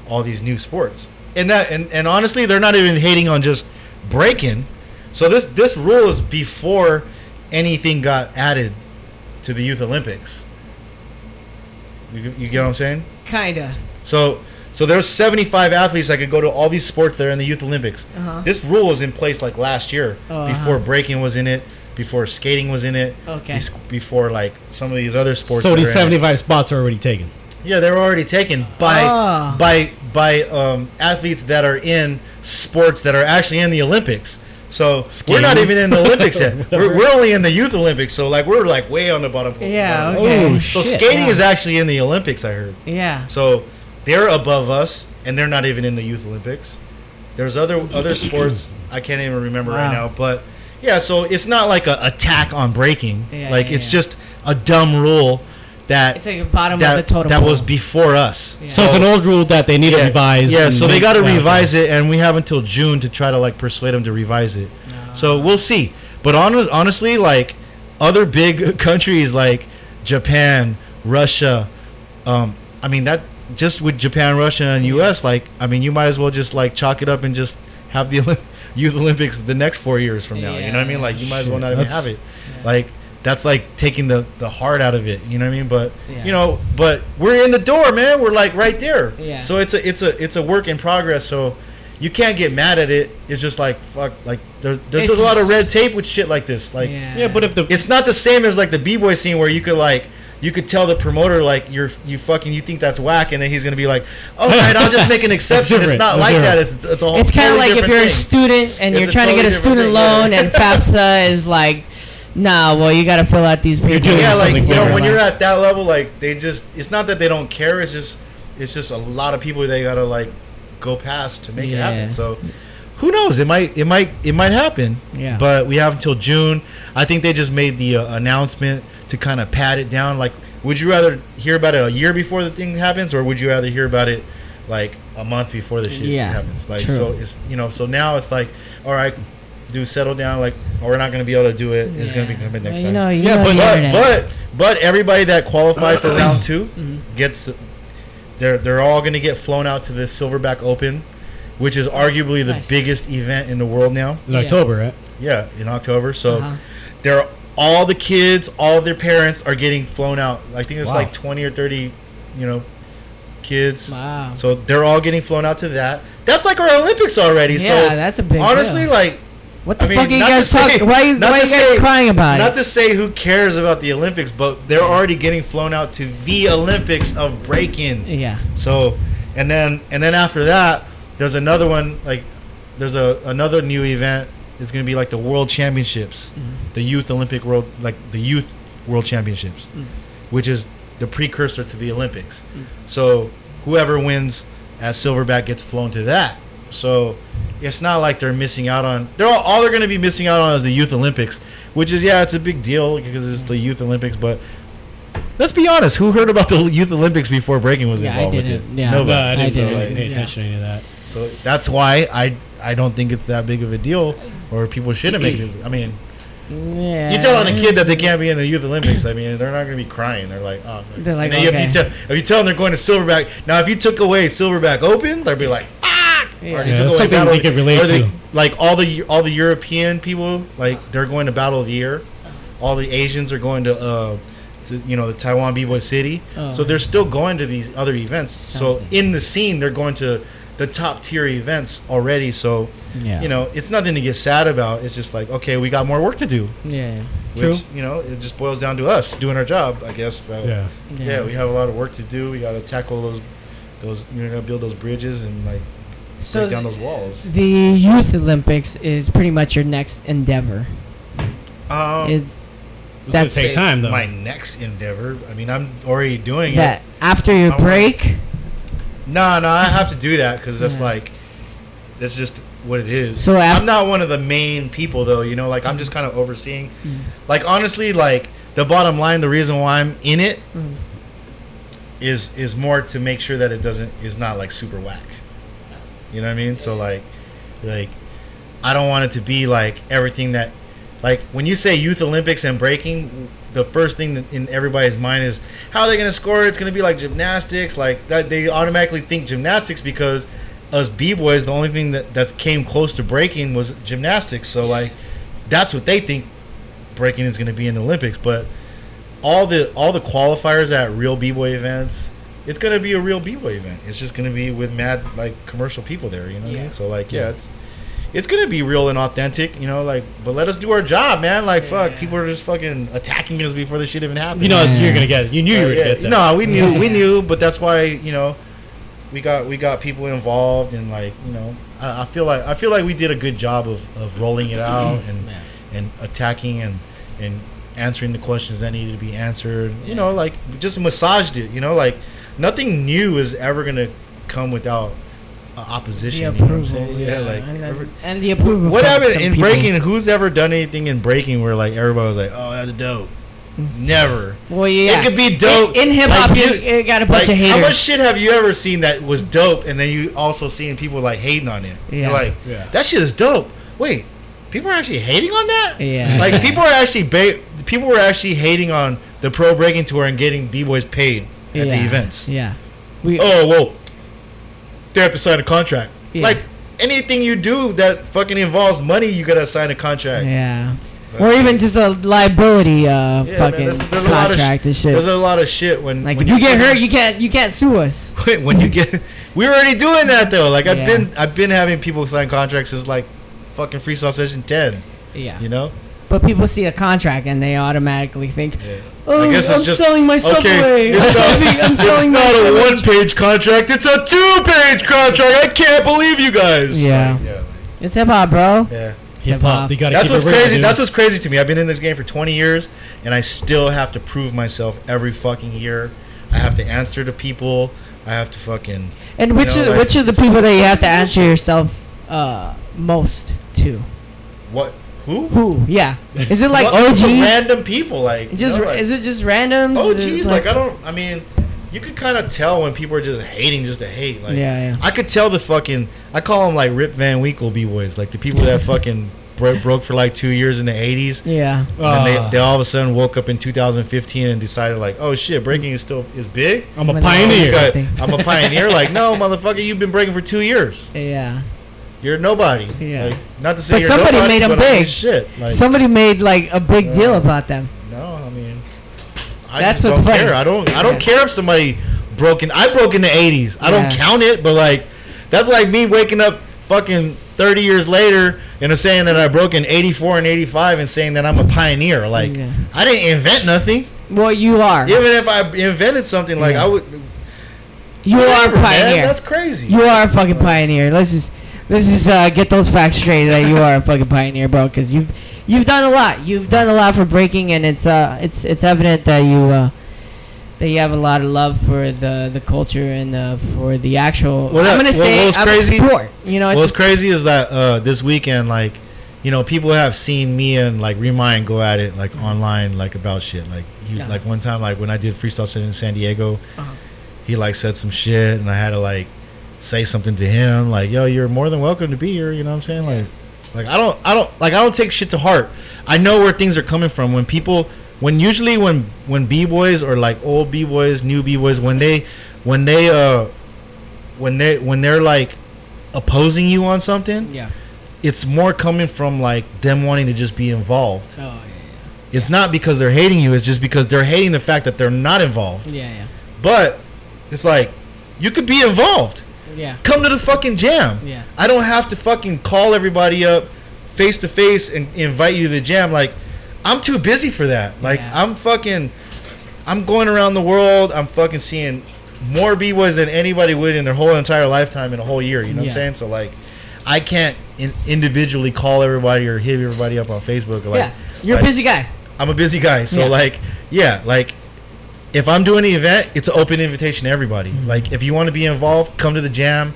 Speaker 6: all these new sports. And that and, and honestly, they're not even hating on just breaking. So this this rule is before anything got added to the Youth Olympics. You, you get what I'm saying?
Speaker 4: Kinda.
Speaker 6: So so there's 75 athletes that could go to all these sports that are in the Youth Olympics.
Speaker 4: Uh-huh.
Speaker 6: This rule was in place like last year,
Speaker 4: Oh,
Speaker 6: before
Speaker 4: uh-huh.
Speaker 6: breaking was in it, before skating was in it,
Speaker 4: Okay.
Speaker 6: before like some of these other sports.
Speaker 7: So these
Speaker 6: are in
Speaker 7: 75 spots are already taken.
Speaker 6: Yeah, they were already taken by
Speaker 4: Ah.
Speaker 6: by by um, athletes that are in sports that are actually in the Olympics. So we're not even in the Olympics yet. (laughs) We're, we're only in the Youth Olympics. So like we're like way on the bottom.
Speaker 4: Yeah,
Speaker 6: bottom.
Speaker 4: okay.
Speaker 7: Oh,
Speaker 6: So
Speaker 7: shit.
Speaker 6: skating
Speaker 4: yeah.
Speaker 6: is actually in the Olympics. I heard.
Speaker 4: Yeah.
Speaker 6: So they're above us, and they're not even in the Youth Olympics. There's other other sports I can't even remember right now, but yeah. So it's not like a attack on breaking.
Speaker 4: Yeah,
Speaker 6: like
Speaker 4: yeah,
Speaker 6: it's
Speaker 4: yeah.
Speaker 6: just a dumb rule that
Speaker 4: It's like bottom
Speaker 6: that
Speaker 4: of the totem
Speaker 6: that
Speaker 4: pole.
Speaker 6: was before us.
Speaker 4: Yeah.
Speaker 7: So it's an old rule that they need to revise.
Speaker 6: Yeah, so they got to revise it, and we have until June to try to like persuade them to revise it. So we'll see. But hon- honestly, like other big (laughs) countries like Japan, Russia, um, I mean that just with Japan, Russia, and U.S. Like I mean, you might as well just like chalk it up and just have the (laughs) Olymp- Youth Olympics the next four years from now. You know what I mean? Like you might as well not even have it. Like that's like taking the the heart out of it. You know what I mean? But
Speaker 4: Yeah.
Speaker 6: you know, but we're in the door, man. We're like right there.
Speaker 4: Yeah.
Speaker 6: So it's a it's a it's a work in progress. So you can't get mad at it. It's just like fuck. Like there, there's
Speaker 4: It's
Speaker 6: a lot of red tape with shit like this. Like
Speaker 4: yeah.
Speaker 7: Yeah, but if the
Speaker 6: it's not the same as like the b boy scene where you could like. You could tell the promoter like you're you fucking you think that's whack, and then he's gonna be like, "All (laughs) right, I'll just make an exception." it's not
Speaker 7: That's
Speaker 6: like that. It's it's a whole.
Speaker 4: it's kind of
Speaker 6: totally
Speaker 4: like if you're a student and
Speaker 6: It's
Speaker 4: you're
Speaker 6: a
Speaker 4: trying to get a student
Speaker 6: different
Speaker 4: loan,
Speaker 6: thing,
Speaker 4: and (laughs) FAFSA is like, nah, well, you got to fill out these papers.
Speaker 6: yeah, like you know, when you're at that level, like they just it's not that they don't care. It's just it's just a lot of people they gotta like go past to make it happen. So who knows? It might it might it might happen.
Speaker 4: Yeah.
Speaker 6: But we have until June. I think they just made the uh, announcement to kind of pat it down. Like, would you rather hear about it a year before the thing happens, or would you rather hear about it like a month before the shit
Speaker 4: Yeah,
Speaker 6: happens? Like,
Speaker 4: true.
Speaker 6: so it's you know, so now it's like, all right. Do settle down, like, or we're not going to be able to do it. It's going to be coming next
Speaker 4: Well, you
Speaker 6: time.
Speaker 4: know, you
Speaker 7: Yeah,
Speaker 4: know
Speaker 7: but-
Speaker 4: the
Speaker 6: But
Speaker 4: internet.
Speaker 6: but but everybody that qualified for round (coughs) 2
Speaker 4: Mm-hmm.
Speaker 6: gets they're they're all going to get flown out to the Silverback Open, which is arguably the
Speaker 4: Nice.
Speaker 6: biggest event in the world now.
Speaker 7: in
Speaker 4: Yeah.
Speaker 7: October, right?
Speaker 6: Yeah, in October. So
Speaker 4: Uh-huh.
Speaker 6: they're all the kids, all of their parents are getting flown out. I think it's
Speaker 7: Wow.
Speaker 6: like 20 or 30, you know, kids.
Speaker 4: Wow.
Speaker 6: So they're all getting flown out to that. That's like our Olympics already. so
Speaker 4: Yeah, that's a big
Speaker 6: honestly
Speaker 4: deal.
Speaker 6: like
Speaker 4: what the
Speaker 6: I mean,
Speaker 4: fuck are you guys talking? Why, you- why are you guys
Speaker 6: say-
Speaker 4: crying about
Speaker 6: Not
Speaker 4: it?
Speaker 6: Not to say who cares about the Olympics, but they're already getting flown out to the Olympics of breaking.
Speaker 4: yeah.
Speaker 6: So, and then and then after that, there's another one like there's a another new event. It's gonna be like the World Championships, mm-hmm. the Youth Olympic World like the Youth World Championships, mm. which is the precursor to the Olympics. Mm. So whoever wins as silverback gets flown to that. So it's not like they're missing out on. They're all, all they're going to be missing out on is the Youth Olympics, which is yeah, it's a big deal because it's the Youth Olympics. But let's be honest, who heard about the (laughs) Youth Olympics before breaking was
Speaker 4: Yeah,
Speaker 6: involved with
Speaker 4: didn't.
Speaker 6: it?
Speaker 4: Yeah.
Speaker 6: Nobody.
Speaker 7: No, I didn't,
Speaker 4: I
Speaker 7: so,
Speaker 4: didn't.
Speaker 7: like, pay
Speaker 4: Yeah.
Speaker 7: attention to any of that.
Speaker 6: So that's why I I don't think it's that big of a deal, or people shouldn't make it. I mean,
Speaker 4: Yeah.
Speaker 6: you telling a kid that they can't be in the Youth Olympics. I mean, they're not going to be crying. They're like, oh.
Speaker 4: They're like,
Speaker 6: and
Speaker 4: okay.
Speaker 6: if you tell if you tell them they're going to Silverback, now if you took away Silverback Open, they'd be like.
Speaker 4: Yeah.
Speaker 6: Or
Speaker 7: Yeah,
Speaker 6: took
Speaker 7: that's
Speaker 6: away
Speaker 7: something
Speaker 6: Battle-
Speaker 7: we could relate
Speaker 6: they-
Speaker 7: to.
Speaker 6: Like all the all the European people, like they're going to Battle of the Year. All the Asians are going to, uh, to you know, the Taiwan B-Boy City.
Speaker 4: Oh.
Speaker 6: So they're still going to these other events. So in the scene, they're going to the top tier events already. So
Speaker 4: Yeah.
Speaker 6: you know, it's nothing to get sad about. It's just like, okay, we got more work to do.
Speaker 4: Yeah.
Speaker 6: Which, you know, it just boils down to us doing our job, I guess. So,
Speaker 7: Yeah.
Speaker 6: yeah. we have a lot of work to do. We got to tackle those, those, you know, build those bridges and like
Speaker 4: So
Speaker 6: break down those walls.
Speaker 4: the Youth Olympics is pretty much your next endeavor.
Speaker 6: Um,
Speaker 4: Is
Speaker 7: It's gonna
Speaker 4: That's-
Speaker 7: take time
Speaker 6: it's
Speaker 7: though.
Speaker 6: My next endeavor. I mean, I'm already doing
Speaker 4: that
Speaker 6: it.
Speaker 4: after your
Speaker 6: I wanna-
Speaker 4: break?
Speaker 6: No, no, I have to do that because that's
Speaker 4: Yeah.
Speaker 6: like, that's just what it is.
Speaker 4: So af-
Speaker 6: I'm not one of the main people though. You know, like I'm just kind of overseeing.
Speaker 4: Mm.
Speaker 6: Like honestly, like the bottom line, the reason why I'm in it
Speaker 4: Mm.
Speaker 6: is is more to make sure that it doesn't is not like super whack. You know what I mean? So like, like I don't want it to be like everything that, like when you say Youth Olympics and breaking, the first thing in everybody's mind is how are they going to score? It's going to be like gymnastics, like that. They automatically think gymnastics because us b boys, the only thing that that came close to breaking was gymnastics. So like, that's what they think breaking is going to be in the Olympics, but all the all the qualifiers at real b-boy events it's going to be a real b-boy event it's just going to be with mad like commercial people there you know what I mean? so like yeah, it's it's going to be real and authentic you know like but let us do our job man like fuck people are just fucking attacking us before the shit even happened
Speaker 7: You know,
Speaker 4: Yeah.
Speaker 7: you're gonna get. It. You knew you
Speaker 6: Uh,
Speaker 7: were
Speaker 6: yeah,
Speaker 7: gonna get that.
Speaker 6: no we knew we knew but that's why you know we got we got people involved and like you know I, I feel like I feel like we did a good job of, of rolling it out (clears throat) and
Speaker 4: Yeah.
Speaker 6: and attacking and and answering the questions that needed to be answered. You know, like just massaged it. You know, like nothing new is ever gonna come without uh, opposition.
Speaker 4: The
Speaker 6: you know what I'm
Speaker 4: approval, yeah,
Speaker 6: like
Speaker 4: and,
Speaker 6: every-
Speaker 4: and the approval.
Speaker 6: what happened in
Speaker 4: people.
Speaker 6: breaking? Who's ever done anything in breaking where like everybody was like, "Oh, that's dope." Never.
Speaker 4: Well, yeah,
Speaker 6: It could be dope.
Speaker 4: in, in hip hop.
Speaker 6: Like,
Speaker 4: you,
Speaker 6: you-
Speaker 4: you got a bunch
Speaker 6: Like,
Speaker 4: of
Speaker 6: how much shit have you ever seen that was dope, and then you also seen people like hating on it?
Speaker 4: Yeah.
Speaker 6: You're like,
Speaker 7: Yeah.
Speaker 6: that shit is dope. Wait, people are actually hating on that?
Speaker 4: Yeah. (laughs)
Speaker 6: Like people are (laughs) actually ba- people were actually hating on the pro breaking tour and getting b boys paid at
Speaker 4: yeah.
Speaker 6: the events.
Speaker 4: Yeah, we.
Speaker 6: Oh well, they have to sign a contract.
Speaker 4: Yeah.
Speaker 6: Like anything you do that fucking involves money, you gotta sign a contract.
Speaker 4: Yeah. Or even just a liability uh,
Speaker 6: Yeah,
Speaker 4: fucking
Speaker 6: man, there's, there's a lot of
Speaker 4: contract
Speaker 6: sh-
Speaker 4: and shit.
Speaker 6: There's a lot of shit when
Speaker 4: like
Speaker 6: when
Speaker 4: if you get hurt, you can't you can't sue us. (laughs)
Speaker 6: when you get we're already doing that though like i've
Speaker 4: Yeah.
Speaker 6: been i've been having people sign contracts since like fucking freestyle session 10
Speaker 4: Yeah.
Speaker 6: you know
Speaker 4: But people see a contract and they automatically think, "Oh,
Speaker 6: I guess
Speaker 4: I'm
Speaker 6: just-
Speaker 4: selling my
Speaker 6: okay,
Speaker 4: subway. (laughs)
Speaker 6: it's
Speaker 4: I'm
Speaker 6: not-
Speaker 4: selling, I'm
Speaker 6: it's
Speaker 4: selling my
Speaker 6: not a one page contract it's a two page contract i can't believe you guys
Speaker 4: Yeah.
Speaker 6: Like, yeah,
Speaker 4: It's hip hop, bro.
Speaker 6: yeah.
Speaker 7: Hip hop. They gotta
Speaker 6: That's what's crazy.
Speaker 7: dude.
Speaker 6: That's what's crazy to me. I've been in this game for 20 years, and I still have to prove myself every fucking year. I have to answer to people. I have to fucking.
Speaker 4: And which
Speaker 6: know,
Speaker 4: are,
Speaker 6: like,
Speaker 4: which are the people that you have to answer yourself uh, most to?
Speaker 6: What? Who?
Speaker 4: Who? Yeah. Is it like
Speaker 6: What-
Speaker 4: OGs?
Speaker 6: Random people, like
Speaker 4: Just
Speaker 6: you know, like,
Speaker 4: is it just randoms?
Speaker 6: Oh,
Speaker 4: Is it
Speaker 6: geez, like, I don't. I mean, you could kind of tell when people are just hating just to hate. Like,
Speaker 4: Yeah, yeah.
Speaker 6: I could tell the fucking. I call them like Rip Van Winkle b boys, like the people that fucking bro- broke for like two years in the '80s.
Speaker 4: Yeah.
Speaker 6: And
Speaker 7: Ah.
Speaker 6: they, they all of a sudden woke up in 2015 and decided like, oh shit, breaking is still is big.
Speaker 7: I'm a
Speaker 4: When they-
Speaker 7: pioneer.
Speaker 6: I'm a pioneer. like, (laughs) no, motherfucker, you've been breaking for two years.
Speaker 4: Yeah.
Speaker 6: You're nobody.
Speaker 4: Yeah.
Speaker 6: Like, not to say
Speaker 4: But
Speaker 6: you're
Speaker 4: somebody
Speaker 6: nobody,
Speaker 4: made 'em
Speaker 6: but I mean,
Speaker 4: big.
Speaker 6: Shit. Like,
Speaker 4: Somebody made like a big deal
Speaker 6: Uh,
Speaker 4: about them.
Speaker 6: no, I mean, I
Speaker 4: That's what's
Speaker 6: don't
Speaker 4: funny.
Speaker 6: care. I don't. I don't
Speaker 4: Yeah.
Speaker 6: care if somebody broke in. I broke in the '80s. I don't count it, but like, that's like me waking up fucking 30 years later and saying that I broke in '84 and '85 and saying that I'm a pioneer. Like,
Speaker 4: Yeah.
Speaker 6: I didn't invent nothing.
Speaker 4: Well, you are.
Speaker 6: Even if I invented something, like
Speaker 4: Yeah.
Speaker 6: I would.
Speaker 4: you are a
Speaker 6: Whatever, man,
Speaker 4: pioneer.
Speaker 6: That's crazy.
Speaker 4: You are a fucking pioneer. Let's just let's just uh, get those facts straight that you are a fucking pioneer, bro. Because you've you've done a lot. You've done a lot for breaking, and it's uh it's it's evident that you uh that you have a lot of love for the the culture and uh, for the actual. I'm gonna say
Speaker 6: what was
Speaker 4: I'm
Speaker 6: crazy-
Speaker 4: sport. You know,
Speaker 6: What's crazy is that uh, this weekend, like, you know, people have seen me and like Remind go at it like online, like about shit. Like, he,
Speaker 4: Yeah.
Speaker 6: like one time, like when I did freestyle in San Diego,
Speaker 4: Uh-huh.
Speaker 6: he like said some shit, and I had to like say something to him, like, "Yo, you're more than welcome to be here." You know what I'm saying? Like, like I don't, I don't, like I don't take shit to heart. I know where things are coming from when people, when usually when when b boys or like old b boys, new b boys, when they, when they uh, when they when they're like opposing you on something,
Speaker 4: yeah.
Speaker 6: it's more coming from like them wanting to just be involved.
Speaker 4: Oh yeah,
Speaker 6: It's not because they're hating you. It's just because they're hating the fact that they're not involved.
Speaker 4: yeah, yeah,
Speaker 6: But it's like you could be involved.
Speaker 4: Yeah,
Speaker 6: Come to the fucking jam.
Speaker 4: yeah.
Speaker 6: I don't have to fucking call everybody up face to face and invite you to the jam. Like, I'm too busy for that. Like,
Speaker 4: Yeah.
Speaker 6: I'm fucking, I'm going around the world. I'm fucking seeing more b boys than anybody would in their whole entire lifetime in a whole year. You know what I'm saying? So like, I can't in, individually call everybody or hit everybody up on Facebook. Like,
Speaker 4: yeah. You're a busy guy.
Speaker 6: I'm a busy guy, so
Speaker 4: Yeah.
Speaker 6: like, yeah, like, if I'm doing the event, it's an open invitation to everybody.
Speaker 4: Mm-hmm.
Speaker 6: Like, if you want to be involved, come to the jam.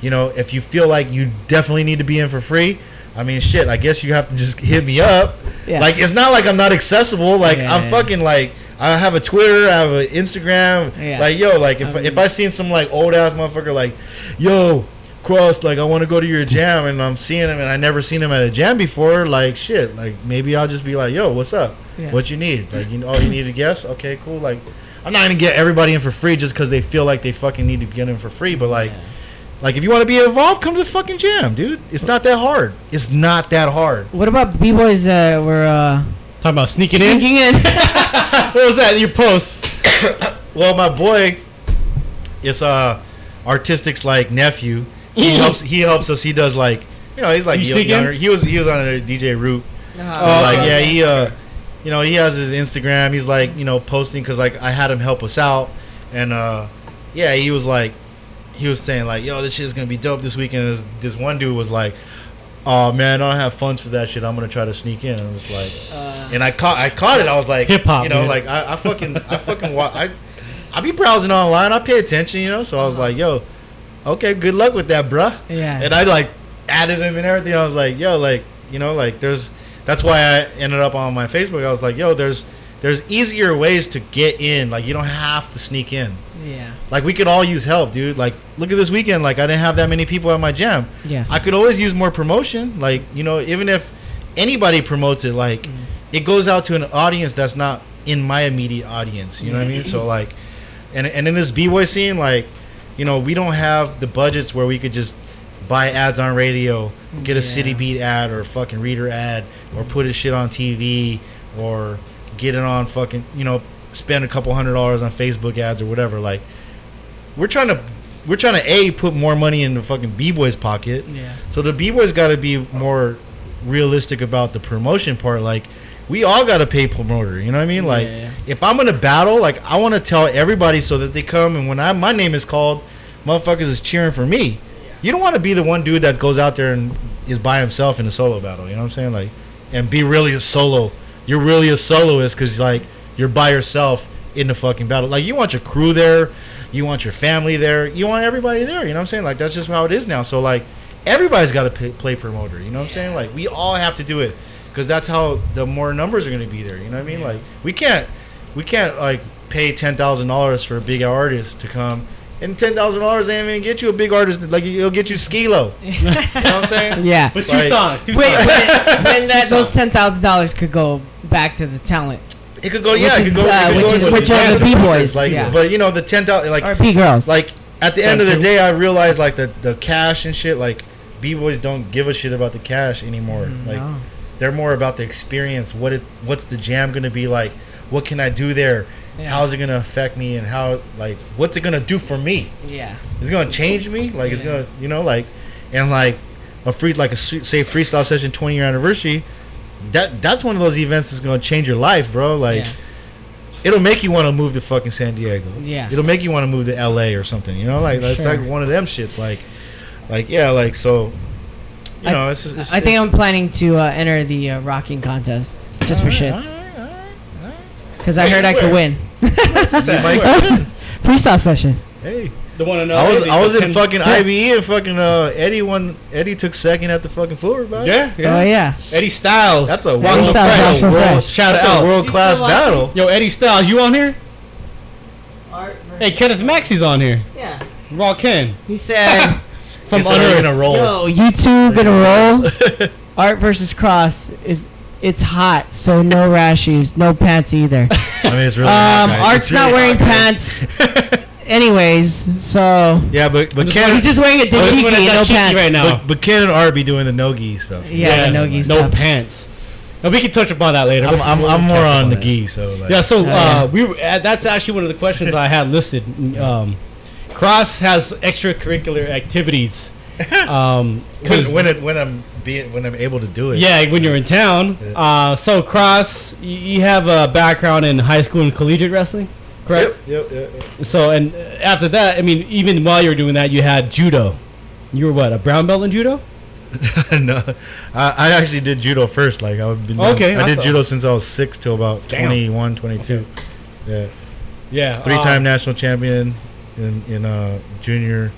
Speaker 6: You know, if you feel like you definitely need to be in for free, I mean, shit, I guess you have to just hit me up.
Speaker 4: Yeah.
Speaker 6: Like, it's not like I'm not accessible. Like,
Speaker 4: Yeah,
Speaker 6: I'm fucking like, I have a Twitter, I have an Instagram.
Speaker 4: Yeah.
Speaker 6: Like, yo, like if if I seen some like old ass motherfucker like, yo. Cros, like I want to go to your jam, and I'm seeing him, and I never seen him at a jam before. Like shit, like maybe I'll just be like, "Yo, what's up?
Speaker 4: Yeah.
Speaker 6: What you need? Like, you know, oh, you need a guest? Okay, cool. Like, I'm not gonna get everybody in for free just because they feel like they fucking need to get in for free. But like, like if you want to be involved, come to the fucking jam, dude. It's not that hard. It's not that hard.
Speaker 4: What about b boys? Uh, were uh,
Speaker 7: Talking about sneaking in.
Speaker 4: sneaking in. (laughs)
Speaker 7: What was that? Your post.
Speaker 6: Well, my boy, it's uh, artistic's like nephew. He (laughs) helps. He helps us. He does like, you know, he's like
Speaker 7: You
Speaker 6: yo-
Speaker 7: sneak in?
Speaker 6: younger. He was he was on a DJ route.
Speaker 4: Oh,
Speaker 6: like
Speaker 7: okay.
Speaker 6: yeah, he uh, you know, he has his Instagram. He's like, you know, posting because like I had him help us out, and uh, yeah, he was like, he was saying like, "Yo, this shit is gonna be dope this weekend." This, this one dude was like, "Oh man, I don't have funds for that shit. I'm gonna try to sneak in." And I was like, and I caught I caught it. I was like,
Speaker 7: Hip-hop,
Speaker 6: you know,
Speaker 7: man.
Speaker 6: like I, I fucking I fucking wa- I I be browsing online. I pay attention, you know. So I was like, "Yo, okay, good luck with that, bruh."
Speaker 4: Yeah.
Speaker 6: And I like added him and everything. I was like, "Yo, like you know, like there's." That's why I ended up on my Facebook. I was like, "Yo, there's." There's easier ways to get in. Like you don't have to sneak in.
Speaker 4: Yeah.
Speaker 6: Like we could all use help, dude. Like look at this weekend. Like I didn't have that many people at my jam.
Speaker 4: Yeah.
Speaker 6: I could always use more promotion. Like you know, even if anybody promotes it, like
Speaker 4: Mm.
Speaker 6: it goes out to an audience that's not in my immediate audience. You know what I mean? So like, and and in this b boy scene, like you know, we don't have the budgets where we could just buy ads on radio, get a city beat ad or a fucking reader ad, or put his shit on TV, or get it on fucking you know spend a couple hundred dollars on Facebook ads or whatever. Like we're trying to we're trying to a put more money in the fucking b boys pocket.
Speaker 4: Yeah.
Speaker 6: So the b boys got to be more realistic about the promotion part. Like we all got to pay promoter. You know what I mean? Like
Speaker 4: Yeah.
Speaker 6: If I'm gonna battle, like I want to tell everybody so that they come and when I my name is called, motherfuckers is cheering for me. You don't want to be the one dude that goes out there and is by himself in a solo battle. You know what I'm saying? Like, and be really a solo. You're really a soloist because like you're by yourself in the fucking battle. Like you want your crew there, you want your family there, you want everybody there. You know what I'm saying? Like that's just how it is now. So like everybody's got to play promoter. You know what I'm saying? Like we all have to do it because that's how the more numbers are going to be there. You know what I mean? Like we can't we can't like pay ten thousand dollars for a big artist to come. And ten thousand dollars ain't even get you a big artist. Like it'll get you Skee-Lo. (laughs) you know what I'm saying?
Speaker 4: Yeah.
Speaker 7: But two
Speaker 6: Like-
Speaker 7: songs, two
Speaker 4: Wait,
Speaker 7: songs.
Speaker 4: when, when (laughs) that those ten thousand dollars could go back to the talent
Speaker 6: It could go,
Speaker 4: Which
Speaker 6: yeah,
Speaker 4: is-
Speaker 6: it could go,
Speaker 4: uh,
Speaker 6: it could
Speaker 4: which
Speaker 6: go
Speaker 4: is- which are the B-boys,
Speaker 6: Like,
Speaker 4: yeah.
Speaker 6: but you know, the ten thousand, like,
Speaker 4: or B girls.
Speaker 6: like at the end of the day, I realized like the the cash and shit. Like, b boys don't give a shit about the cash anymore. like,
Speaker 4: no.
Speaker 6: they're more about the experience. What it, what's the jam gonna be like? What can I do there?
Speaker 4: Yeah.
Speaker 6: How's it gonna affect me? And how, like, what's it gonna do for me?
Speaker 4: yeah.
Speaker 6: It's gonna change me. Like, it's
Speaker 4: Yeah.
Speaker 6: gonna, you know, like, and like a free, like a say freestyle session twenty year anniversary. That that's one of those events that's gonna change your life, bro. Like
Speaker 4: yeah.
Speaker 6: it'll make you want to move to fucking San Diego.
Speaker 4: Yeah.
Speaker 6: It'll make you want to move to LA or something. You know, like that's
Speaker 4: Sure.
Speaker 6: like one of them shits. Like, like yeah, like so. You
Speaker 4: I-
Speaker 6: know, it's, it's
Speaker 4: I think I'm planning to uh, enter the uh, rocking contest just for
Speaker 6: Alright,
Speaker 4: shits. Because I
Speaker 6: Wait,
Speaker 4: heard I could win. (laughs) Freestyle session.
Speaker 6: hey,
Speaker 7: The one in
Speaker 6: I was
Speaker 7: LA,
Speaker 6: I was in
Speaker 7: 10
Speaker 6: fucking IBE and fucking uh, Eddie won. Eddie took second at the fucking floor, bro.
Speaker 7: Yeah, yeah.
Speaker 4: Oh yeah.
Speaker 7: Eddie Styles.
Speaker 6: That's a
Speaker 7: Rock
Speaker 6: world
Speaker 7: So
Speaker 4: Styles,
Speaker 7: Fresh.
Speaker 4: So
Speaker 7: World- Shout
Speaker 6: That's
Speaker 7: out.
Speaker 6: world class battle.
Speaker 7: Yo, Eddie Styles, you on here? Art Hey, Kenneth Maxey's on here.
Speaker 4: Yeah.
Speaker 7: Raw Ken.
Speaker 4: He said, (laughs)
Speaker 7: From
Speaker 6: Guess how they're gonna roll.
Speaker 4: "Yo, you two gonna roll? (laughs) Art versus Cros is it's hot, so no rashies, no pants either. (laughs)
Speaker 6: I mean, it's really hot,
Speaker 4: Um,
Speaker 6: guys.
Speaker 4: Art's
Speaker 6: It's
Speaker 4: not
Speaker 6: really
Speaker 4: wearing
Speaker 6: hot,
Speaker 4: pants, (laughs) anyways. So
Speaker 6: Yeah, but but Ken,
Speaker 4: he's just wearing a
Speaker 7: just
Speaker 4: dashiki
Speaker 7: wearing a
Speaker 4: and no
Speaker 7: dashiki
Speaker 4: pants.
Speaker 7: right now.
Speaker 6: but, but Ken and Art be doing the no-gi stuff.
Speaker 4: Yeah, the no-gi
Speaker 7: no pants. No, we can touch upon that later.
Speaker 6: I'm, I'm, I'm more on the
Speaker 7: that.
Speaker 6: gi, so like,
Speaker 7: Yeah, so
Speaker 4: Oh,
Speaker 7: uh, we were, uh, that's actually one of the questions I had listed. Um, Cros has extracurricular activities. (laughs) Um, 'cause-
Speaker 6: when, when it when I'm being when I'm able to do it.
Speaker 7: yeah, when you're in town. Uh, so Cros, you have a background in high school and collegiate wrestling, correct?
Speaker 6: Yep, yep, yep, yep.
Speaker 7: So and after that, I mean, even while you were doing that, you had judo. You were what, a brown belt in judo? (laughs)
Speaker 6: no, I, I actually did judo first. Like I've been.
Speaker 7: Okay,
Speaker 6: I,
Speaker 7: I
Speaker 6: did
Speaker 7: thought-
Speaker 6: judo since I was six till about
Speaker 7: Damn.
Speaker 6: 21, 22. Yeah,
Speaker 7: Yeah,
Speaker 6: three-time
Speaker 7: um,
Speaker 6: national champion in in uh junior,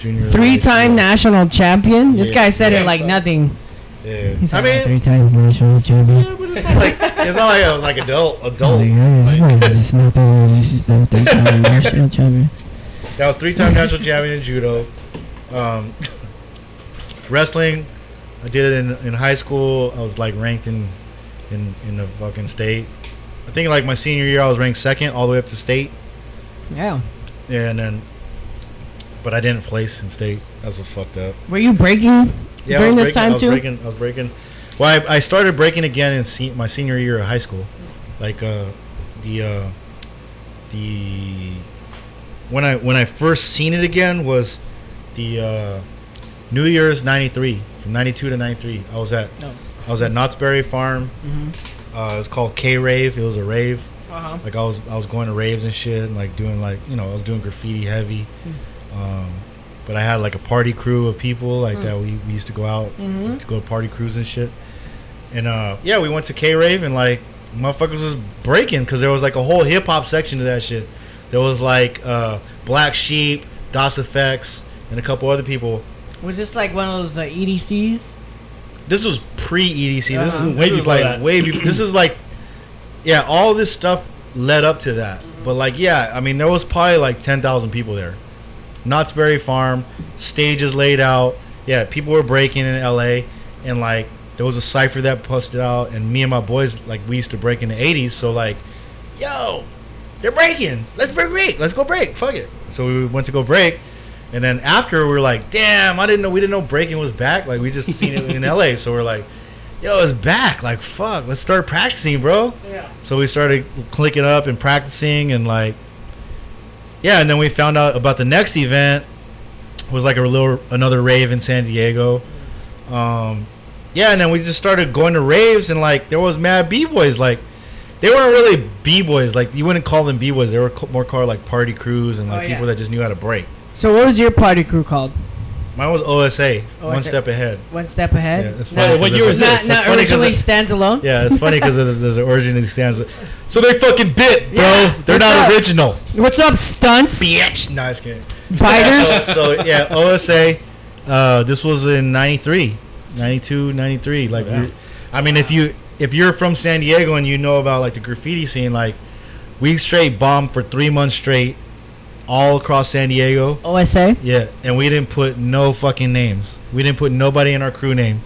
Speaker 6: junior.
Speaker 4: Three-time national champion. This guy said
Speaker 7: Yeah,
Speaker 4: it like
Speaker 7: so-
Speaker 4: nothing.
Speaker 6: Yeah,
Speaker 4: He
Speaker 6: I
Speaker 4: said
Speaker 6: mean,
Speaker 4: three-time national champion.
Speaker 6: yeah, but it's not like it's not like I was like adult, adult.
Speaker 4: yeah, this is not- this is not the- this is the three-time (laughs) national champion.
Speaker 6: That was three-time national champion in judo. Um, wrestling, I did it in, in high school. I was like ranked in, in in the fucking state. I think like my senior year, I was ranked second all the way up to state.
Speaker 4: Yeah.
Speaker 6: Yeah, and then, but I didn't place in state. That's what's fucked up.
Speaker 4: Were you breaking
Speaker 6: Yeah,
Speaker 4: during this
Speaker 6: breaking, I
Speaker 4: time
Speaker 6: was
Speaker 4: too?
Speaker 6: breaking. I was breaking. Well, I, I started breaking again in se- my senior year of high school, like uh, the uh, the when I when I first seen it again was the uh, New Year's '93 from '92 to '93. I was at
Speaker 4: Oh.
Speaker 6: I was at Knott's Berry Farm.
Speaker 4: Mm-hmm.
Speaker 6: Uh, it was called K Rave. It was a rave.
Speaker 4: Uh-huh.
Speaker 6: Like I was I was going to raves and shit, and like doing like you know I was doing graffiti heavy.
Speaker 4: Hmm.
Speaker 6: Um, but I had like a party crew of people like that. We, we used to go out to go to party crews and shit. And uh, yeah, we went to K Rave and like motherfuckers was breaking because there was like a whole hip hop section to that shit. There was like uh, Black Sheep, Das EFX, and a couple other people.
Speaker 4: Was this like one of those uh, EDCs?
Speaker 6: This was pre EDC. This
Speaker 4: Uh-huh.
Speaker 6: is
Speaker 7: Way
Speaker 6: this
Speaker 7: before
Speaker 6: like
Speaker 7: that.
Speaker 6: way before. This is like, yeah, all this stuff led up to that. But like, yeah, I mean, there was probably like ten thousand people there. Knott's Berry Farm, stages laid out. Yeah, people were breaking in LA, and like there was a cipher that posted out, and me and my boys like we used to break in the '80s. So like, yo, they're breaking. Let's break, break. Let's go break. Fuck it. So we went to go break, and then after we were like, damn, I didn't know we didn't know breaking was back. Like we just (laughs) seen it in LA. So we're like, yo, it's back. Like fuck, let's start practicing, bro.
Speaker 4: Yeah.
Speaker 6: So we started clicking up and practicing and like, yeah. And then we found out about the next event was like a little another rave in San Diego. Um, yeah, and then we just started going to raves and like there was mad b boys like. They weren't really b boys, like you wouldn't call them b boys. They were co- more called like party crews and like
Speaker 4: Oh, yeah.
Speaker 6: people that just knew how to break.
Speaker 4: So what was your party crew called?
Speaker 6: Mine was OSA, one
Speaker 4: OSA.
Speaker 6: step ahead.
Speaker 4: One step ahead.
Speaker 6: Yeah, it's funny.
Speaker 7: what
Speaker 6: 'cause
Speaker 7: year
Speaker 6: it's-
Speaker 7: was
Speaker 4: Not,
Speaker 7: this?
Speaker 4: not
Speaker 6: It's funny 'cause
Speaker 4: originally
Speaker 6: it-
Speaker 4: stands alone.
Speaker 6: Yeah, it's funny because there's an origin in stands. So they fucking bit, bro.
Speaker 4: Yeah,
Speaker 6: They're
Speaker 4: what's
Speaker 6: not
Speaker 4: up?
Speaker 6: original.
Speaker 4: What's up, stunts?
Speaker 6: Bitch. No, I just kidding.
Speaker 4: Biters?
Speaker 6: so, so, yeah, OSA. Uh, this was in 93, 92, 93. Like,
Speaker 7: Yeah.
Speaker 6: we- I mean, if you if you're from San Diego and you know about like the graffiti scene, like we straight bombed for three months straight, all across San Diego.
Speaker 4: OSA.
Speaker 6: Yeah, and we didn't put no fucking names. We didn't put nobody in our crew name.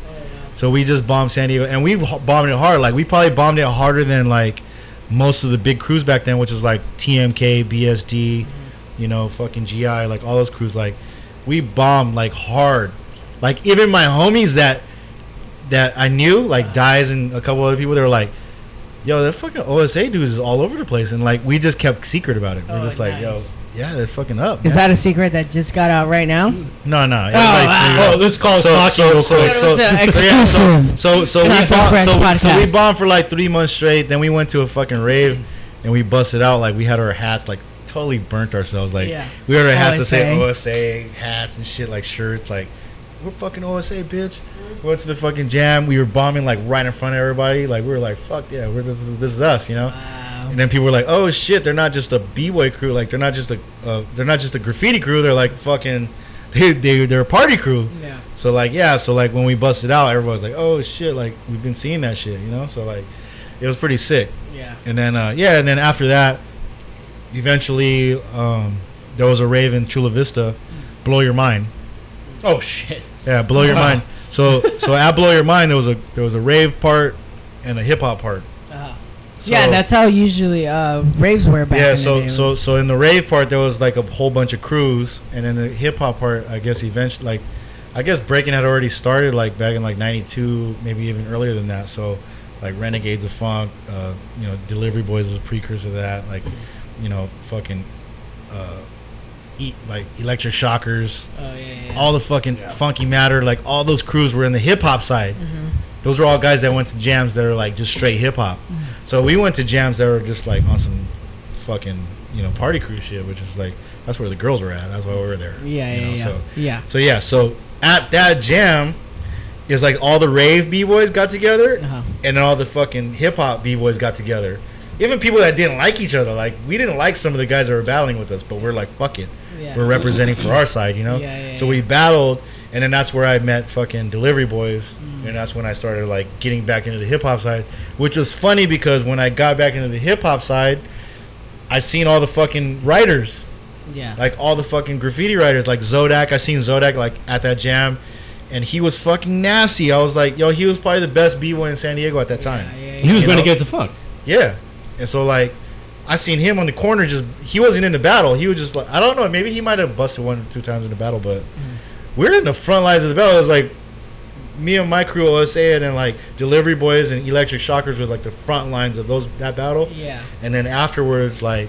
Speaker 6: So we just bombed San Diego, and we bombed it hard. Like we probably bombed it harder than like most of the big crews back then, which is like TMK, BSD, you know, fucking GI, like all those crews. Like we bombed like hard. Like even my homies that that I knew, like Dies and a couple other people, they were like, "Yo, that fucking OSA dudes is all over the place," and like we just kept secret about it. We're
Speaker 4: Oh,
Speaker 6: just like, "Yo,
Speaker 4: nice.
Speaker 6: Yeah, that's fucking up."
Speaker 4: Is
Speaker 6: man."
Speaker 4: that a secret that just got out right now?
Speaker 6: No, no.
Speaker 4: wow.
Speaker 7: Oh, uh, oh let's call it
Speaker 6: so,
Speaker 7: talking
Speaker 6: so,
Speaker 7: real
Speaker 6: so,
Speaker 7: quick.
Speaker 6: so,
Speaker 4: It was an (laughs)
Speaker 6: so, yeah,
Speaker 4: exclusive.
Speaker 6: so, so, we
Speaker 4: so
Speaker 6: bombed, so, so we bombed for like three months straight. Then we went to a fucking rave, and we busted out. Like we had our hats like totally burnt ourselves. Like
Speaker 4: Yeah.
Speaker 6: we had our hats that say
Speaker 4: OSA.
Speaker 6: OSA hats and shit, like shirts. Like we're fucking OSA, bitch. We went to the fucking jam. We were bombing like right in front of everybody. Like we were like, fuck yeah, we're, this is this is us, you know.
Speaker 4: Wow.
Speaker 6: And then people were like, "Oh shit, they're not just a b-boy crew. Like they're not just a uh, they're not just a graffiti crew. They're like fucking (laughs) they they they're a party crew."
Speaker 4: Yeah.
Speaker 6: So like yeah, so like when we busted out, everybody was like, "Oh shit!" Like we've been seeing that shit, you know. So like it was pretty sick.
Speaker 4: Yeah.
Speaker 6: And then uh, yeah, and then after that, eventually um, there was a rave in Chula Vista, blow your mind.
Speaker 7: Oh shit.
Speaker 6: Yeah, blow your mind. So so at blow your mind there was a there was a rave part and a hip hop part. So-
Speaker 4: yeah, that's how usually uh, raves were back.
Speaker 6: yeah,
Speaker 4: in
Speaker 6: so
Speaker 4: the day.
Speaker 6: so so in the rave part there was like a whole bunch of crews, and then the hip hop part, I guess eventually like, I guess breaking had already started like back in like '92, maybe even earlier than that. So like Renegades of Funk, uh, you know, Delivery Boys was a precursor to that. Like, you know, fucking, uh, eat like Electric Shockers,
Speaker 4: Oh yeah, yeah.
Speaker 6: all the fucking Funky Matter, like all those crews were in the hip hop side. Those were all guys that went to jams that are like just straight hip hop. So we went to jams that were just like on some fucking you know party crew shit, which is like that's where the girls were at. That's why we were there.
Speaker 4: yeah,
Speaker 6: you
Speaker 4: yeah,
Speaker 6: know,
Speaker 4: yeah.
Speaker 6: So
Speaker 4: yeah.
Speaker 6: so yeah, so at that jam is like all the rave b boys got together,
Speaker 4: Uh-huh.
Speaker 6: and then all the fucking hip hop b boys got together. Even people that didn't like each other, like we didn't like some of the guys that were battling with us, but we're like, fuck it,
Speaker 4: Yeah.
Speaker 6: we're representing for our side, you know.
Speaker 4: Yeah, yeah,
Speaker 6: so we battled, and then that's where I met fucking Delivery Boys,
Speaker 4: Mm.
Speaker 6: and that's when I started like getting back into the hip hop side, which was funny because when I got back into the hip hop side, I seen all the fucking writers
Speaker 4: yeah.
Speaker 6: like all the fucking graffiti writers, like Zodak. I seen Zodak like at that jam, and he was fucking nasty. I was like, yo, he was probably the best b boy in San Diego at that time.
Speaker 4: Yeah, yeah,
Speaker 7: He was
Speaker 6: You
Speaker 7: going to
Speaker 6: know?
Speaker 7: get the fuck.
Speaker 6: Yeah, and so like, I seen him on the corner. Just he wasn't in the battle. He was just like, I don't know. Maybe he might have busted one or two times in the battle, but we're in the front lines of the battle. It was like me and my crew, OSA, and then like Delivery Boys and Electric Shockers were like the front lines of those that battle.
Speaker 4: Yeah.
Speaker 6: And then afterwards, like,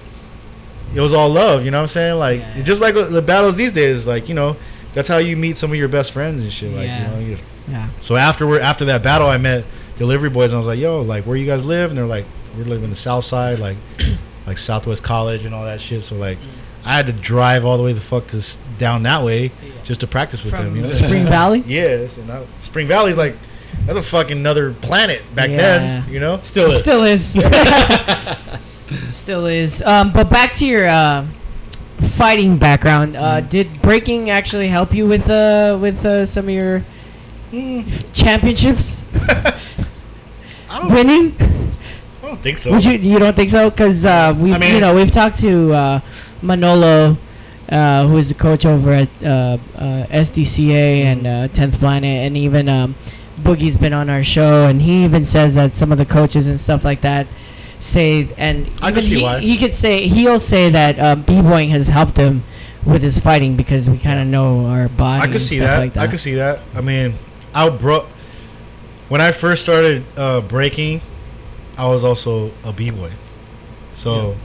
Speaker 6: it was all love. You know what I'm saying? Like,
Speaker 4: Yeah.
Speaker 6: just like the battles these days. Like, you know, that's how you meet some of your best friends and shit. Like,
Speaker 4: Yeah.
Speaker 6: you know, you just,
Speaker 4: Yeah.
Speaker 6: so afterward, after that battle, I met Delivery Boys, and I was like, "Yo, like, where you guys live?" And they're like, "We live in the South Side, like, (clears throat) like Southwest College and all that shit." So like, mm. I had to drive all the way the fuck to down that way just to practice with
Speaker 4: From
Speaker 6: them. You know,
Speaker 4: Spring (laughs) Valley.
Speaker 6: yes, and I, Spring Valley's like that's a fucking another planet back
Speaker 4: Yeah.
Speaker 6: then. You know,
Speaker 7: Still is.
Speaker 4: Still is. (laughs) Still is. Um, but back to your uh, fighting background. Uh,
Speaker 6: Mm.
Speaker 4: Did breaking actually help you with uh, with uh, some of your championships? (laughs)
Speaker 6: I don't,
Speaker 4: Winning?
Speaker 6: I don't think so.
Speaker 4: Would you you don't think so? Because uh, we've
Speaker 6: I mean-
Speaker 4: you know we've talked to uh, Manolo, uh, who is the coach over at uh, uh, SDCA and uh, Tenth Planet, and even um, Boogie's been on our show, and he even says that some of the coaches and stuff like that say, and
Speaker 6: I can see
Speaker 4: he,
Speaker 6: why.
Speaker 4: he could say he'll say that uh, b-boying has helped him with his fighting because we kind of know our body.
Speaker 6: I could see that.
Speaker 4: Like that.
Speaker 6: I could see that. I mean, I bro. When I first started uh, breaking, I was also a b boy, so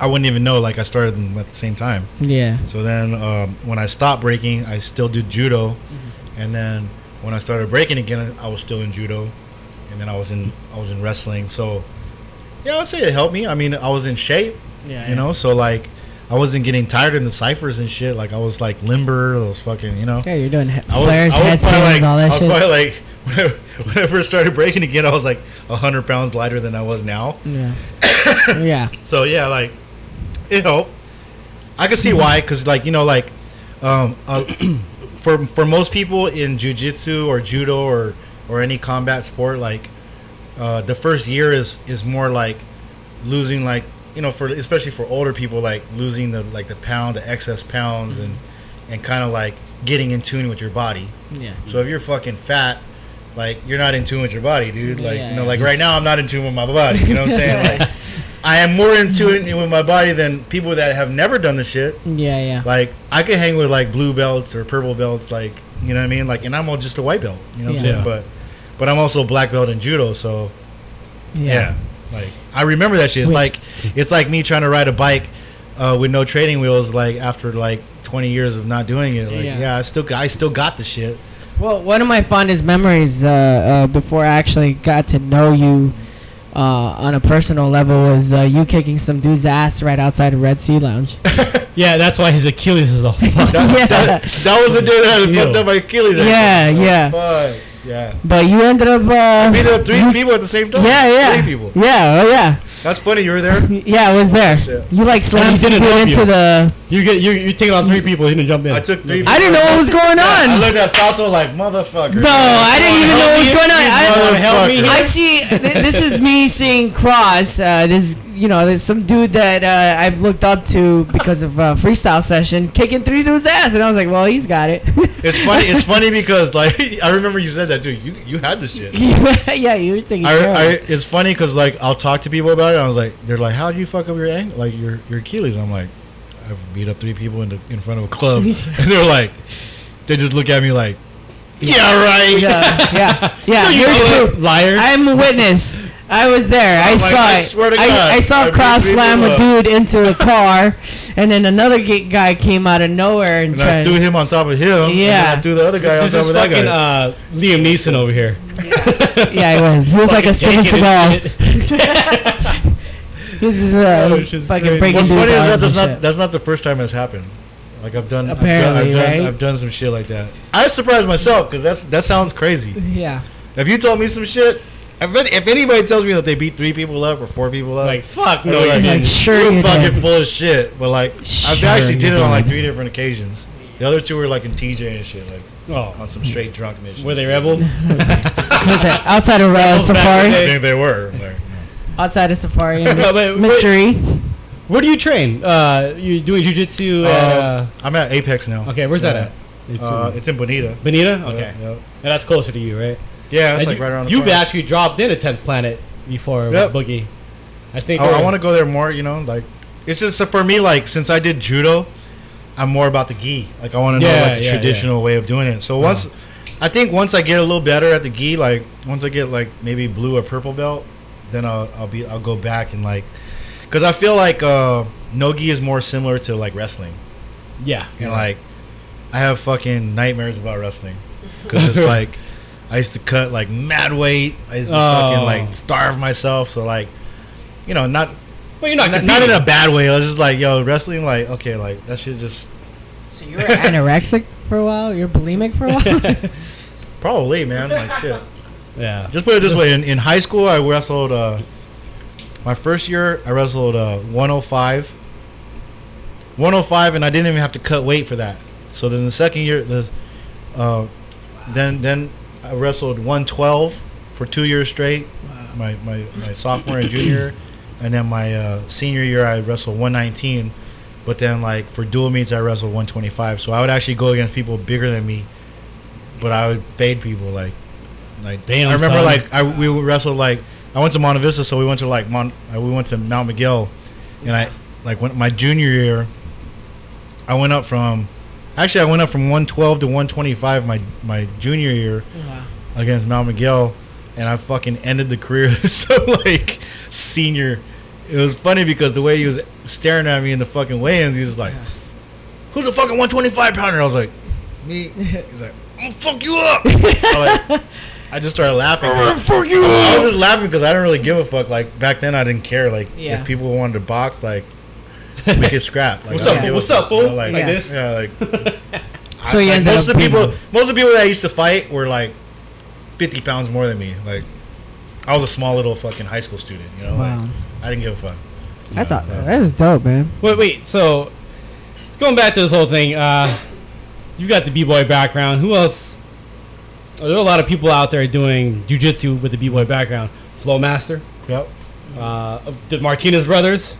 Speaker 6: I wouldn't even know. Like I started them at the same time.
Speaker 4: Yeah.
Speaker 6: So then, um, when I stopped breaking, I still did judo,
Speaker 4: Mm-hmm.
Speaker 6: and then when I started breaking again, I was still in judo, and then I was in I was in wrestling. So yeah, I'd say it helped me. I mean, I was in shape,
Speaker 4: Yeah.
Speaker 6: you know. So like, I wasn't getting tired in the ciphers and shit. Like I was like limber, those fucking, you know.
Speaker 4: Yeah, you're doing he-
Speaker 6: I was,
Speaker 4: flares,
Speaker 6: I was
Speaker 4: headspins,
Speaker 6: like,
Speaker 4: all
Speaker 6: I
Speaker 4: that
Speaker 6: was
Speaker 4: shit.
Speaker 6: probably like (laughs) when I, when I first started breaking again, I was like hundred pounds lighter than I was now.
Speaker 4: yeah. (laughs) yeah.
Speaker 6: So yeah, like it helped. I can see why, because like you know, like um, uh, (clears throat) for for most people in jujitsu or judo or or any combat sport, like uh, the first year is is more like losing like you know for especially for older people like losing the like the pound the excess pounds and and kind of like getting in tune with your body
Speaker 4: Yeah.
Speaker 6: so if you're fucking fat like you're not in tune with your body dude like
Speaker 4: Yeah,
Speaker 6: you know
Speaker 4: yeah.
Speaker 6: like right now i'm not in tune with my body you know what i'm (laughs) saying like i am more in tune with my body than people that have never done the shit
Speaker 4: Yeah, yeah.
Speaker 6: like i could hang with like blue belts or purple belts like you know what i mean like and i'm all just a white belt you know what i'm
Speaker 4: Yeah.
Speaker 6: saying but but i'm also a black belt in judo so yeah. Like I remember that shit. It's like it's like me trying to ride a bike uh, with no training wheels. Like after like 20 years of not doing it. Like
Speaker 4: Yeah.
Speaker 6: yeah, I still I still got the shit.
Speaker 4: Well, one of my fondest memories uh, uh, before I actually got to know you uh, on a personal level was uh, you kicking some dude's ass right outside of Red Sea Lounge. (laughs)
Speaker 7: Yeah, that's why his Achilles is all (laughs) fucked.
Speaker 6: That,
Speaker 4: Yeah.
Speaker 6: that, that was the dude that had
Speaker 7: Ew.
Speaker 6: fucked up my Achilles.
Speaker 4: Yeah, yeah.
Speaker 6: Fuck. Yeah.
Speaker 4: But you ended up. Uh,
Speaker 6: Beat up three people at the same time.
Speaker 4: yeah, yeah.
Speaker 6: Three people.
Speaker 4: Yeah, oh yeah.
Speaker 6: That's funny. You were there. (laughs)
Speaker 4: Yeah, I was there.
Speaker 6: Shit.
Speaker 4: You like slammed some
Speaker 7: didn't
Speaker 4: dude
Speaker 7: help
Speaker 4: into
Speaker 7: you.
Speaker 4: the.
Speaker 7: You get you're, you're taking on three people. He didn't jump in.
Speaker 6: I took three.
Speaker 4: I didn't know what was going on.
Speaker 6: I looked at Sasso like motherfucker.
Speaker 4: No, I didn't even know what was going on. I,
Speaker 7: help me
Speaker 4: I see. Th- this is me seeing Cros. Uh, this, you know, there's some dude that uh, I've looked up to because of uh, freestyle session kicking three dudes' ass, and I was like, well, he's got it. (laughs)
Speaker 6: It's funny. It's funny because like (laughs) I remember you said that too. You you had the shit. (laughs)
Speaker 4: yeah, you were thinking.
Speaker 6: I, I, it's funny because like I'll talk to people about it. I was like, they're like, "How do you fuck up your ankle, like your your Achilles?" I'm like, "I've beat up three people in the in front of a club," (laughs) and they're like, they just look at me like, "Yeah, right."
Speaker 4: yeah, (laughs) yeah, yeah.
Speaker 7: You
Speaker 4: Here's
Speaker 7: know,
Speaker 4: proof.
Speaker 7: liar.
Speaker 4: I'm a witness. I was there. I
Speaker 6: like,
Speaker 4: saw
Speaker 6: I
Speaker 4: it.
Speaker 6: swear to God,
Speaker 4: I saw
Speaker 6: I Cros
Speaker 4: slam a dude (laughs) into a car, and then another guy came out of nowhere and,
Speaker 6: And I threw him on top of him. And
Speaker 4: Yeah.
Speaker 6: then I threw the other guy on
Speaker 7: this
Speaker 6: top
Speaker 7: is
Speaker 6: of that
Speaker 7: fucking
Speaker 6: guy.
Speaker 7: uh, Liam Neeson over here.
Speaker 4: yeah, he was. He was like a Steven
Speaker 7: Fucking
Speaker 4: Seagal.
Speaker 7: taking it.
Speaker 4: This is uh,
Speaker 7: Oh, shit's
Speaker 4: fucking
Speaker 7: crazy.
Speaker 4: breaking
Speaker 6: What's
Speaker 4: dudes'
Speaker 6: funny is that that's not that's not the first time it's happened. Like I've done,
Speaker 4: Apparently,
Speaker 6: I've done, I've
Speaker 4: right?
Speaker 6: done, I've done some shit like that. I surprised myself because that's that sounds crazy.
Speaker 4: Yeah.
Speaker 6: If you told me some shit, if, if anybody tells me that they beat three people up or four people up,
Speaker 7: Like fuck no,
Speaker 6: be
Speaker 7: you
Speaker 6: like,
Speaker 7: didn't.
Speaker 4: Like, sure
Speaker 6: you're fucking
Speaker 4: did.
Speaker 6: full of shit. But like, I've actually did it on like three different occasions. The other two were like in TJ and shit, like
Speaker 7: Oh,
Speaker 6: on some straight drunk mission.
Speaker 7: were they rebels? (laughs)
Speaker 4: Outside of
Speaker 7: Rebels
Speaker 4: Safari.
Speaker 6: I think they were. Like, no.
Speaker 4: Outside of Safari and (laughs)
Speaker 7: But
Speaker 4: Mys-
Speaker 7: wait,
Speaker 4: Mystery.
Speaker 7: Where do you train? Uh, you doing jujitsu? at,
Speaker 6: Uh, I'm at Apex now.
Speaker 7: uh, okay, where's that at? It's
Speaker 6: Uh,
Speaker 7: in
Speaker 6: it's in Bonita.
Speaker 7: Bonita. Okay,
Speaker 6: Yeah, yeah.
Speaker 7: and that's closer to you, right?
Speaker 6: Yeah, that's
Speaker 7: And
Speaker 6: like
Speaker 7: you,
Speaker 6: right around the
Speaker 7: You've
Speaker 6: corner.
Speaker 7: actually dropped in a tenth planet before
Speaker 6: Yep.
Speaker 7: with Boogie. I think.
Speaker 6: Oh, I, want to go there more. You know, like it's just so for me. Like since I did judo, I'm more about the gi. Like I want to know like the
Speaker 7: yeah,
Speaker 6: traditional way of doing it. So once, I think once I get a little better at the gi, like once I get like maybe blue or purple belt, then I'll I'll be I'll go back and like, because I feel like uh, no gi is more similar to like wrestling,
Speaker 7: Yeah.
Speaker 6: and like I have fucking nightmares about wrestling (laughs) because it's like I used to cut like mad weight. I used to
Speaker 7: Oh.
Speaker 6: fucking like starve myself. So like, you know, not
Speaker 7: Well, you're not
Speaker 6: not, not in a bad way. I was just like, yo, wrestling, like, okay, like that shit just
Speaker 4: So you were anorexic for a while. You're bulimic for a while. (laughs)
Speaker 6: probably, man, like shit. (laughs)
Speaker 7: Yeah.
Speaker 6: Just put it this way: in, in high school, I wrestled. Uh, my first year, I wrestled uh, 105. 105, and I didn't even have to cut weight for that. So then the second year, the uh, then then I wrestled 112 for two years straight. My, my my sophomore and junior, and then my uh, senior year, I wrestled 119. But then like for dual meets, I wrestled 125. So I would actually go against people bigger than me, but I would fade people like like
Speaker 7: Damn,
Speaker 6: I remember
Speaker 7: son.
Speaker 6: like I we wrestled like I went to Monte Vista, so we went to like Mon uh, we went to Mount Miguel, and I like when my junior year, I went up from actually I went up from 112 to 125 my my junior year
Speaker 4: wow.
Speaker 6: against Mount Miguel, and I fucking ended the career (laughs) so like senior. It was funny because the way he was staring at me in the fucking weigh-ins, he was like, "Who's the fucking 125 pounder?" I was like, "Me." (laughs) He's like, "I'm gonna fuck you up." (laughs) I, like, I just started laughing. 'cause I, I was just laughing because I didn't really give a fuck. Like back then, I didn't care. Like
Speaker 4: Yeah.
Speaker 6: if people wanted to box, like (laughs) we could scrap. Like,
Speaker 7: What's
Speaker 6: I don't
Speaker 7: up? What's
Speaker 6: fuck,
Speaker 7: up,
Speaker 6: you know,
Speaker 7: fool?
Speaker 6: like,
Speaker 7: Like this?
Speaker 6: yeah, like (laughs)
Speaker 4: So you
Speaker 6: like,
Speaker 4: ended
Speaker 6: most of the people,
Speaker 4: being-
Speaker 6: most of the people that I used to fight were like fifty pounds more than me. Like I was a small little fucking high school student. You know,
Speaker 4: Wow.
Speaker 6: like, I didn't give a fuck.
Speaker 4: That's a, that is dope, man.
Speaker 7: Wait, wait. So, it's going back to this whole thing. Uh, you got the b-boy background. Who else? There are a lot of people out there doing jujitsu with the b-boy background. Flowmaster,
Speaker 6: Yep.
Speaker 7: uh, the Martinez brothers,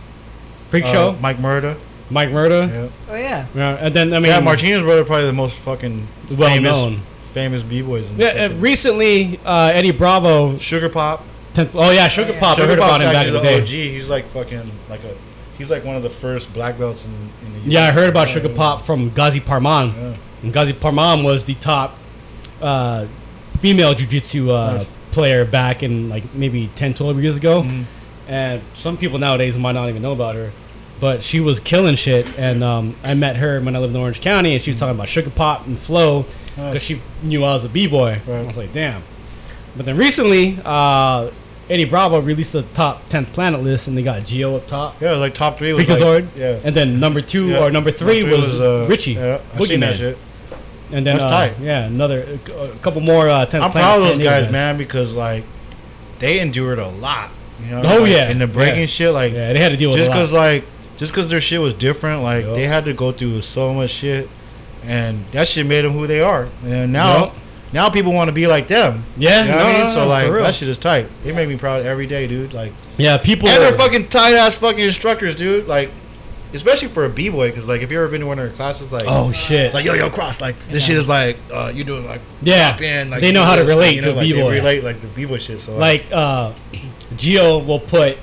Speaker 7: Freak
Speaker 6: Uh,
Speaker 7: Show,
Speaker 6: Mike Murda.
Speaker 7: Mike Murda,
Speaker 6: Yeah.
Speaker 4: Oh yeah.
Speaker 7: yeah, and then I mean,
Speaker 6: yeah, Martinez brother probably the most fucking
Speaker 7: Well
Speaker 6: famous,
Speaker 7: known.
Speaker 6: famous b boys.
Speaker 7: Yeah, uh, recently uh, Eddie Bravo.
Speaker 6: Sugar Pop.
Speaker 7: Tenth, oh yeah, Sugar Pop. I
Speaker 6: Sugar
Speaker 7: heard about him back in the
Speaker 6: the
Speaker 7: day.
Speaker 6: OG. He's like fucking like a. He's like one of the first black belts in, in the.
Speaker 7: Yeah, I heard about Sugar Pop from Gazzy Parman.
Speaker 6: Yeah.
Speaker 7: And Gazzy Parman was the top uh, female jiu-jitsu uh,
Speaker 6: Nice.
Speaker 7: player back in like maybe 10, 12 years ago.
Speaker 6: Mhm.
Speaker 7: And some people nowadays might not even know about her. But she was killing shit. And um, I met her when I lived in Orange County, and she was talking about Sugar Pop and Flow because
Speaker 6: Nice.
Speaker 7: she knew I was a b-boy.
Speaker 6: Right.
Speaker 7: I was like, damn. But then recently, uh, Eddie Bravo released the top 10th planet list, and they got Geo up top.
Speaker 6: Yeah, like top three. Was
Speaker 7: Freakazoid.
Speaker 6: Like, yeah.
Speaker 7: And then number two
Speaker 6: Yeah.
Speaker 7: or number three
Speaker 6: Number
Speaker 7: was,
Speaker 6: uh,
Speaker 7: Richie.
Speaker 6: Yeah, I seen that shit.
Speaker 7: And then uh, yeah, another a couple more. Uh, 10th
Speaker 6: I'm proud of those guys, man, because like they endured a lot. You know?
Speaker 7: Oh,
Speaker 6: like,
Speaker 7: yeah.
Speaker 6: in the breaking
Speaker 7: Yeah.
Speaker 6: shit, like
Speaker 7: Yeah, they had to deal with
Speaker 6: just because like just because their shit was different, like
Speaker 7: Yup.
Speaker 6: they had to go through so much shit, and that shit made them who they are. And now,
Speaker 7: Yup.
Speaker 6: now people want to be like them.
Speaker 7: Yeah,
Speaker 6: you know
Speaker 7: no,
Speaker 6: what I mean.
Speaker 7: no,
Speaker 6: so
Speaker 7: no,
Speaker 6: like that shit is tight. They make me proud every day, dude. Like
Speaker 7: Yeah, people.
Speaker 6: and
Speaker 7: are-
Speaker 6: they're fucking tight ass fucking instructors, dude. Like especially for a b boy, because like if you ever been to one of their classes, like
Speaker 7: oh shit!
Speaker 6: like yo yo Cros like this shit is like uh you doing like
Speaker 7: Yeah.
Speaker 6: in, like
Speaker 7: They know how to relate to
Speaker 6: know, they
Speaker 7: b-boy.
Speaker 6: relate like the b boy shit. So like,
Speaker 7: uh, Geo will put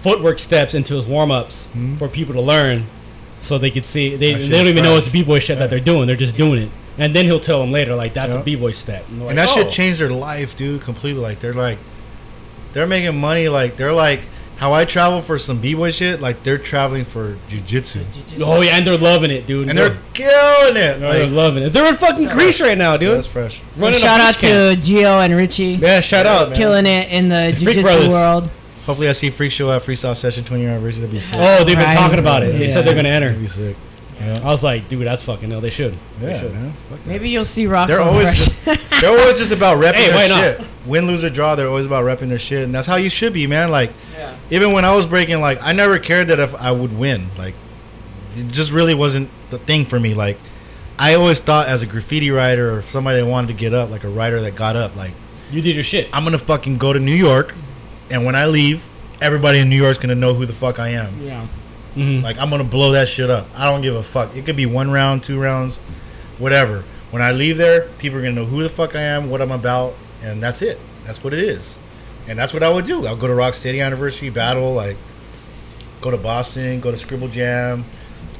Speaker 7: footwork steps into his warm ups
Speaker 6: Hmm?
Speaker 7: for people to learn, so they could see. They, they don't even know
Speaker 6: fresh.
Speaker 7: it's b boy shit that they're doing. They're just doing it, and then he'll tell them later like that's
Speaker 6: Yeah.
Speaker 7: a b boy step.
Speaker 6: and
Speaker 7: like,
Speaker 6: that shit
Speaker 7: "Oh."
Speaker 6: changed their life, dude, completely. Like they're like they're making money. Like they're like how I travel for some b boy shit. Like they're traveling for jujitsu,
Speaker 7: Oh yeah, and they're loving it, dude.
Speaker 6: and they're killing it.
Speaker 7: they're loving it. They're in fucking Greece right now, dude.
Speaker 6: that's fresh.
Speaker 4: So
Speaker 7: Running
Speaker 4: shout out to Geo and Richie,
Speaker 7: yeah, shout
Speaker 6: Yeah,
Speaker 7: out.
Speaker 6: man.
Speaker 4: killing it in the
Speaker 7: Freak
Speaker 4: jiu-jitsu world.
Speaker 6: Hopefully, I see Freak Show at Freestyle Session 20 year anniversary. That'd be oh, sick.
Speaker 7: Oh, they've been
Speaker 4: Right.
Speaker 7: talking about it. They said they're gonna enter.
Speaker 6: That'd be sick. Yeah,
Speaker 7: I was like, dude, that's fucking no. They should. They
Speaker 6: yeah,
Speaker 7: should.
Speaker 6: man. Fuck that.
Speaker 4: Maybe you'll see Rock
Speaker 6: They're always
Speaker 4: fresh.
Speaker 6: just, (laughs) they're always just about repping
Speaker 7: Hey, why
Speaker 6: their
Speaker 7: not?
Speaker 6: shit. Win, lose or draw, they're always about repping their shit, and that's how you should be, man. Like, yeah. even when I was breaking, like, I never cared that if I would win. Like, it just really wasn't the thing for me. Like, I always thought as a graffiti writer or somebody that wanted to get up, like a writer that got up, like,
Speaker 7: You did your shit.
Speaker 6: I'm gonna fucking go to New York, and when I leave, everybody in New York's gonna know who the fuck I am.
Speaker 4: yeah.
Speaker 7: Mhm.
Speaker 6: Like I'm gonna blow that shit up. I don't give a fuck. It could be one round, two rounds, whatever. When I leave there, people are gonna know who the fuck I am, what I'm about, and that's it. That's what it is. And that's what I would do. I'll go to Rock City Anniversary Battle, like go to Boston, go to Scribble Jam,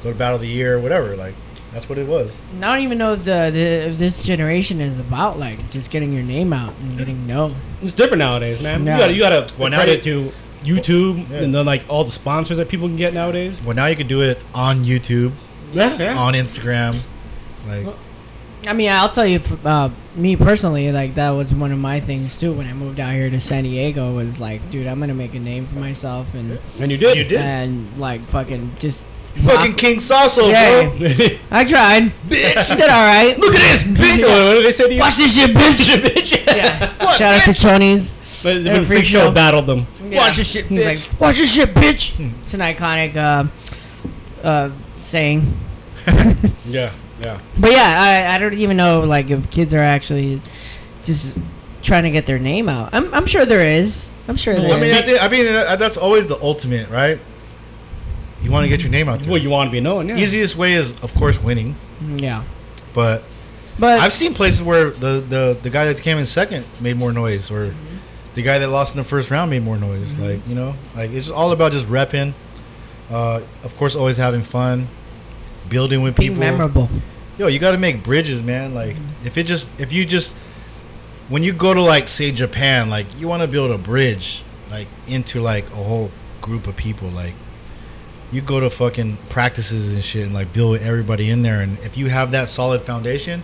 Speaker 6: go to Battle of the Year, whatever. Like that's what it was.
Speaker 4: And I don't even know if the, the if this generation is about like just getting your name out and getting known.
Speaker 7: It's different nowadays, man.
Speaker 4: Yeah.
Speaker 7: You gotta you gotta
Speaker 6: Well, now
Speaker 7: credit
Speaker 6: you-
Speaker 7: to YouTube
Speaker 6: Yeah.
Speaker 7: and then like all the sponsors that people can get nowadays.
Speaker 6: Well, now you can do it on YouTube,
Speaker 7: Yeah, yeah.
Speaker 6: on Instagram, like
Speaker 4: I mean, I'll tell you, uh, me personally, like that was one of my things too. When I moved out here to San Diego, was like, dude, I'm gonna make a name for myself and
Speaker 7: And you did.
Speaker 6: You did.
Speaker 4: and like fucking just
Speaker 6: Fucking King Sasso,
Speaker 4: Yeah.
Speaker 6: bro.
Speaker 4: I tried. Bitch, You did all right.
Speaker 6: Look at this bitch.
Speaker 7: what did they say to you?
Speaker 4: Watch this shit, bitch. yeah. Shout out to Chonies.
Speaker 7: When,
Speaker 4: Yeah,
Speaker 7: when
Speaker 4: freak
Speaker 7: Freak Show
Speaker 4: show.
Speaker 7: battled them.
Speaker 4: Watch this shit, He's like, watch this shit, bitch. It's an iconic uh, uh, saying. (laughs)
Speaker 7: Yeah, yeah.
Speaker 4: But yeah, I, I don't even know like if kids are actually just trying to get their name out. I'm, I'm sure there is. I'm sure there
Speaker 6: I
Speaker 4: is.
Speaker 6: mean, I, think, I mean that- that's always the ultimate, right? You want to get your name out there.
Speaker 7: Well, you want to be known, yeah.
Speaker 6: Easiest way is, of course, winning.
Speaker 4: yeah,
Speaker 6: But
Speaker 4: but
Speaker 6: I've seen places where the, the, the guy that came in second made more noise, or the guy that lost in the first round made more noise.
Speaker 4: Mm-hmm.
Speaker 6: Like you know, like it's all about just repping. Uh, of course, always having fun, building with
Speaker 4: being
Speaker 6: people.
Speaker 4: memorable.
Speaker 6: Yo, you got to make bridges, man. Like if it just if you just when you go to like say Japan, like you want to build a bridge like into like a whole group of people. Like you go to fucking practices and shit and like build everybody in there. And if you have that solid foundation,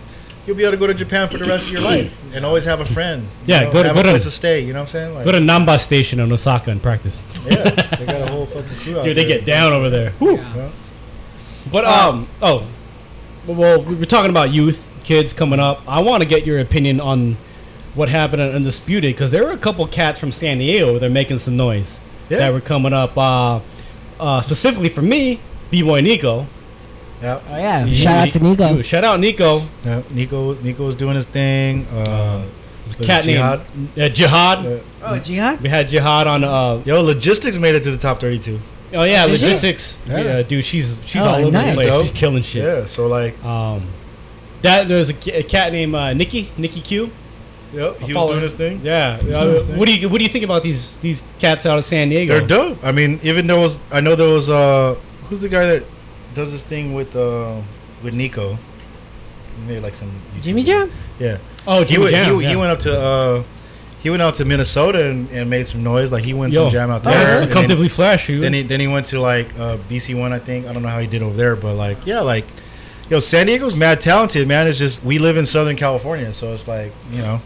Speaker 6: you'll be able to go to Japan for the rest of your life and always have a friend.
Speaker 7: Yeah,
Speaker 6: know,
Speaker 7: go to-
Speaker 6: have
Speaker 7: go
Speaker 6: a
Speaker 7: to-
Speaker 6: place to stay. You know what I'm saying? Like,
Speaker 7: Go to Namba Station in Osaka and practice.
Speaker 6: yeah, they got a whole fucking crew out
Speaker 7: Dude, they
Speaker 6: there.
Speaker 7: get down over there.
Speaker 6: Yeah.
Speaker 7: But um, oh, well, we were talking about youth, kids coming up. I want to get your opinion on what happened at Undisputed because there were a couple cats from San Diego that are making some noise
Speaker 6: Yeah.
Speaker 7: that were coming up. Uh, uh, specifically for me, B Boy Nico.
Speaker 6: Yeah.
Speaker 4: Oh yeah,
Speaker 7: He-
Speaker 4: shout out to Nico.
Speaker 7: Dude, shout out Nico.
Speaker 6: Yeah, Nico Nico was doing his thing. Uh,
Speaker 7: Cat
Speaker 6: Jihad?
Speaker 7: named uh, Jihad.
Speaker 6: Uh,
Speaker 4: Oh, Jihad.
Speaker 7: we had Jihad on. Uh,
Speaker 6: Yo, logistics made it to the top 32.
Speaker 7: oh yeah,
Speaker 4: Is
Speaker 7: logistics.
Speaker 6: Yeah.
Speaker 7: Yeah. dude, she's she's
Speaker 4: Oh,
Speaker 7: all over
Speaker 4: nice.
Speaker 7: the place.
Speaker 6: Dope.
Speaker 7: She's killing shit.
Speaker 6: Yeah, so like,
Speaker 7: Um, that there's a, a cat named uh, Nikki, Nikki Q.
Speaker 6: yep, he was doing his thing.
Speaker 7: Yeah. Uh, what do you what do you think about these these cats out of San Diego?
Speaker 6: They're dope. I mean, even there was, I know there was, uh, who's the guy that does this thing with, uh, with Nico? He made like some. YouTube
Speaker 4: Jimmy. Jam.
Speaker 6: Yeah.
Speaker 7: Oh,
Speaker 6: He,
Speaker 7: Jimmy
Speaker 6: went,
Speaker 7: Jam.
Speaker 6: he,
Speaker 7: yeah.
Speaker 6: he went up to, uh, he went out to Minnesota and, and made some noise. Like he went
Speaker 7: Yo.
Speaker 6: some jam out there. and then-
Speaker 7: comfortably flash you.
Speaker 6: Then he then he went to like uh, BC one, I think. I don't know how he did over there, but like yeah, like yo, San Diego's mad talented, man. It's just we live in Southern California, so it's like you know,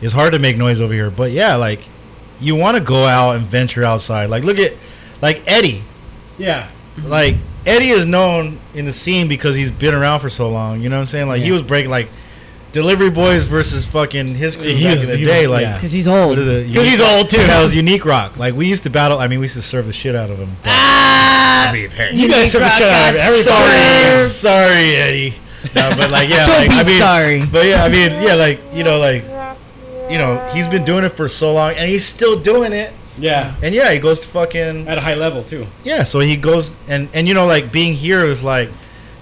Speaker 6: it's hard to make noise over here. But yeah, like you want to go out and venture outside. Like look at like Eddie,
Speaker 7: yeah.
Speaker 6: like Eddie is known in the scene because he's been around for so long. You know what I'm saying? Like he was breaking like Delivery Boys versus fucking his crew
Speaker 7: He
Speaker 6: back
Speaker 7: was-
Speaker 6: in the day.
Speaker 7: was-
Speaker 6: like
Speaker 7: yeah.
Speaker 4: Because he's old.
Speaker 6: what is it?
Speaker 7: 'Cause he's old, too.
Speaker 6: That was Unique Rock. Like we used to battle. I mean, we used to serve the shit out of him. but-
Speaker 4: Ah,
Speaker 6: I mean, hey.
Speaker 7: You guys serve the shit out of everybody.
Speaker 6: sorry, sorry, Eddie. No, but like, yeah, (laughs)
Speaker 4: Don't
Speaker 6: like,
Speaker 4: be
Speaker 6: I mean,
Speaker 4: sorry.
Speaker 6: But yeah, I mean, yeah, like you know, like you know, he's been doing it for so long, and he's still doing it.
Speaker 7: Yeah.
Speaker 6: And yeah, he goes to fucking
Speaker 7: At a high level too.
Speaker 6: yeah. So he goes and and you know, like being here is like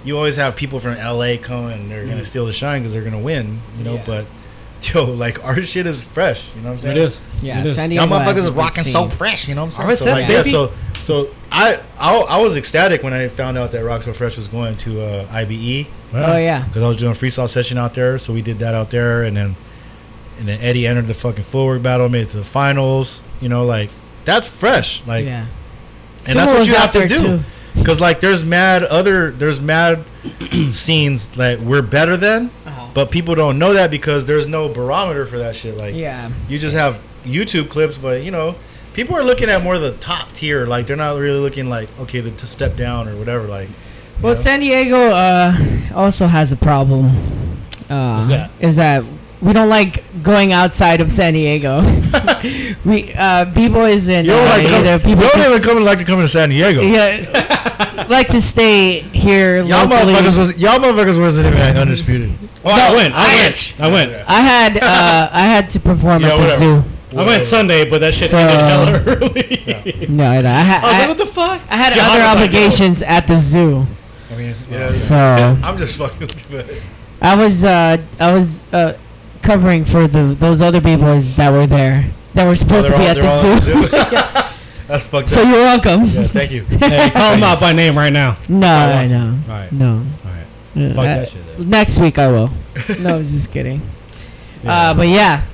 Speaker 6: you always have people from LA come and they're gonna steal the shine because they're gonna win, you know.
Speaker 7: Yeah.
Speaker 6: But (laughs) yo, like our shit is fresh. You know what I'm saying?
Speaker 7: It is.
Speaker 4: Yeah,
Speaker 7: It is.
Speaker 4: San Diego.
Speaker 6: Y'all motherfuckers
Speaker 4: a
Speaker 6: is rocking so fresh, you know what I'm saying?
Speaker 7: What's
Speaker 6: so
Speaker 7: that,
Speaker 6: like, yeah,
Speaker 7: baby?
Speaker 6: so so I, I I was ecstatic when I found out that Rock So Fresh was going to uh, IBE
Speaker 4: Oh yeah.
Speaker 6: because I was doing a freestyle session out there, so we did that out there, and then and then Eddie entered the fucking footwork battle, made it to the finals. You know, like that's fresh, like,
Speaker 4: yeah.
Speaker 6: and that's what you have to do. Because like there's mad other there's mad (clears throat) scenes that we're better than,
Speaker 4: Uh-huh.
Speaker 6: but people don't know that because there's no barometer for that shit. Like
Speaker 4: Yeah.
Speaker 6: you just have YouTube clips, but you know, people are looking at more the top tier. Like they're not really looking like okay, the to step down or whatever. Like,
Speaker 4: Well,
Speaker 6: know?
Speaker 4: San Diego uh, also has a problem. Uh,
Speaker 7: What's that?
Speaker 4: Is that we don't like going outside of San Diego. (laughs) we uh, b boys and
Speaker 6: you don't like to come,
Speaker 4: either
Speaker 6: you don't even come like to come to San Diego.
Speaker 4: yeah, (laughs) like to stay here
Speaker 6: Y'all
Speaker 4: locally.
Speaker 6: motherfuckers was y'all motherfuckers wasn't even undisputed.
Speaker 7: Oh,
Speaker 4: No,
Speaker 7: I went. I,
Speaker 4: I-
Speaker 7: went. I went.
Speaker 4: I had uh, I had to perform
Speaker 6: Yeah,
Speaker 4: at the
Speaker 6: whatever.
Speaker 4: zoo.
Speaker 7: I went Sunday, but that shit
Speaker 4: So-
Speaker 7: ended hella early.
Speaker 4: No, (laughs) no, I, had
Speaker 7: I was like, what the fuck?
Speaker 4: I had
Speaker 7: Yeah,
Speaker 4: other
Speaker 7: how did I go?
Speaker 4: obligations at the zoo.
Speaker 6: I mean, yeah.
Speaker 4: So
Speaker 6: I'm just fucking with
Speaker 4: I was uh, I was uh, covering for the those other b boys that were there that were supposed
Speaker 6: Oh,
Speaker 4: to be
Speaker 6: they're
Speaker 4: at
Speaker 6: all-
Speaker 4: the zoo.
Speaker 6: at the zoo. That's fucked
Speaker 4: so
Speaker 6: up.
Speaker 4: you're welcome.
Speaker 6: Yeah, thank you. (laughs)
Speaker 7: hey, call him out by name right now.
Speaker 4: No,
Speaker 7: I'll
Speaker 4: I know.
Speaker 7: All right.
Speaker 4: No.
Speaker 7: All right.
Speaker 4: Uh,
Speaker 7: Fuck
Speaker 4: I-
Speaker 7: that shit. Then.
Speaker 4: Next week I will. (laughs) no, I was just kidding. Uh, but yeah.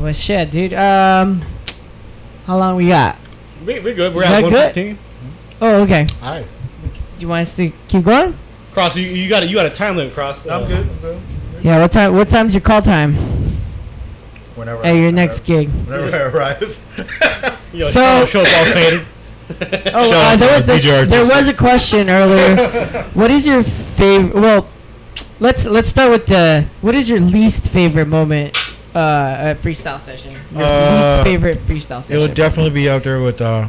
Speaker 4: Well, shit, dude. Um, how long we got?
Speaker 7: We, we're good. We're
Speaker 4: Is
Speaker 7: at
Speaker 4: that good?
Speaker 7: 115.
Speaker 4: Oh, okay.
Speaker 6: All right.
Speaker 4: Do you want us to keep going?
Speaker 7: Cros, you, you got a, you got a time limit. Cros.
Speaker 6: I'm
Speaker 7: Uh,
Speaker 6: good. I'm good.
Speaker 4: Yeah. What time? What time's your call time
Speaker 6: Whenever
Speaker 4: at
Speaker 6: I-
Speaker 4: your next gig?
Speaker 6: Whenever I arrive. (laughs)
Speaker 7: Yo,
Speaker 4: So-
Speaker 7: show, show all faded. (laughs)
Speaker 4: Oh,
Speaker 6: Shout
Speaker 4: uh, there was a, there was a question earlier. (laughs) what is your favorite? Well, let's let's start with the. What is your least favorite moment? Uh, at freestyle session. Your
Speaker 6: Uh,
Speaker 4: least favorite freestyle session.
Speaker 6: It would definitely be out there with uh,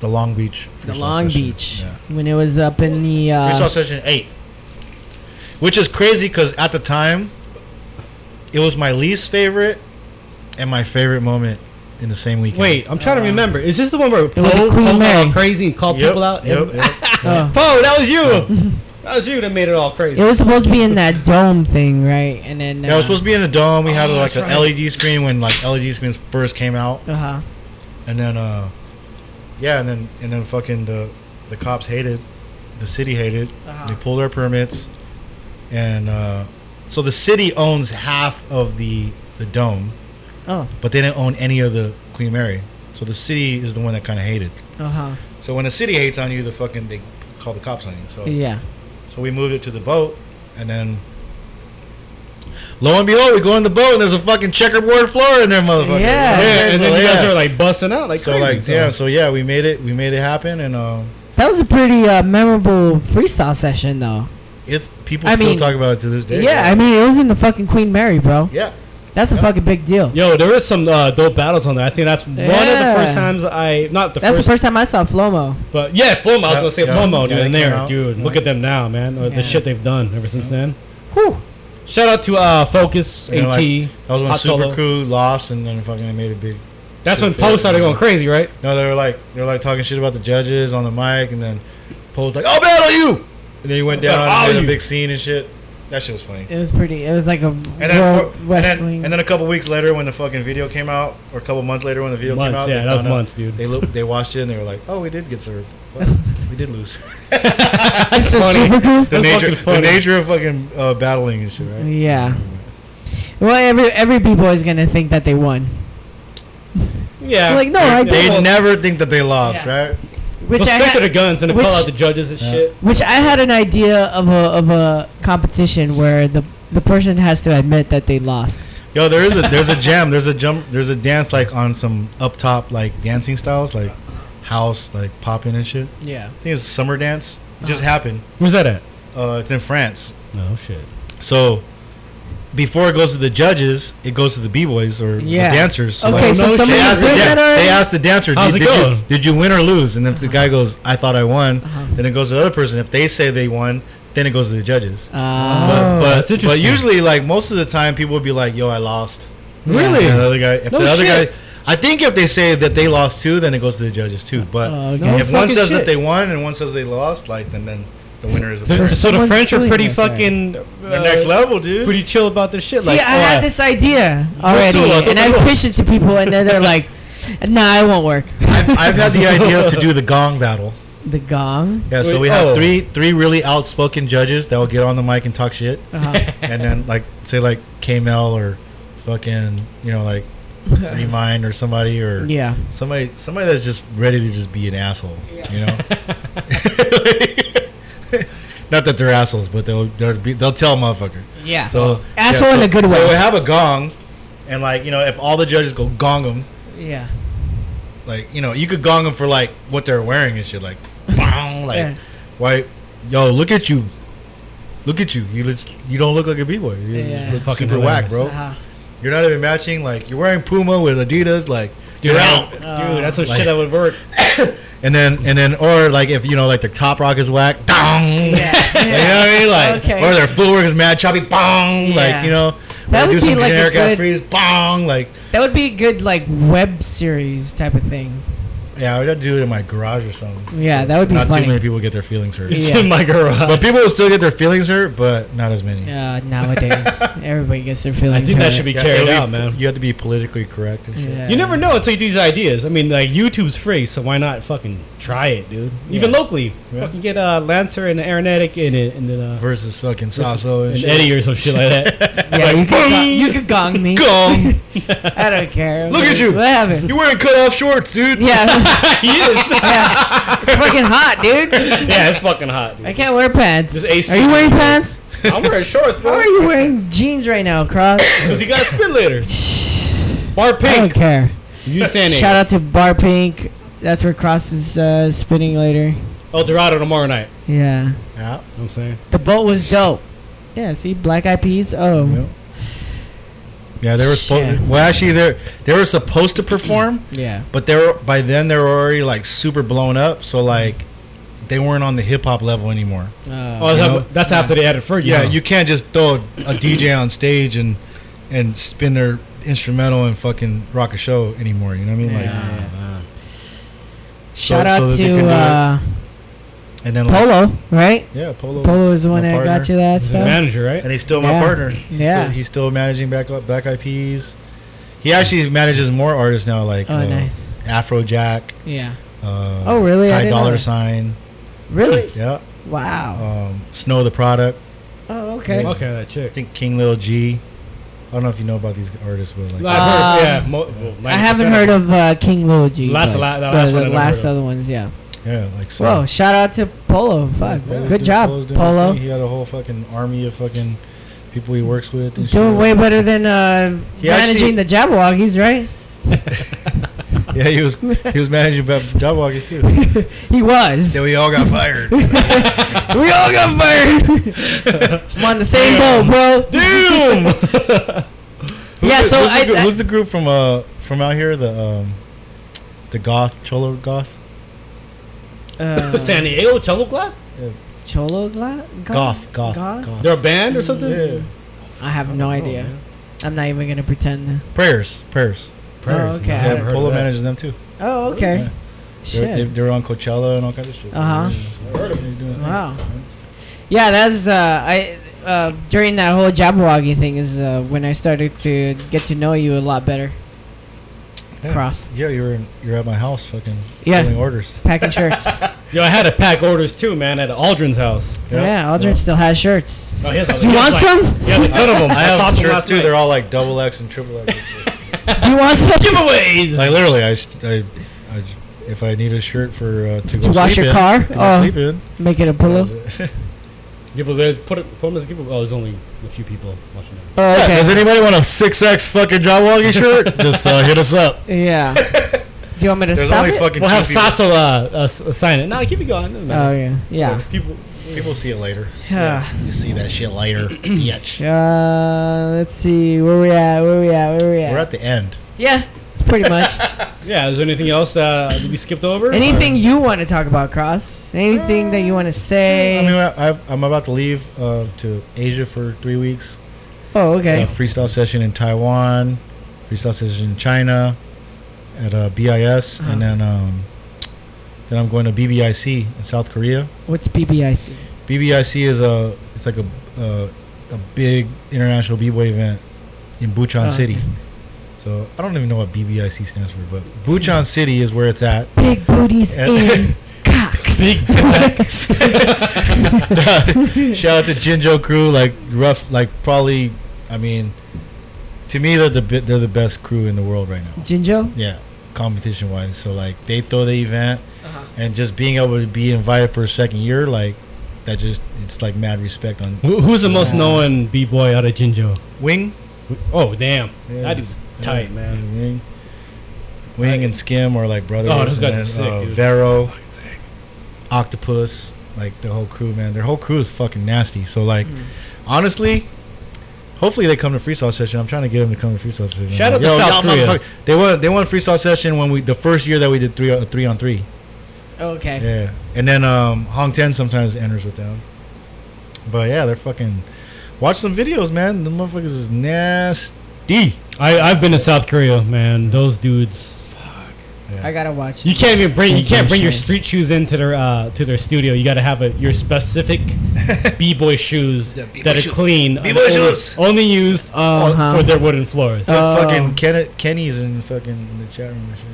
Speaker 6: the Long Beach.
Speaker 4: the Long
Speaker 6: session.
Speaker 4: Beach
Speaker 6: Yeah.
Speaker 4: when it was up in the. Uh,
Speaker 6: freestyle session eight, which is crazy because at the time, it was my least favorite and my favorite moment in the same weekend.
Speaker 7: Wait, I'm trying to remember. Is this the one where Poe
Speaker 4: was the
Speaker 7: Poe
Speaker 4: Queen
Speaker 7: got crazy and called
Speaker 6: Yep,
Speaker 7: people out?
Speaker 6: Yep, yep.
Speaker 4: oh. (laughs)
Speaker 7: Poe, that was you. (laughs) that was you that made it all crazy.
Speaker 4: It was supposed to be in that dome thing, right? And then.
Speaker 6: Yeah, it was supposed to be in a dome. We had
Speaker 7: Oh,
Speaker 6: like an
Speaker 7: right.
Speaker 6: LED screen when like LED screens first came out,
Speaker 4: Uh huh.
Speaker 6: and then uh, yeah, and then and then fucking the the cops hated, the city hated.
Speaker 4: Uh-huh.
Speaker 6: They pulled our permits, and uh, so the city owns half of the the dome,
Speaker 4: Oh.
Speaker 6: but they didn't own any of the Queen Mary. So the city is the one that kind of hated.
Speaker 4: Uh huh.
Speaker 6: So when the city hates on you, the fucking they call the cops on you. So
Speaker 4: Yeah.
Speaker 6: so we moved it to the boat, and then lo and behold, we go in the boat, and there's a fucking checkerboard floor in there, motherfucker.
Speaker 4: Yeah.
Speaker 7: yeah, and
Speaker 6: so,
Speaker 7: then you guys
Speaker 6: yeah.
Speaker 7: are like busting out like
Speaker 6: so
Speaker 7: crazy.
Speaker 6: like yeah, so yeah, we made it, we made it happen, and um,
Speaker 4: That was a pretty uh, memorable freestyle session, though.
Speaker 6: It's people
Speaker 4: I
Speaker 6: still
Speaker 4: mean,
Speaker 6: talk about it to this day.
Speaker 4: Yeah, I mean, it was in the fucking Queen Mary, bro.
Speaker 6: yeah,
Speaker 4: That's a fucking big deal.
Speaker 7: Yo, there was some uh, dope battles on there. I think that's one of the first times I not the
Speaker 4: That's
Speaker 7: first,
Speaker 4: the first time I saw Flomo.
Speaker 7: but yeah, Flomo. I was gonna say
Speaker 6: yeah.
Speaker 7: Flomo,
Speaker 6: Yeah,
Speaker 7: dude.
Speaker 6: they
Speaker 7: in there,
Speaker 6: out.
Speaker 7: dude. Look at them now, man.
Speaker 4: Yeah.
Speaker 7: The shit they've done ever since then.
Speaker 4: Whew.
Speaker 7: Shout out to uh, Focus
Speaker 6: You know,
Speaker 7: AT.
Speaker 6: like, that was when
Speaker 7: Hot
Speaker 6: Super
Speaker 7: Solo.
Speaker 6: Crew lost, and then fucking they made it big.
Speaker 7: That's when
Speaker 6: Good
Speaker 7: Poe started going crazy, right?
Speaker 6: No, they were like they were like talking shit about the judges on the mic, and then Poe's like, "I'll battle you," and then he went down
Speaker 7: I'll
Speaker 6: and made a big scene and shit. That shit was funny.
Speaker 4: It was pretty. It was like a
Speaker 6: And then,
Speaker 4: world
Speaker 6: and,
Speaker 4: wrestling.
Speaker 6: then, and then a couple weeks later, when the fucking video came out, or a couple months later, when the video
Speaker 7: Months,
Speaker 6: came out,
Speaker 7: yeah, that was
Speaker 6: out-
Speaker 7: months, dude.
Speaker 6: They lo- they watched it and they were like, "Oh, we did get served. What? (laughs) we did lose."
Speaker 4: It's (laughs) so
Speaker 7: funny.
Speaker 4: super cool.
Speaker 6: the
Speaker 7: That's
Speaker 6: nature,
Speaker 7: fucking
Speaker 6: the nature of fucking uh, battling and shit, right?
Speaker 4: Yeah. Well, every every b boy is gonna think that they won,
Speaker 7: Yeah.
Speaker 4: Like, no, I
Speaker 6: They never think that they lost,
Speaker 4: Yeah.
Speaker 6: right?
Speaker 4: Which
Speaker 7: They'll
Speaker 4: I
Speaker 7: stick to the guns and they
Speaker 4: which-
Speaker 7: call out the judges and shit.
Speaker 4: which I had an idea of a of a competition where the the person has to admit that they lost.
Speaker 6: Yo, there is a there's a jam, there's a jump, there's a dance like on some up top like dancing styles, like house, like popping and shit.
Speaker 4: Yeah.
Speaker 6: I think it's summer dance. It just
Speaker 4: Uh-huh.
Speaker 6: happened.
Speaker 7: Where's that at?
Speaker 6: Uh, it's in France.
Speaker 7: No shit.
Speaker 6: So before it goes to the judges, it goes to the b boys or
Speaker 4: Yeah.
Speaker 6: the dancers. So
Speaker 4: Okay,
Speaker 6: like,
Speaker 4: so
Speaker 7: no
Speaker 4: somebody
Speaker 6: they asked, the,
Speaker 4: did
Speaker 6: dan- they asked the dancer,
Speaker 7: How's
Speaker 6: did,
Speaker 7: it
Speaker 6: did you,
Speaker 7: going?
Speaker 6: did you win or lose? And if the guy goes, I thought I won,
Speaker 4: Uh-huh.
Speaker 6: then it goes to the other person. If they say they won, then it goes to the judges.
Speaker 4: Uh,
Speaker 6: but, but,
Speaker 7: that's
Speaker 6: but usually, like most of the time, people would be like, "Yo, I lost."
Speaker 7: Really?
Speaker 6: And the other guy, if
Speaker 7: No
Speaker 6: the other
Speaker 7: shit.
Speaker 6: guy, I think if they say that they lost too, then it goes to the judges too. But
Speaker 4: Oh, okay.
Speaker 7: No
Speaker 6: if one says
Speaker 7: shit.
Speaker 6: that they won and one says they lost, like then then the winner is
Speaker 7: So,
Speaker 6: apparent.
Speaker 7: so the French are pretty
Speaker 4: this, right?
Speaker 7: fucking
Speaker 6: the
Speaker 7: uh,
Speaker 6: next level, dude.
Speaker 7: pretty chill about their shit.
Speaker 4: See,
Speaker 7: like,
Speaker 4: I
Speaker 7: oh,
Speaker 4: had this idea already,
Speaker 7: Ursula,
Speaker 4: and I
Speaker 7: rules.
Speaker 4: pitched it to people, and then they're like, "Nah, it won't work."
Speaker 6: I've, I've had the idea to do the gong battle.
Speaker 4: The gong.
Speaker 6: Yeah, so
Speaker 7: Wait,
Speaker 6: we have
Speaker 7: oh.
Speaker 6: three three really outspoken judges that will get on the mic and talk shit,
Speaker 4: Uh-huh. (laughs)
Speaker 6: and then like say like K Mel or fucking you know like (laughs) Remind or somebody or
Speaker 4: yeah.
Speaker 6: somebody somebody that's just ready to just be an asshole, you know. (laughs) Not that they're assholes, but they'll they'll, be, they'll tell a motherfucker.
Speaker 4: Yeah.
Speaker 6: So
Speaker 4: Asshole
Speaker 6: yeah,
Speaker 4: in a good way.
Speaker 6: So we have a gong, and like you know, if all the judges go gong them,
Speaker 4: yeah.
Speaker 6: like you know, you could gong them for like what they're wearing and shit, like, (laughs) bong, like,
Speaker 4: Yeah.
Speaker 6: why, yo, look at you, look at you, you just you don't look like a b boy, you
Speaker 4: Yeah.
Speaker 6: just look
Speaker 7: Fucking
Speaker 6: super whack, bro.
Speaker 4: Uh-huh.
Speaker 6: You're not even matching, like you're wearing Puma with Adidas, like
Speaker 7: dude,
Speaker 6: you're
Speaker 7: that-
Speaker 6: out.
Speaker 7: dude, that's some
Speaker 6: Like-
Speaker 7: shit that would work. (coughs)
Speaker 6: And then and then or like if you know like their top rock is whack, dong.
Speaker 4: Yeah.
Speaker 6: You know what I mean? Like
Speaker 4: Okay.
Speaker 6: or their footwork is mad choppy, bong.
Speaker 4: Yeah.
Speaker 6: Like you know,
Speaker 4: That would
Speaker 6: do
Speaker 4: be
Speaker 6: some
Speaker 4: like a
Speaker 6: generic ass
Speaker 4: good-
Speaker 6: freeze, bong. Like
Speaker 4: That would be a good like web series type of thing.
Speaker 6: Yeah, I would have to do it in my garage or something.
Speaker 4: Yeah, that would be
Speaker 6: Not
Speaker 4: funny.
Speaker 6: too many people get their feelings hurt.
Speaker 7: It's
Speaker 4: Yeah.
Speaker 7: in my garage.
Speaker 6: But people will still get their feelings hurt, but not as many.
Speaker 4: Uh, nowadays, (laughs) everybody gets their feelings. Hurt.
Speaker 7: I think that should be carried
Speaker 6: it'll
Speaker 7: out, man.
Speaker 6: You have to be politically correct and shit.
Speaker 4: Yeah.
Speaker 7: You never know until you do these ideas. I mean, like YouTube's free, so why not fucking try it, dude? Even
Speaker 6: Yeah.
Speaker 7: locally,
Speaker 6: Yeah.
Speaker 7: fucking get uh, Lancer and Aeronetic in it, and then uh,
Speaker 6: Versus fucking Sasso and,
Speaker 7: and. Eddie or some shit like that. (laughs)
Speaker 4: Yeah, you could, gong, you could gong me. (laughs)
Speaker 6: Gong.
Speaker 4: I don't care.
Speaker 6: Look at you.
Speaker 4: What happened?
Speaker 6: You're wearing cut off shorts, dude.
Speaker 4: Yeah, (laughs)
Speaker 7: he is. (laughs)
Speaker 4: yeah. It's fucking hot, dude.
Speaker 7: yeah, it's fucking hot. Dude.
Speaker 4: I can't wear pants.
Speaker 7: Just AC.
Speaker 4: Are you wearing pants? (laughs)
Speaker 7: I'm wearing shorts, bro.
Speaker 4: Why are you wearing jeans right now, Cros?
Speaker 7: Because you got to spit later. (sighs) Bar Pink.
Speaker 4: I don't care.
Speaker 7: You saying
Speaker 4: Shout out to Bar Pink. That's where Cros is uh, spinning later.
Speaker 7: El Dorado tomorrow night.
Speaker 4: Yeah.
Speaker 6: Yeah.
Speaker 7: You know what I'm saying?
Speaker 4: The boat was dope. Yeah, see, Black Eyed Peas. Oh,
Speaker 6: Yeah. Yeah, they were
Speaker 4: Shit.
Speaker 6: supposed. Well, actually, they they were supposed to perform, (clears throat)
Speaker 4: yeah.
Speaker 6: but they were by then they were already like super blown up. So like, they weren't on the hip hop level anymore.
Speaker 7: Oh,
Speaker 4: Uh,
Speaker 7: that- that's after they added Fergie.
Speaker 6: Yeah,
Speaker 7: huh?
Speaker 6: you can't just throw a DJ on stage and and spin their instrumental and fucking rock a show anymore. You know what I mean? Like,
Speaker 4: Yeah. Shout
Speaker 6: so
Speaker 4: out
Speaker 6: that they can
Speaker 4: to uh,
Speaker 6: and then like,
Speaker 4: Polo, right?
Speaker 6: yeah, Polo.
Speaker 4: Polo is the one
Speaker 6: my
Speaker 4: that got you that
Speaker 7: He's the
Speaker 4: stuff.
Speaker 7: manager, right?
Speaker 6: and he's still my
Speaker 4: Yeah.
Speaker 6: partner. He's
Speaker 4: Yeah.
Speaker 6: still, he's still managing Black Black Eyed Peas. He actually manages more artists now, like
Speaker 4: Oh,
Speaker 6: uh,
Speaker 4: nice.
Speaker 6: Afrojack.
Speaker 4: Yeah.
Speaker 6: Uh,
Speaker 4: Oh, really? I
Speaker 6: Ty
Speaker 4: didn't know
Speaker 6: Dollar. Sign.
Speaker 4: Really?
Speaker 6: Yeah.
Speaker 4: Wow.
Speaker 6: Um, Snow the Product.
Speaker 4: Oh, okay.
Speaker 6: yeah.
Speaker 7: Okay, that
Speaker 6: I think King Little G. I don't know if you know about these artists, but like,
Speaker 7: I've heard,
Speaker 4: Um,
Speaker 7: yeah, mo- well,
Speaker 4: I haven't heard of uh, King Lil G.
Speaker 7: Last-
Speaker 4: but
Speaker 7: la- the
Speaker 4: the,
Speaker 7: last
Speaker 4: the
Speaker 7: one I
Speaker 4: last other ones, yeah.
Speaker 6: Yeah, like so.
Speaker 4: Whoa! Shout out to Polo. Fuck,
Speaker 6: Yeah,
Speaker 4: good job,
Speaker 6: Polo's doing his
Speaker 4: Polo.
Speaker 6: He had a whole fucking army of fucking people he works with. And
Speaker 4: Doing
Speaker 6: shit.
Speaker 4: way better than uh, managing the Jabbawockeez, right? (laughs)
Speaker 6: Yeah, he was he was managing Walkers too. (laughs)
Speaker 4: He was.
Speaker 6: Then we all got fired. (laughs)
Speaker 4: we all got fired. I'm on the same boat, bro.
Speaker 7: Damn!
Speaker 6: Who's
Speaker 4: Yeah,
Speaker 6: the,
Speaker 4: so
Speaker 6: who's,
Speaker 4: I-
Speaker 6: the, gr-
Speaker 4: I-
Speaker 6: who's the group from uh from out here? The um the goth cholo goth
Speaker 4: Uh,
Speaker 7: San Diego, Cholo Club?
Speaker 4: Cholo Gla-
Speaker 6: goth goth
Speaker 4: Goth?
Speaker 6: goth.
Speaker 7: They're a band or something?
Speaker 6: Yeah.
Speaker 4: I have no idea. I'm not even gonna pretend.
Speaker 6: Prayers prayers.
Speaker 4: Oh, okay.
Speaker 6: Yeah,
Speaker 4: haven't
Speaker 6: Polo manages them too.
Speaker 4: Oh, okay.
Speaker 6: Yeah. They're, they,
Speaker 4: Shit.
Speaker 6: they're on Coachella and all kinds of shit.
Speaker 4: Uh-huh.
Speaker 6: yeah, he's doing his thing.
Speaker 4: Wow. Yeah, that's uh, I uh, during that whole Jabberwocky thing is uh, when I started to get to know you a lot better.
Speaker 6: Yeah.
Speaker 4: Cros
Speaker 6: Yeah, you're in, you're at my house, fucking
Speaker 4: Yeah.
Speaker 6: filling orders.
Speaker 4: packing shirts. (laughs)
Speaker 7: Yo, I had to pack orders too, man, at Aldrin's house.
Speaker 4: yeah, Aldrin still has shirts.
Speaker 7: Oh, he has
Speaker 4: Do you
Speaker 7: he
Speaker 4: want
Speaker 7: like-
Speaker 4: some?
Speaker 7: He has a ton of them. (laughs)
Speaker 6: I have
Speaker 7: talked
Speaker 6: shirts
Speaker 7: last
Speaker 6: too.
Speaker 7: night.
Speaker 6: They're all like double X and triple X. (laughs)
Speaker 4: Do you want some?
Speaker 7: giveaways.
Speaker 6: like literally, I, st- I, I j- if I need a shirt for uh, to,
Speaker 4: To
Speaker 6: go
Speaker 4: wash
Speaker 6: sleep
Speaker 4: your
Speaker 6: in,
Speaker 4: car?
Speaker 6: to go
Speaker 4: Oh.
Speaker 6: sleep in.
Speaker 4: Make it a pillow.
Speaker 7: Giveaways. Put it. Put them as giveaway. Oh, there's only a few people watching it.
Speaker 4: Oh,
Speaker 6: Yeah, does anybody want a six X fucking John Walkie shirt? (laughs) Just uh, hit us up.
Speaker 4: Yeah. (laughs) Do you want me to
Speaker 6: There's
Speaker 4: stop
Speaker 6: only
Speaker 4: it?
Speaker 6: fucking.
Speaker 7: We'll
Speaker 6: two
Speaker 7: have
Speaker 6: people.
Speaker 7: Sasso uh, uh, s- uh, sign it. No, keep it going. Doesn't
Speaker 4: Oh
Speaker 7: matter.
Speaker 4: yeah. Yeah.
Speaker 7: People.
Speaker 6: People see it later.
Speaker 4: Yeah.
Speaker 6: You see that shit later. (clears throat) Yetch.
Speaker 4: Uh, let's see where we at. Where we at? Where we at?
Speaker 6: We're at the end.
Speaker 4: yeah, it's pretty much. (laughs)
Speaker 7: Yeah. Is there anything else uh, that we skipped over?
Speaker 4: Anything you want to talk about, Cros? Anything that you want to say?
Speaker 6: I mean, I, I'm about to leave uh, to Asia for three weeks.
Speaker 4: oh, okay.
Speaker 6: A freestyle session in Taiwan, freestyle session in China, at uh, BIS,
Speaker 4: Uh-huh.
Speaker 6: and then um, then I'm going to BBIC in South Korea.
Speaker 4: What's BBIC?
Speaker 6: BBIC is a it's like a uh, a big international b-boy event in Bucheon
Speaker 4: Oh,
Speaker 6: City. So I don't even know what BBIC stands for, but Bucheon City is where it's at.
Speaker 4: Big booties
Speaker 6: And-
Speaker 4: in (laughs) cocks. (laughs) (laughs)
Speaker 6: Shout out to Jinjo crew, like rough, like probably. I mean, to me they're the bi- they're the best crew in the world right now.
Speaker 4: Jinjo?
Speaker 6: Yeah, competition wise. So like they throw the event,
Speaker 4: Uh-huh.
Speaker 6: and just being able to be invited for a second year, like that just it's like mad respect on
Speaker 7: Who, who's the most known b boy out of Jinjo?
Speaker 6: Wing.
Speaker 7: Oh damn,
Speaker 6: Yeah.
Speaker 7: that dude's tight,
Speaker 6: Yeah,
Speaker 7: man.
Speaker 6: Wing, Wing and Skim are like brothers.
Speaker 7: Oh, those guys
Speaker 6: and
Speaker 7: are sick,
Speaker 6: uh,
Speaker 7: dude.
Speaker 6: Vero, Octopus, like the whole crew, man. Their whole crew is fucking nasty. So like,
Speaker 7: Hmm.
Speaker 6: honestly, hopefully they come to freestyle session. I'm trying to get them to come to freestyle session.
Speaker 7: Shout out to
Speaker 6: Yo,
Speaker 7: South Korea.
Speaker 6: They won. They won freestyle session when we the first year that we did three uh, three on three.
Speaker 4: Okay.
Speaker 6: Yeah, and then um, Hong Ten sometimes enters with them. But yeah, they're fucking. Watch some videos, man. The motherfuckers is nasty.
Speaker 7: I I've been to South Korea, man. Those dudes. Fuck.
Speaker 4: I gotta watch.
Speaker 7: You can't even bring you can't bring your street shoes into their uh, to their studio. You got to have a, your specific (laughs) b boy shoes
Speaker 6: b-boy
Speaker 7: that are
Speaker 6: shoes.
Speaker 7: clean,
Speaker 6: B-boy
Speaker 7: and
Speaker 6: shoes.
Speaker 7: only, only used on-
Speaker 4: Uh-huh.
Speaker 7: for their wooden floors.
Speaker 4: Uh, Oh.
Speaker 6: fucking Ken- Kenny's in fucking the chat room and shit.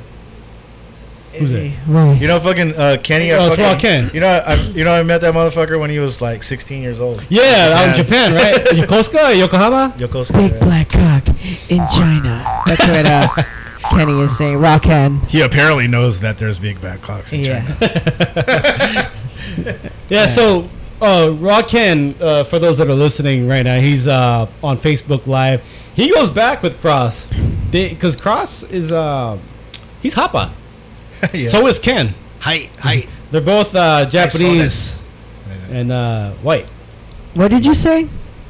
Speaker 7: Who's that?
Speaker 4: Right.
Speaker 6: You know, fucking uh, Kenny. I
Speaker 7: Oh,
Speaker 6: fucking-
Speaker 7: Raw Ken.
Speaker 6: You know, I, you know, I met that motherfucker when he was like 16 years old.
Speaker 7: yeah, out in Japan, right? (laughs) Yokosuka, Yokohama.
Speaker 6: Yokosuka.
Speaker 4: Big
Speaker 6: yeah.
Speaker 4: black cock in China. That's what uh, (laughs) Kenny is saying. Rockan.
Speaker 6: He apparently knows that there's big black cocks in
Speaker 4: Yeah.
Speaker 6: China. (laughs)
Speaker 7: Yeah. So, Oh, Raw Ken, uh, for those that are listening right now, he's uh, on Facebook Live. He goes back with Cros. Because Cros is, uh, he's Hapa. (laughs)
Speaker 6: Yeah.
Speaker 7: So is Ken.
Speaker 6: Hi, hi. (laughs)
Speaker 7: They're both uh, Japanese
Speaker 6: Japanese.
Speaker 7: and uh, white.
Speaker 4: What did you say?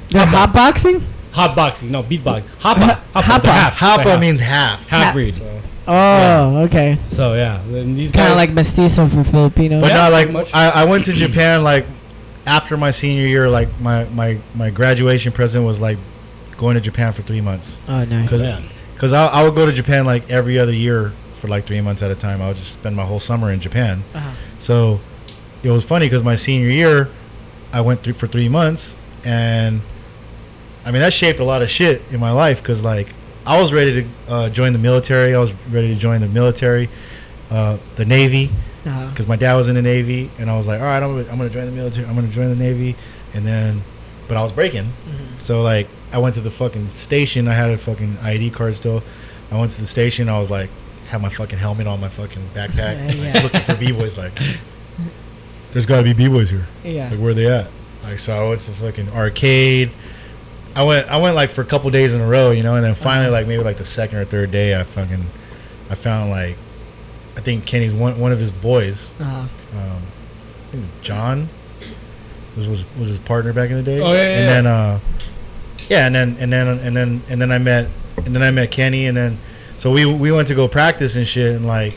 Speaker 4: The hot boxing?
Speaker 7: Hot boxing, no, beatbox. Hapa. Hapa.
Speaker 4: Hapa.
Speaker 7: half.
Speaker 6: Hapa
Speaker 7: half,
Speaker 6: means half.
Speaker 7: half breed.
Speaker 6: So.
Speaker 4: Oh, okay.
Speaker 7: So, yeah. And these
Speaker 4: Kind of like mestizo for Filipino.
Speaker 6: But
Speaker 7: Yeah,
Speaker 6: not like
Speaker 7: much.
Speaker 6: I, I went to Japan like after my senior year. Like my my my graduation present was like going to Japan for three months.
Speaker 4: oh, nice.
Speaker 6: Cause,
Speaker 7: Man.
Speaker 6: Cause I, I would go to Japan like every other year for like three months at a time. I would just spend my whole summer in Japan.
Speaker 4: Uh-huh.
Speaker 6: So it was funny because my senior year, I went through for three months, and I mean that shaped a lot of shit in my life. Cause like I was ready to uh, join the military. I was ready to join the military, uh, the Navy,
Speaker 4: Uh-huh.
Speaker 6: because my dad was in the Navy, and I was like, all right, I'm gonna, I'm gonna join the military. I'm gonna join the Navy, and then, but I was breaking, so like I went to the fucking station. I had a fucking ID card still. I went to the station. I was like, had my fucking helmet on my fucking backpack,
Speaker 4: Yeah,
Speaker 6: like,
Speaker 4: yeah.
Speaker 6: looking for b boys. Like, (laughs) there's got to be b boys here.
Speaker 4: Yeah.
Speaker 6: Like, where they at? Like, so I went to the fucking arcade. I went, I went like for a couple days in a row, you know, and then finally, like maybe like the second or third day, I fucking, I found like, I think Kenny's one one of his boys,
Speaker 4: Uh-huh.
Speaker 6: um, I think John was, was was his partner back in the day.
Speaker 7: Oh, yeah, yeah,
Speaker 6: And
Speaker 7: yeah.
Speaker 6: then uh, yeah, and then and then and then and then I met and then I met Kenny, and then so we we went to go practice and shit, and like.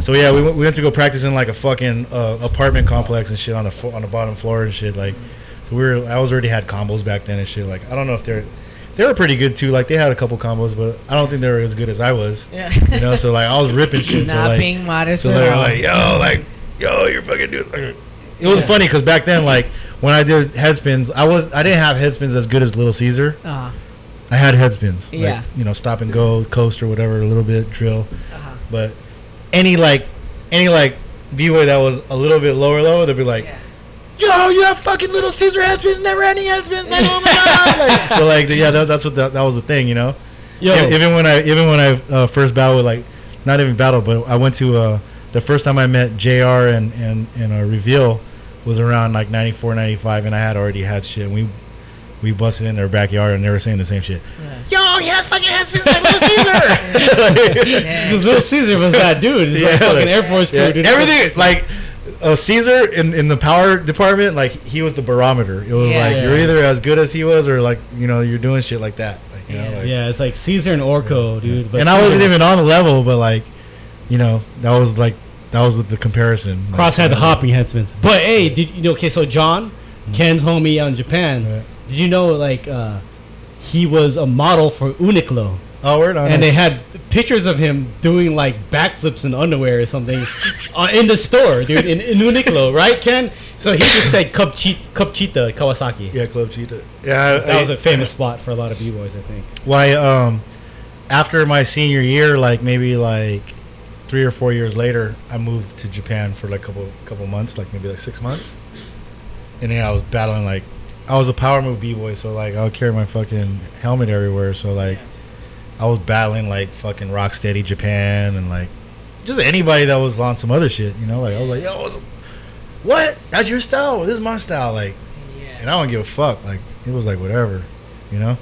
Speaker 6: So yeah, we went, we went to go practice in like a fucking uh, apartment complex and shit on the on the bottom floor and shit. Like, so we were I was already had combos back then and shit. Like, I don't know if they're they were pretty good too. Like they had a couple combos, but I don't think they were as good as I was.
Speaker 4: Yeah.
Speaker 6: You know, so like I was ripping shit. so
Speaker 4: Not
Speaker 6: like,
Speaker 4: being modest
Speaker 6: so they were like, yo, like, yo, you're fucking dude. Like, it was funny because back then, like, when I did headspins, I was I didn't have headspins as good as Little Caesar.
Speaker 4: Uh-huh.
Speaker 6: I had headspins, like,
Speaker 4: Yeah.
Speaker 6: you know, stop and go, coast or whatever, a little bit drill.
Speaker 4: Uh-huh.
Speaker 6: But any like, any like b boy that was a little bit lower low, they'd be like, yo, you have fucking Little Caesar headspins, never had any headspins, like, oh my god. (laughs) Like, so like, yeah, that, that's what that, that was the thing, you know.
Speaker 7: Yo,
Speaker 6: E- even when I even when I uh, first battled with like not even battle, but I went to uh, the first time I met Jr. and and and uh, Reveal was around like 94, 95, and I had already had shit. And we we busted in their backyard and they were saying the same shit. Yo, he has fucking headspins like Little Caesar. (laughs)
Speaker 7: because Little Caesar was that dude. He's like
Speaker 6: Yeah,
Speaker 7: fucking
Speaker 6: like-
Speaker 7: Air Force
Speaker 6: Yeah,
Speaker 7: dude.
Speaker 6: everything like uh, Caesar in, in the power department, like he was the barometer. It was
Speaker 4: Yeah.
Speaker 6: like you're either as good as he was, or like you know you're doing shit like that. Like, you know,
Speaker 4: Yeah.
Speaker 6: like,
Speaker 7: Yeah, it's like Caesar and Orko, dude. But
Speaker 6: and I wasn't even on the level, but like, you know, that was like that was the comparison. Like,
Speaker 7: Cros had the hopping headspins. But hey, did you know? Okay, so John, Ken's homie out in Japan.
Speaker 6: Right.
Speaker 7: Did you know like uh, he was a model for Uniqlo,
Speaker 6: Oh, word on
Speaker 7: and they had pictures of him doing like backflips in underwear or something (laughs) uh, in the store, dude, in, in Uniqlo, right, Ken? So he just said Cup Cheat, Cup Cheetah Kawasaki.
Speaker 6: yeah, Club Citta. Yeah,
Speaker 7: That was
Speaker 6: I-
Speaker 7: a famous spot for a lot of b boys, I think.
Speaker 6: why um after my senior year like maybe like three or four years later i moved to japan for like a couple couple months like maybe like six months and then i was battling like i was a power move b-boy so like i would carry my fucking helmet everywhere so like i was battling like fucking rocksteady japan and like just anybody that was on some other shit you know like i was like yo what's- what that's your style this is my style like yeah. and i don't give a fuck like it was like whatever you know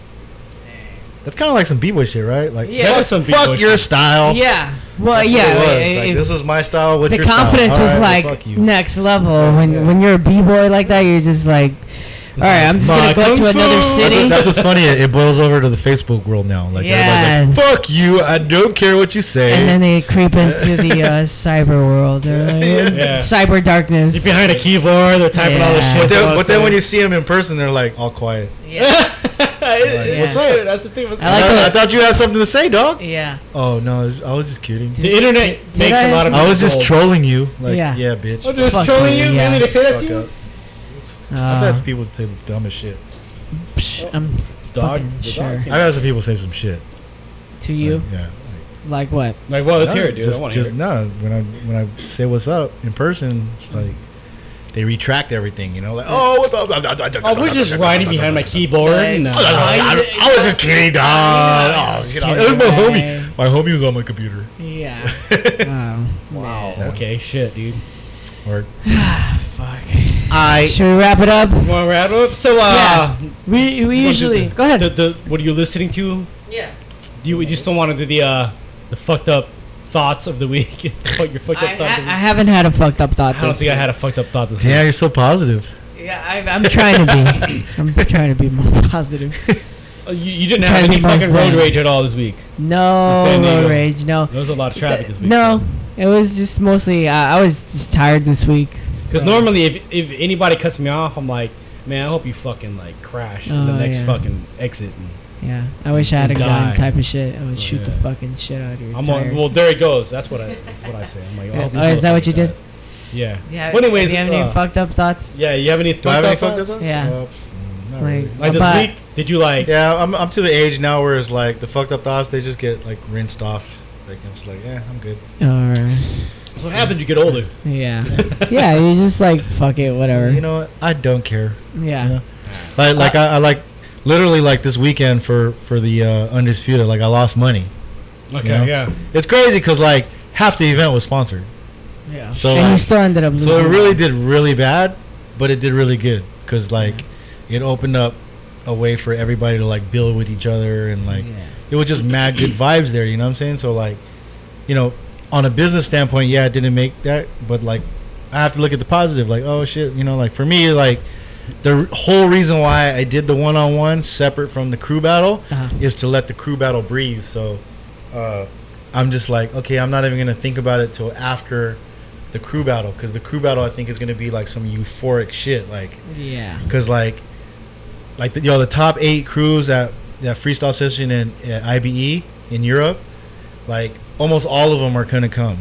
Speaker 6: that's kind of like some b-boy shit, right? Like,
Speaker 4: Yeah.
Speaker 6: fuck,
Speaker 7: some
Speaker 6: fuck your
Speaker 7: shit.
Speaker 6: style.
Speaker 4: Yeah. Well,
Speaker 6: That's what
Speaker 4: yeah.
Speaker 6: it was.
Speaker 4: i-
Speaker 6: Like,
Speaker 4: if-
Speaker 6: this was my style. What's
Speaker 4: the
Speaker 6: your style?
Speaker 4: confidence was
Speaker 6: Alright, well,
Speaker 4: like
Speaker 6: fuck
Speaker 4: next level. When
Speaker 6: Yeah.
Speaker 4: when you're a b boy like that, you're just like, all right, I'm just gonna go to another
Speaker 7: fu."
Speaker 6: That's,
Speaker 4: city.
Speaker 6: what- that's what's funny. It, it boils over to the Facebook world now. Like,
Speaker 4: Yeah.
Speaker 6: everybody's like, fuck you. I don't care what you say.
Speaker 4: and then they creep into the (laughs) uh, cyber world. They're like,
Speaker 7: Yeah.
Speaker 4: Cyber darkness.
Speaker 7: You're behind a keyboard, they're typing all this shit.
Speaker 6: but then, but then when you see them in person, they're like all quiet. (laughs)
Speaker 7: Like,
Speaker 6: what's up?
Speaker 7: That's the thing. With
Speaker 4: I like
Speaker 6: I, I thought you had something to say, dog.
Speaker 4: Yeah.
Speaker 6: Oh no, I was, I was just kidding.
Speaker 7: the internet
Speaker 4: Did
Speaker 7: makes
Speaker 4: I-
Speaker 7: a lot of.
Speaker 6: I was just trolling you. Like,
Speaker 4: Yeah.
Speaker 6: yeah, bitch.
Speaker 7: I'm just
Speaker 4: Fuck
Speaker 7: trolling
Speaker 4: you,
Speaker 7: you.
Speaker 4: yeah.
Speaker 7: You want me to say that
Speaker 6: Fuck
Speaker 7: to you?
Speaker 6: up. I've had some people say the dumbest shit.
Speaker 4: psh, I'm
Speaker 7: Dog,
Speaker 4: fucking
Speaker 7: the
Speaker 4: sure.
Speaker 7: dog
Speaker 6: I've had some people say some shit.
Speaker 4: To you,
Speaker 6: Like, yeah.
Speaker 4: like what?
Speaker 7: Like, well, let's
Speaker 6: No,
Speaker 7: hear it, dude.
Speaker 6: Just,
Speaker 7: I want to hear
Speaker 6: just
Speaker 7: it.
Speaker 6: no. When I when I say what's up in person, it's like they retract everything. You know, like oh, what's up? (laughs)
Speaker 7: Oh, we're just riding behind my keyboard. and, uh,
Speaker 6: I, I was just kidding, dog. Oh, you know, it was my homie. My homie was on my computer.
Speaker 4: Yeah. (laughs) wow.
Speaker 7: Wow. Okay, shit, dude.
Speaker 6: Or (sighs)
Speaker 4: fuck.
Speaker 6: I
Speaker 4: Should we wrap it up?
Speaker 7: Want to wrap up? So, uh,
Speaker 4: Yeah. We we usually
Speaker 7: the-
Speaker 4: go ahead.
Speaker 7: The, the, what are you listening to?
Speaker 4: yeah.
Speaker 7: Do you, you still want to do the uh, the fucked up thoughts of the week? (laughs) What your fucked up
Speaker 4: I,
Speaker 7: thoughts?
Speaker 4: ha-
Speaker 7: of the
Speaker 4: I
Speaker 7: week?
Speaker 4: haven't had a fucked up thought.
Speaker 7: I don't
Speaker 4: this
Speaker 7: think I
Speaker 4: week.
Speaker 7: had a fucked up thought this week.
Speaker 6: yeah, you're so positive.
Speaker 4: Yeah, I, I'm trying to be. (laughs) I'm trying to be more positive.
Speaker 7: Uh, you, you didn't have
Speaker 4: trying to
Speaker 7: any
Speaker 4: be
Speaker 7: fucking road
Speaker 4: sane.
Speaker 7: rage at all this week.
Speaker 4: No
Speaker 7: San Diego.
Speaker 4: road rage. No.
Speaker 7: There was a lot of traffic this week.
Speaker 4: No. It was just mostly. Uh, I was just tired this week.
Speaker 7: Because normally, if, if anybody cuts me off, I'm like, man, I hope you fucking like crash at the
Speaker 4: Oh,
Speaker 7: next
Speaker 4: yeah.
Speaker 7: fucking exit. And
Speaker 4: Yeah, I wish I had a
Speaker 7: Die.
Speaker 4: gun type of shit. I would
Speaker 7: Oh,
Speaker 4: shoot the fucking shit out of your
Speaker 7: I'm
Speaker 4: tires.
Speaker 7: on. Well, there it goes. That's what I what I say. I'm like, (laughs) I hope
Speaker 4: Oh, is that what you
Speaker 7: motherfuckers
Speaker 4: did?
Speaker 7: Yeah.
Speaker 4: yeah.
Speaker 7: Well, anyways,
Speaker 4: do you have any
Speaker 7: uh,
Speaker 4: fucked up thoughts?
Speaker 7: Yeah. You have any?
Speaker 6: Do I have any
Speaker 7: fucked
Speaker 6: fucked
Speaker 7: up
Speaker 6: up
Speaker 7: thoughts?
Speaker 4: Yeah.
Speaker 6: Uh, not
Speaker 4: Like,
Speaker 6: really.
Speaker 7: Like this week, did you like?
Speaker 6: Yeah, I'm, I'm to the age now where it's like the fucked up thoughts they just get like rinsed off. Like I'm just like, yeah, I'm good.
Speaker 4: Or
Speaker 7: So what happened? You get older.
Speaker 4: yeah, (laughs) yeah. You just like fuck it, whatever.
Speaker 6: You know what? I don't care.
Speaker 4: yeah.
Speaker 6: you know? Like like I, I like literally like this weekend for for the uh, undisputed. Like I lost money.
Speaker 7: Okay.
Speaker 6: know?
Speaker 7: Yeah.
Speaker 6: It's crazy because like half the event was sponsored,
Speaker 4: Yeah.
Speaker 6: So,
Speaker 4: and
Speaker 6: like-
Speaker 4: you still ended up losing.
Speaker 6: so it really did really bad, but it did really good because like it opened up a way for everybody to like build with each other and like
Speaker 4: Yeah.
Speaker 6: It was just mad good vibes there. You know what I'm saying? So like, you know, on a business standpoint, yeah, it didn't make that, but like, I have to look at the positive. Like, oh shit, you know, like for me, like the whole reason why I did the one on one separate from the crew battle
Speaker 4: Uh-huh.
Speaker 6: is to let the crew battle breathe. So, uh, I'm just like, okay, I'm not even gonna think about it till after the crew battle because the crew battle I think is gonna be like some euphoric shit, like
Speaker 4: Yeah.
Speaker 6: because like like the, yo the top eight crews at that freestyle session in at IBE in Europe, like almost all of them are gonna come.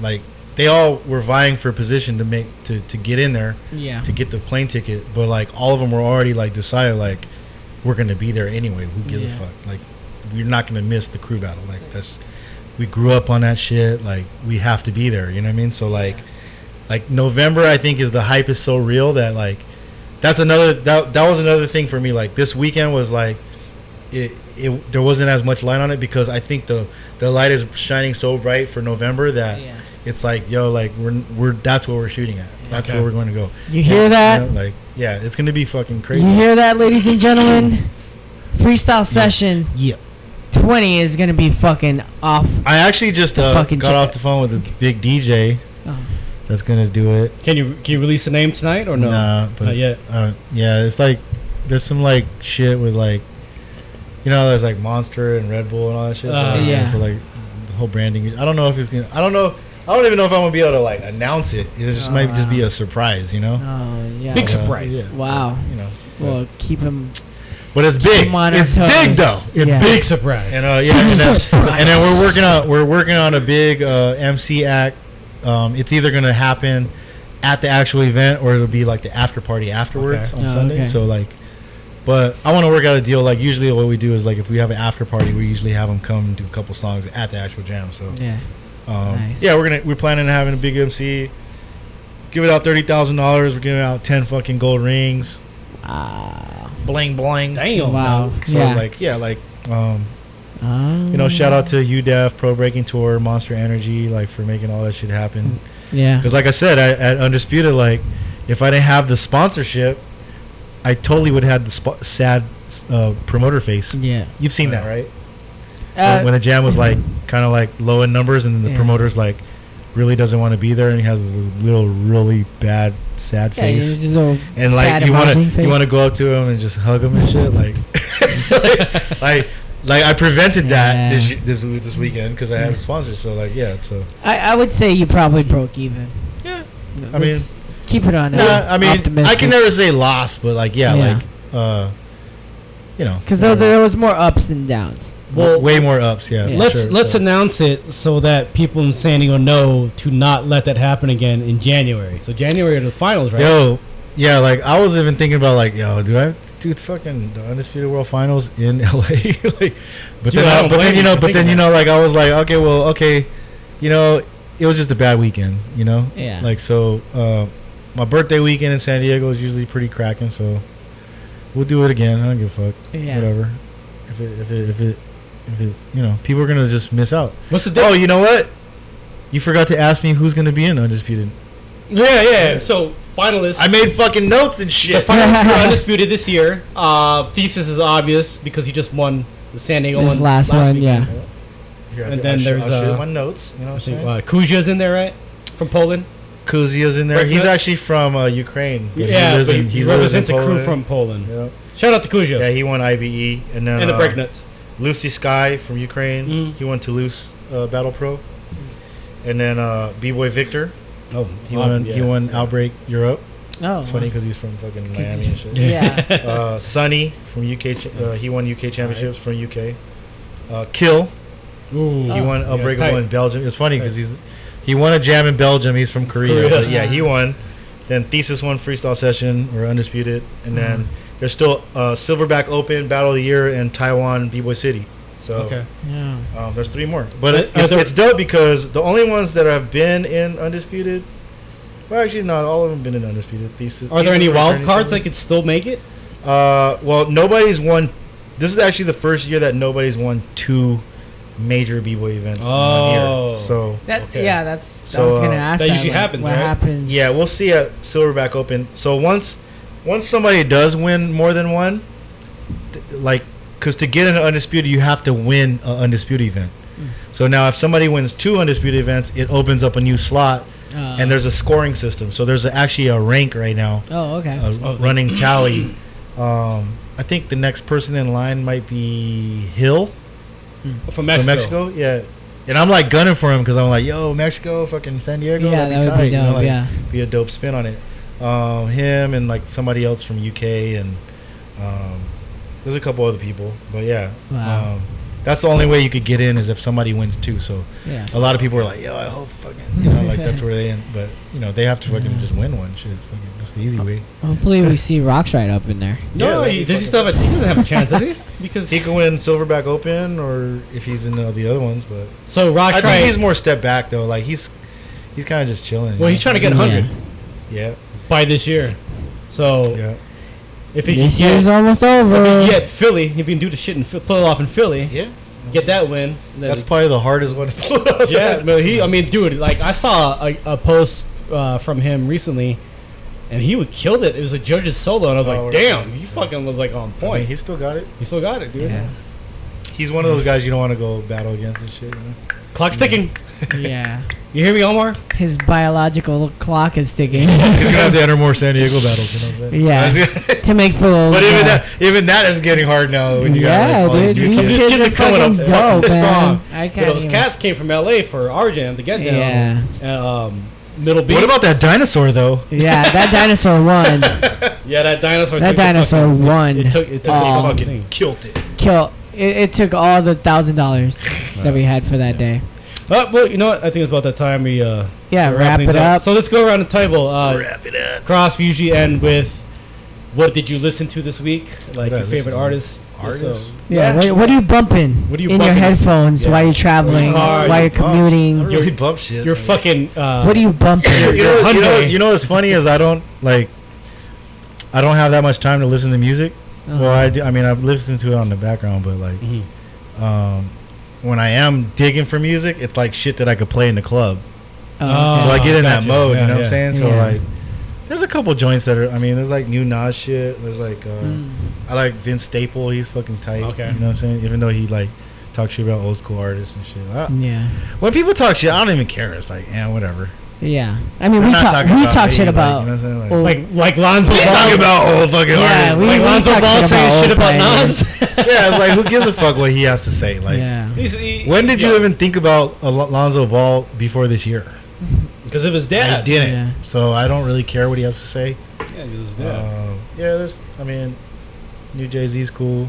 Speaker 6: Like they all were vying for a position to make to, to get in there
Speaker 4: Yeah.
Speaker 6: to get the plane ticket, but like all of them were already like decided like we're gonna be there anyway. Who gives
Speaker 4: Yeah.
Speaker 6: a fuck? Like we're not gonna miss the crew battle. Like that's we grew up on that shit. Like we have to be there. You know what I mean? So like like November, I think is the hype is so real that like that's another that that was another thing for me. Like this weekend was like it it there wasn't as much light on it because I think the the light is shining so bright for November that
Speaker 4: Yeah.
Speaker 6: it's like yo like we're we're that's what we're shooting at. That's
Speaker 7: Okay.
Speaker 6: where we're going to go.
Speaker 4: You hear that?
Speaker 6: You know, like yeah, it's gonna be fucking crazy.
Speaker 4: You hear that, ladies and gentlemen? Freestyle session
Speaker 6: Yeah.
Speaker 4: 20 is gonna be fucking off.
Speaker 6: I actually just uh,
Speaker 4: fucking
Speaker 6: got
Speaker 4: chick-
Speaker 6: off the phone with a big DJ
Speaker 4: Oh.
Speaker 6: that's gonna do it.
Speaker 7: Can you can you release the name tonight or no?
Speaker 6: Nah, but
Speaker 7: Not yet.
Speaker 6: Uh, yeah, it's like there's some like shit with like, you know, there's like Monster and Red Bull and all that shit. So,
Speaker 7: Uh,
Speaker 6: like,
Speaker 4: Yeah.
Speaker 6: So like the whole branding. I don't know if it's gonna. I don't know. I don't even know if I'm gonna be able to like announce it. It just
Speaker 4: Oh,
Speaker 6: might just be a surprise, you know.
Speaker 4: Oh yeah.
Speaker 7: Big
Speaker 6: Uh,
Speaker 7: surprise.
Speaker 6: yeah.
Speaker 4: Wow.
Speaker 6: You know.
Speaker 4: Well, keep him.
Speaker 6: but it's big.
Speaker 4: him on our
Speaker 6: It's big though. It's
Speaker 4: Yeah.
Speaker 6: big.
Speaker 7: surprise.
Speaker 6: And uh, (laughs) yeah, and then, and then we're working on we're working on a big uh, MC act. Um, it's either gonna happen at the actual event or it'll be like the after party afterwards
Speaker 7: Okay.
Speaker 6: on
Speaker 4: Oh,
Speaker 6: Sunday.
Speaker 4: okay.
Speaker 6: So like, but I want to work out a deal. Like usually, what we do is like if we have an after party, we usually have them come do a couple songs at the actual jam. So
Speaker 4: Yeah.
Speaker 6: um,
Speaker 4: Nice.
Speaker 6: yeah, we're gonna we're planning on having a big MC. Give it out thirty thousand dollars. We're giving out ten fucking gold rings.
Speaker 4: Wow.
Speaker 6: Bling bling.
Speaker 7: Damn.
Speaker 4: Wow.
Speaker 6: So
Speaker 4: yeah.
Speaker 6: like yeah, like um,
Speaker 4: Um,
Speaker 6: you know, shout out to UDEF, Pro Breaking Tour, Monster Energy, like for making all that shit happen.
Speaker 4: Yeah.
Speaker 6: Because like I said, I, at Undisputed, like if I didn't have the sponsorship, I totally would have had the sp- sad uh, promoter face.
Speaker 4: Yeah.
Speaker 6: You've seen that, right?
Speaker 4: Uh,
Speaker 6: when, when the jam was like (laughs) kind of like low in numbers, and then the
Speaker 4: Yeah.
Speaker 6: promoter's like really doesn't want to be there, and he has a little really bad sad
Speaker 4: yeah,
Speaker 6: face.
Speaker 4: just a
Speaker 6: And like
Speaker 4: sad
Speaker 6: you want to you want to go up to him and just hug him and shit like (laughs) like like I prevented that
Speaker 4: Yeah.
Speaker 6: this this this weekend because I had a sponsor so like yeah so
Speaker 4: I, I would say you probably broke even.
Speaker 6: Yeah. I mean-
Speaker 4: keep it on.
Speaker 6: nah, I mean I can never say lost but like yeah,
Speaker 4: Yeah.
Speaker 6: like uh you know
Speaker 4: because there, there was more ups and downs.
Speaker 6: well way more ups yeah,
Speaker 4: Yeah.
Speaker 7: Let's
Speaker 6: sure,
Speaker 7: let's
Speaker 6: so.
Speaker 7: announce it so that people in San Diego know to not let that happen again in January. So January are the finals, right?
Speaker 6: yo yeah like I was even thinking about like yo do I have to do the fucking the undisputed world finals in (laughs) LA like but
Speaker 7: Dude,
Speaker 6: then
Speaker 7: I
Speaker 6: I, but then
Speaker 7: you
Speaker 6: you know but then you know like I was like okay well okay you know it was just a bad weekend you know
Speaker 4: Yeah.
Speaker 6: Like so, uh, my birthday weekend in San Diego is usually pretty cracking. So we'll do it again. I don't give a fuck.
Speaker 4: Yeah.
Speaker 6: Whatever. If it, if it, if it, if it, you know, people are gonna just miss out.
Speaker 7: What's the
Speaker 6: Oh, you know what? You forgot to ask me who's gonna be in Undisputed.
Speaker 7: yeah, yeah. So finalists.
Speaker 6: I made fucking notes and shit.
Speaker 7: the finalists were (laughs) undisputed this year. Uh, Thesis is obvious because he just won the San Diego
Speaker 4: This
Speaker 7: one
Speaker 4: last one,
Speaker 7: weekend.
Speaker 4: yeah.
Speaker 6: Here,
Speaker 7: And
Speaker 6: I'll
Speaker 7: then there's,
Speaker 6: I'll show
Speaker 7: uh,
Speaker 6: my notes. You know
Speaker 7: I
Speaker 6: what I'm saying?
Speaker 7: uh, Kuzya's in there, right? From Poland.
Speaker 6: Kuzya's in there.
Speaker 7: Break
Speaker 6: He's actually from uh, Ukraine. but
Speaker 7: yeah,
Speaker 6: lives
Speaker 7: but
Speaker 6: in-
Speaker 7: he,
Speaker 6: lives in
Speaker 7: represents a crew from Poland.
Speaker 6: Yeah.
Speaker 7: Shout out to Kuzya
Speaker 6: yeah, he won IBE and then
Speaker 7: and the
Speaker 6: uh,
Speaker 7: Breaknuts.
Speaker 6: Lussy Sky from Ukraine.
Speaker 7: Mhm.
Speaker 6: He won Toulouse uh, Battle Pro. And then uh, B Boy Victor.
Speaker 7: Oh,
Speaker 6: He won. He won Outbreak Europe.
Speaker 4: Oh,
Speaker 6: It's funny because he's from fucking Miami and shit.
Speaker 4: Yeah. (laughs)
Speaker 6: uh, Sunni from UK. ch- Uh, he won UK championships from UK. Uh, Kill.
Speaker 7: Ooh.
Speaker 6: He won
Speaker 7: Yeah, it's
Speaker 6: Unbreakable
Speaker 7: tight.
Speaker 6: in Belgium. It's funny because he's he won a jam in Belgium. He's from Korea,
Speaker 7: Korea.
Speaker 6: but yeah, he won. Then Thesis won freestyle session or undisputed, and then
Speaker 7: Mm-hmm.
Speaker 6: there's still uh, Silverback Open Battle of the Year in Taiwan B Boy City. So
Speaker 7: Okay.
Speaker 4: yeah.
Speaker 6: um, there's three more, but it, it's, it's dope because the only ones that have been in undisputed. Well, actually, not all of them been in undisputed. Thesis.
Speaker 7: Are there any wild cards that could still make it?
Speaker 6: Uh, well, nobody's won. This is actually the first year that nobody's won two major b-boy events in one
Speaker 7: Oh.
Speaker 6: year. So
Speaker 4: That
Speaker 7: Okay.
Speaker 4: yeah, that's.
Speaker 6: So,
Speaker 4: I was gonna
Speaker 6: uh,
Speaker 4: ask
Speaker 7: that
Speaker 4: that.
Speaker 7: usually
Speaker 4: like,
Speaker 7: happens,
Speaker 4: What
Speaker 7: right?
Speaker 4: happens?
Speaker 6: yeah, we'll see at Silverback Open. So once once somebody does win more than one, th- like because to get an undisputed, you have to win an undisputed event. So now, if somebody wins two undisputed events, it opens up a new slot,
Speaker 4: Uh,
Speaker 6: and there's a scoring system. So there's actually a rank right now,
Speaker 4: Oh, okay.
Speaker 6: a
Speaker 7: Oh,
Speaker 6: running tally. Um, I think the next person in line might be Hill.
Speaker 7: From Mexico.
Speaker 6: From Mexico, yeah. And I'm like gunning for him because I'm like, yo, Mexico, fucking San Diego,
Speaker 4: Yeah,
Speaker 6: that'd be
Speaker 4: that would be
Speaker 6: tight. you know,
Speaker 4: dope,
Speaker 6: like,
Speaker 4: yeah.
Speaker 6: be a dope spin on it. Um, him and like somebody else from UK and um, there's a couple other people, but yeah.
Speaker 4: Wow.
Speaker 6: Um, that's the only way you could get in is if somebody wins too. So
Speaker 4: yeah.
Speaker 6: a lot of people are like, yo, I hope fucking, you know, like that's where they end. But you know, they have to fucking just win one. Shit, fucking, that's the easy way.
Speaker 4: Hopefully, we (laughs) see Roxrite up in there.
Speaker 7: No,
Speaker 6: that'd
Speaker 7: he, does he still have a, he doesn't have a chance, does he? (laughs) Because
Speaker 6: He can win Silverback Open, or if he's in the, the other ones. But
Speaker 7: so Rock
Speaker 6: I think he's more step back though. Like he's he's kind of just chilling.
Speaker 7: well, he's
Speaker 6: know?
Speaker 7: trying to get
Speaker 4: Yeah.
Speaker 7: 100
Speaker 6: Yeah,
Speaker 7: by this year. So
Speaker 6: yeah.
Speaker 7: if he
Speaker 4: This
Speaker 7: can
Speaker 4: year's
Speaker 7: get,
Speaker 4: almost
Speaker 7: if
Speaker 4: over.
Speaker 7: he get Philly, if he can do the shit and fi- pull it off in Philly,
Speaker 6: Yeah,
Speaker 7: get that win. then-
Speaker 6: that's probably the hardest one to pull off.
Speaker 7: yeah, (laughs) but he. I mean, dude, like I saw a, a post uh, from him recently, and he would killed it. It was a judge's solo, and I was
Speaker 6: Oh,
Speaker 7: like,
Speaker 6: really?
Speaker 7: damn, he fucking was like on
Speaker 6: I mean,
Speaker 7: point.
Speaker 6: he still got it.
Speaker 7: he still got it, dude.
Speaker 4: Yeah.
Speaker 6: He's one of those guys you don't want to go battle against and shit. You know?
Speaker 7: Clock's ticking.
Speaker 4: yeah. (laughs)
Speaker 7: You hear me, Omar?
Speaker 4: His biological clock is ticking. (laughs)
Speaker 6: He's gonna have to (laughs) enter more San Diego battles. You know what I'm saying?
Speaker 4: Yeah. To make for those.
Speaker 6: but even
Speaker 4: uh,
Speaker 6: that, even that is getting hard now. When you
Speaker 4: Yeah,
Speaker 6: got, like, all these
Speaker 4: dude, these
Speaker 6: in it.
Speaker 4: kids are fucking dope, man.
Speaker 7: strong.
Speaker 4: I can't
Speaker 7: those
Speaker 4: even-
Speaker 7: cats came from LA for our jam to get down.
Speaker 4: Yeah.
Speaker 7: And, um, Middle Beast.
Speaker 6: What about that dinosaur though?
Speaker 4: Yeah, that dinosaur won. (laughs)
Speaker 7: Yeah, that dinosaur.
Speaker 4: That
Speaker 7: took the
Speaker 4: dinosaur
Speaker 7: fucking-
Speaker 4: won.
Speaker 7: It took. It took
Speaker 4: Oh.
Speaker 7: the fucking
Speaker 6: Fucking
Speaker 7: thing.
Speaker 6: killed it.
Speaker 4: Kill. It, it took all the thousand dollars (laughs) that we had for that day.
Speaker 7: Uh, well, you know what? I think it's about that time we uh
Speaker 4: Yeah,
Speaker 7: wrap
Speaker 4: wrap it up.
Speaker 7: So let's go around the table. Uh,
Speaker 6: Wrap it up.
Speaker 7: Cros we usually end with what did you listen to this week? Like
Speaker 6: What
Speaker 7: your favorite
Speaker 6: artist. to?
Speaker 7: Artists.
Speaker 6: Artists?
Speaker 7: So-
Speaker 4: Yeah, what, what are you bumping
Speaker 7: What are you
Speaker 4: in your headphones
Speaker 6: Yeah.
Speaker 4: while you're traveling,
Speaker 7: car,
Speaker 4: while you're
Speaker 6: Bump. I
Speaker 4: commuting?
Speaker 6: don't really bump shit.
Speaker 7: Your
Speaker 6: like-
Speaker 7: fucking. Uh,
Speaker 4: What are you bumping?
Speaker 6: you know, you know, you know what's funny is I don't like I don't have that much time to listen to music.
Speaker 4: Uh-huh.
Speaker 6: Well, I do, I mean I've listened to it on the background, but like
Speaker 7: Mhm.
Speaker 6: um, when I am digging for music, it's like shit that I could play in the club.
Speaker 4: Oh,
Speaker 6: so I get in that
Speaker 7: gotcha.
Speaker 6: mode.
Speaker 7: Yeah,
Speaker 6: you know what. I'm saying? So
Speaker 4: Yeah.
Speaker 6: like, there's a couple joints that are. I mean, there's like new Nas shit. There's like uh,
Speaker 4: Mm.
Speaker 6: I like Vince Staple. He's fucking tight.
Speaker 7: Okay.
Speaker 6: You know what I'm saying? Even though he like talks shit about old school artists and shit. I,
Speaker 4: yeah,
Speaker 6: when people talk shit, I don't even care. It's like, yeah, whatever.
Speaker 4: yeah. I mean,
Speaker 6: We're
Speaker 4: we talk we talk
Speaker 6: me,
Speaker 4: shit
Speaker 6: like,
Speaker 4: about.
Speaker 6: you know what I'm saying? Like-
Speaker 4: old-
Speaker 7: like like Lonzo
Speaker 6: We
Speaker 7: Ball.
Speaker 6: talk about old fucking
Speaker 4: Yeah,
Speaker 6: artists.
Speaker 4: we-
Speaker 7: like
Speaker 4: we
Speaker 7: Lonzo
Speaker 4: talk
Speaker 7: Ball saying
Speaker 4: about
Speaker 7: shit
Speaker 4: old
Speaker 7: about
Speaker 4: players.
Speaker 7: Nas. (laughs)
Speaker 6: yeah, it's like who gives a fuck what he has to say? Like,
Speaker 4: yeah,
Speaker 7: he-
Speaker 6: when did
Speaker 7: he's
Speaker 6: you even think about Al- Alonzo Ball before this year? (laughs)
Speaker 7: Because of his dad.
Speaker 6: I
Speaker 7: dad.
Speaker 6: didn't.
Speaker 4: Yeah.
Speaker 6: So I don't really care what he has to say.
Speaker 7: Yeah, 'cause of his dad.
Speaker 6: Um, yeah, there's. I mean, new Jay Z's cool.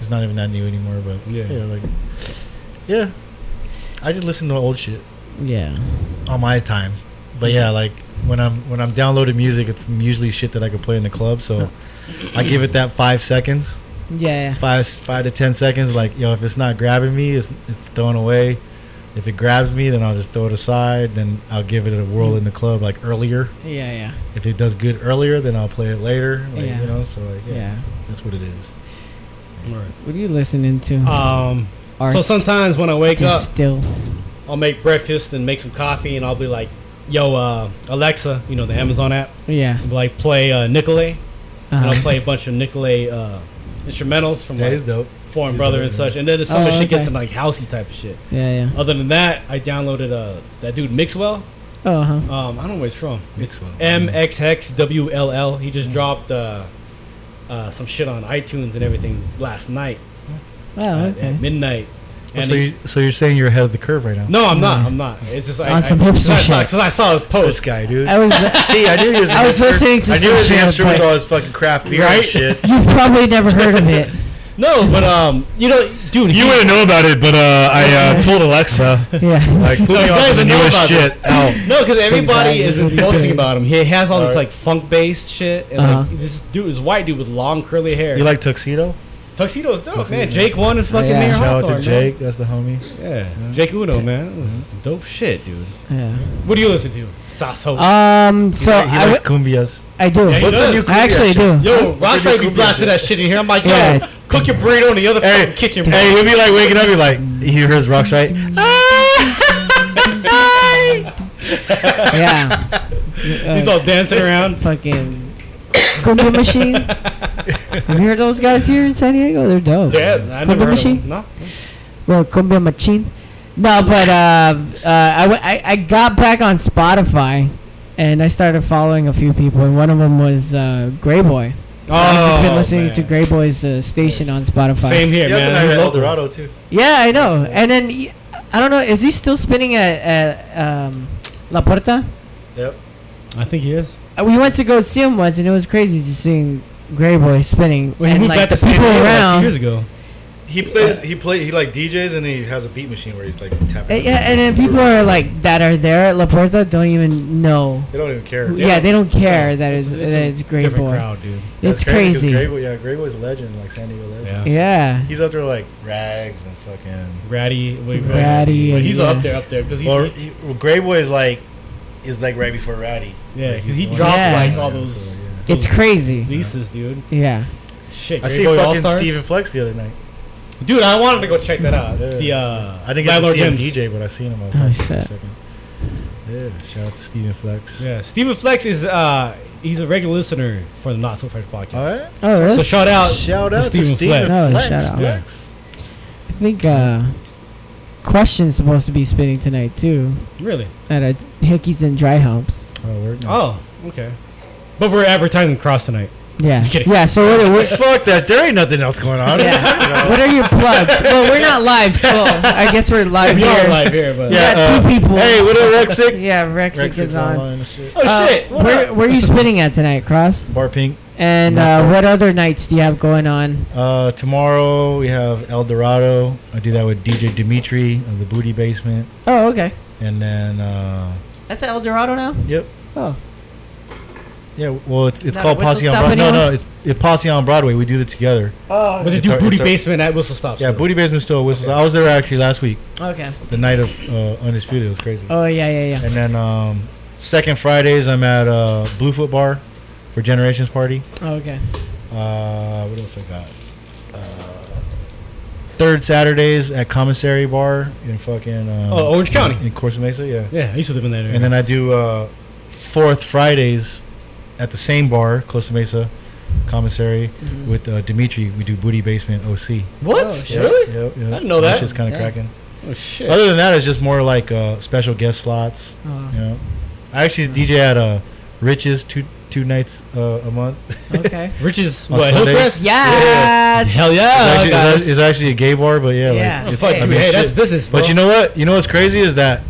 Speaker 6: It's not even that new anymore, but
Speaker 7: Yeah.
Speaker 6: yeah, like, yeah. I just listen to old shit
Speaker 4: yeah.
Speaker 6: on my time, but yeah, like when I'm when I'm downloading music, it's usually shit that I can play in the club. So I give it that five seconds,
Speaker 4: Yeah,
Speaker 6: five five to ten seconds. Like yo, if it's not grabbing me, it's it's thrown away. If it grabs me, then I'll just throw it aside. Then I'll give it a whirl in the club like earlier.
Speaker 4: yeah, yeah,
Speaker 6: If it does good earlier, then I'll play it later. Like,
Speaker 4: Yeah.
Speaker 6: You know, so like yeah,
Speaker 4: yeah.
Speaker 6: that's what it is.
Speaker 4: What are you listening to?
Speaker 7: Um,
Speaker 4: Art
Speaker 7: so sometimes when I wake up,
Speaker 4: still.
Speaker 7: I'll make breakfast and make some coffee, and I'll be like yo, uh, Alexa, you know the Amazon app,
Speaker 4: Yeah.
Speaker 7: like play uh, Nicolay, and
Speaker 4: Uh-huh.
Speaker 7: I'll play a bunch of Nicolay uh, instrumentals from
Speaker 6: That
Speaker 7: like
Speaker 6: is dope.
Speaker 7: Foreign
Speaker 6: He's
Speaker 7: Brother and such, and then some of
Speaker 4: Oh,
Speaker 7: the shit gets
Speaker 4: okay.
Speaker 7: in like housey type of shit.
Speaker 4: Yeah, yeah.
Speaker 7: Other than that, I downloaded uh that dude Mixwell.
Speaker 4: Oh, huh.
Speaker 7: Um, I don't know where he's from.
Speaker 6: Mixwell.
Speaker 7: M X Hex W L L. He just dropped uh, uh, some shit on iTunes and everything last night
Speaker 4: Oh,
Speaker 7: at-
Speaker 4: okay.
Speaker 7: at midnight. And
Speaker 6: so, you, so you're saying you're ahead of the curve right now?
Speaker 7: no, I'm not. I'm not. It's just like
Speaker 4: On
Speaker 7: I,
Speaker 4: some
Speaker 7: I,
Speaker 4: hipster
Speaker 7: cause I saw,
Speaker 4: shit.
Speaker 7: 'cause I saw his
Speaker 6: This
Speaker 7: post.
Speaker 6: guy, dude.
Speaker 4: I was. (laughs)
Speaker 6: See, I knew he was. a
Speaker 4: I was
Speaker 6: hipster.
Speaker 4: listening to
Speaker 6: I knew
Speaker 4: some
Speaker 6: he was a with all his fucking craft beer
Speaker 7: Right?
Speaker 6: and shit. (laughs)
Speaker 4: You've probably never heard of it.
Speaker 7: No, but um, you know, dude,
Speaker 9: You
Speaker 7: he-
Speaker 9: wouldn't know about it, but uh, I uh, (laughs) told Alexa.
Speaker 4: Yeah.
Speaker 6: Like, put me
Speaker 7: No,
Speaker 6: on
Speaker 7: you
Speaker 6: to the newest shit
Speaker 7: this.
Speaker 6: out. (laughs)
Speaker 7: No, because everybody
Speaker 4: exactly
Speaker 7: has been posting about him. He has all this
Speaker 6: Alright.
Speaker 7: like funk based shit, and
Speaker 4: Uh-huh.
Speaker 7: like this dude is white dude with long curly hair.
Speaker 6: You like tuxedo?
Speaker 7: tuxedo's dope,
Speaker 6: Tuxedo,
Speaker 7: man.
Speaker 6: man.
Speaker 7: Jake One and fucking
Speaker 4: Yeah.
Speaker 7: Mayer
Speaker 6: Shout out
Speaker 7: Hawthorne,
Speaker 6: to
Speaker 7: man.
Speaker 6: Jake. That's the homie.
Speaker 7: Yeah, Jake Uno, man. This is some dope shit, dude.
Speaker 4: Yeah.
Speaker 7: What do you listen to? Sasso.
Speaker 4: Um. So
Speaker 6: he, he
Speaker 4: I,
Speaker 6: likes
Speaker 4: w-
Speaker 6: cumbias.
Speaker 4: I do.
Speaker 7: Yeah, he
Speaker 6: What's the
Speaker 7: does.
Speaker 6: new
Speaker 4: I actually
Speaker 6: shit?
Speaker 4: do.
Speaker 7: Yo, Ross
Speaker 6: the
Speaker 7: might be blasting that shit in here. I'm like, yo,
Speaker 4: Yeah.
Speaker 7: cook your burrito in the other
Speaker 6: Hey,
Speaker 7: fucking kitchen.
Speaker 6: Hey, he'll be like waking up. He's like, he hears rocks right. (laughs)
Speaker 4: Yeah. (laughs)
Speaker 7: He's all dancing around.
Speaker 4: fucking cumbia machine. Have you heard those guys here in San Diego? They're dope.
Speaker 7: Yeah, I
Speaker 4: cumbia
Speaker 7: never
Speaker 4: machine.
Speaker 7: No.
Speaker 4: Well, cumbia machine. No, but uh, uh, I, w- I I got back on Spotify, and I started following a few people, and one of them was uh, Greyboy. So I've just been
Speaker 7: Oh,
Speaker 4: listening
Speaker 7: man.
Speaker 4: to Greyboy's uh, station on Spotify.
Speaker 7: Same here,
Speaker 6: He
Speaker 7: man.
Speaker 6: night
Speaker 7: He's
Speaker 6: at El. Dorado too.
Speaker 4: Yeah, I know. And then I don't know. Is he still spinning at, at um, La Puerta?
Speaker 6: Yep.
Speaker 7: I think he is.
Speaker 4: Uh, We went to go see him once, and it was crazy just seeing Greyboy spinning,
Speaker 7: Well, he
Speaker 4: and
Speaker 7: moved
Speaker 4: like
Speaker 7: back
Speaker 4: the
Speaker 7: to
Speaker 4: people
Speaker 7: Diego like two
Speaker 4: around.
Speaker 7: years ago.
Speaker 6: He plays. He play. He like DJs and he has a beat machine where he's like
Speaker 4: Uh,
Speaker 6: tapping.
Speaker 4: yeah, and then people are like that are there at La Puerta don't even know.
Speaker 6: They don't even care.
Speaker 4: Yeah, they don't care that
Speaker 7: It's,
Speaker 4: it's,
Speaker 7: it's
Speaker 4: that
Speaker 7: a
Speaker 4: it's Gray
Speaker 7: different
Speaker 4: Boy.
Speaker 7: crowd, dude.
Speaker 4: It's
Speaker 6: That's 'cause
Speaker 4: crazy.
Speaker 6: Greyboy, yeah, Greyboy's a legend, like San Diego legend.
Speaker 7: Yeah.
Speaker 4: Yeah.
Speaker 6: He's up there like rags and fucking.
Speaker 7: Ratty, wait,
Speaker 4: Ratty,
Speaker 7: But he's
Speaker 4: yeah.
Speaker 7: up there, up there because he,
Speaker 6: Well, he, well, Greyboy is like, is like right before Ratty.
Speaker 7: yeah,
Speaker 6: Like,
Speaker 7: because he dropped
Speaker 4: Yeah.
Speaker 7: like all
Speaker 6: Yeah,
Speaker 7: those,
Speaker 6: so, yeah.
Speaker 4: It's crazy.
Speaker 7: leases, dude.
Speaker 4: Yeah.
Speaker 7: Shit,
Speaker 6: I see fucking
Speaker 7: All-Stars?
Speaker 6: Steven Flex the other night.
Speaker 7: Dude, I wanted to go check that out.
Speaker 6: Yeah.
Speaker 7: The uh,
Speaker 6: I didn't get to see him
Speaker 7: Gems.
Speaker 6: DJ, but I seen him. I was
Speaker 4: Oh,
Speaker 6: talking to for a
Speaker 4: shit.
Speaker 6: second. Yeah, shout out to Steven Flex.
Speaker 7: Yeah, Stephen Flex is uh, he's a regular listener for the Not So Fresh podcast.
Speaker 6: All right.
Speaker 4: Oh, really?
Speaker 7: So shout out,
Speaker 6: Shout
Speaker 7: to
Speaker 6: out to
Speaker 7: Steven
Speaker 6: Steven
Speaker 7: Flex.
Speaker 4: Oh, shout out.
Speaker 6: Flex.
Speaker 4: I think uh, Question's supposed to be spinning tonight too
Speaker 7: Really?
Speaker 4: at a Hickeys and Dry Humps.
Speaker 6: Oh, word. Nice.
Speaker 7: Oh, okay. But we're advertising Cros tonight.
Speaker 4: Yeah.
Speaker 7: Just kidding.
Speaker 4: Yeah. So what? what
Speaker 6: Fuck that. There ain't nothing else going on.
Speaker 4: yeah. (laughs) what are your plugs? (laughs) Well, we're not live, so (laughs) I guess we're live
Speaker 7: We
Speaker 4: here.
Speaker 7: are live here, but
Speaker 4: We
Speaker 6: Yeah,
Speaker 4: got two
Speaker 6: uh,
Speaker 4: people.
Speaker 6: Hey, what up, Rexic?
Speaker 4: Yeah, Rexic,
Speaker 6: Rex
Speaker 4: is on.
Speaker 6: online and shit.
Speaker 7: oh
Speaker 4: Uh,
Speaker 7: shit, what
Speaker 4: where,
Speaker 7: up?
Speaker 4: where are you spinning at tonight, Cros?
Speaker 6: Bar Pink.
Speaker 4: And uh, what other nights do you have going on?
Speaker 6: Uh, tomorrow we have El Dorado. I do that with DJ Dimitri of the Booty Basement,
Speaker 4: Oh, okay.
Speaker 6: and then uh,
Speaker 4: That's at El Dorado now.
Speaker 6: yep,
Speaker 4: Oh,
Speaker 6: yeah. Well, it's it's
Speaker 4: Not
Speaker 6: called
Speaker 4: Whistle
Speaker 6: Posse on
Speaker 4: Stop
Speaker 6: Broadway. No,
Speaker 4: anymore?
Speaker 6: no, it's it Posse on Broadway. We do it together.
Speaker 4: oh,
Speaker 7: But they
Speaker 6: It's
Speaker 7: do
Speaker 6: our-
Speaker 7: booty
Speaker 6: it's our-
Speaker 7: basement at Whistle Stop.
Speaker 6: Yeah,
Speaker 7: still.
Speaker 6: Booty Basement still a whistle. I was there actually last week,
Speaker 4: okay.
Speaker 6: the night of uh, Undisputed. It was crazy.
Speaker 4: Oh yeah, yeah, yeah.
Speaker 6: And then um, second Fridays I'm at uh, Bluefoot Bar for Generations Party.
Speaker 4: Oh, okay.
Speaker 6: Uh, what else I got? Uh, third Saturdays at Commissary Bar in fucking uh,
Speaker 7: Oh, Orange County.
Speaker 6: in Costa Mesa, yeah.
Speaker 7: Yeah, I used to live in that area.
Speaker 6: And then I do uh, fourth Fridays at the same bar, Costa Mesa Commissary,
Speaker 7: Mm-hmm.
Speaker 6: with uh, Dimitri. We do Booty Basement OC.
Speaker 7: what?
Speaker 4: Oh, shit.
Speaker 7: really?
Speaker 6: Yep, yep.
Speaker 7: I didn't know that.
Speaker 6: Shit's kind of cracking.
Speaker 7: Oh shit.
Speaker 6: Other than that, it's just more like uh, special guest slots.
Speaker 4: Oh,
Speaker 6: You know, I actually DJ at uh, Rich's two two nights uh, a month.
Speaker 4: okay. (laughs)
Speaker 7: Riches.
Speaker 6: On
Speaker 7: What?
Speaker 6: Sundays?
Speaker 7: Hillcrest?
Speaker 4: Yes.
Speaker 7: Hell yeah,
Speaker 6: it's, actually, it's, it's actually a gay bar, but yeah,
Speaker 4: Yeah.
Speaker 6: like,
Speaker 7: Oh, fuck,
Speaker 6: I mean,
Speaker 7: hey,
Speaker 6: shit.
Speaker 7: that's business, bro.
Speaker 6: But you know what? You know what's crazy is that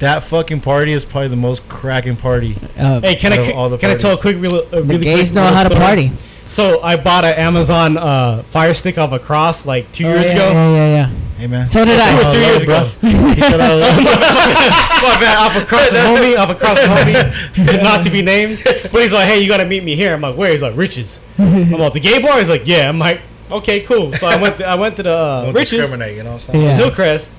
Speaker 6: that fucking party is probably the most cracking party.
Speaker 4: Uh,
Speaker 7: Hey, can I
Speaker 6: of all the
Speaker 7: can I tell a quick, real, a
Speaker 4: the gays
Speaker 7: quick
Speaker 4: know
Speaker 7: little
Speaker 4: how to
Speaker 7: story?
Speaker 4: party.
Speaker 7: So I bought an Amazon uh, Fire Stick off a cross like two
Speaker 4: Oh,
Speaker 7: years
Speaker 4: yeah,
Speaker 7: ago.
Speaker 4: Yeah, yeah, yeah.
Speaker 6: Hey man,
Speaker 4: So did I.
Speaker 7: Two or
Speaker 6: Oh,
Speaker 7: three
Speaker 6: love,
Speaker 7: years ago.
Speaker 6: Keep that out of love.
Speaker 7: My bad, off a cross the homie, off a cross homie, (laughs) not to be named. But he's like, hey, you gotta meet me here. I'm like, where? He's like, Riches. (laughs) I'm like, the gay bar. He's like, yeah. I'm like, okay, cool. So I went, to, I went to the uh, Riches.
Speaker 6: discriminate, you know what I'm saying?
Speaker 4: Yeah.
Speaker 7: Hillcrest.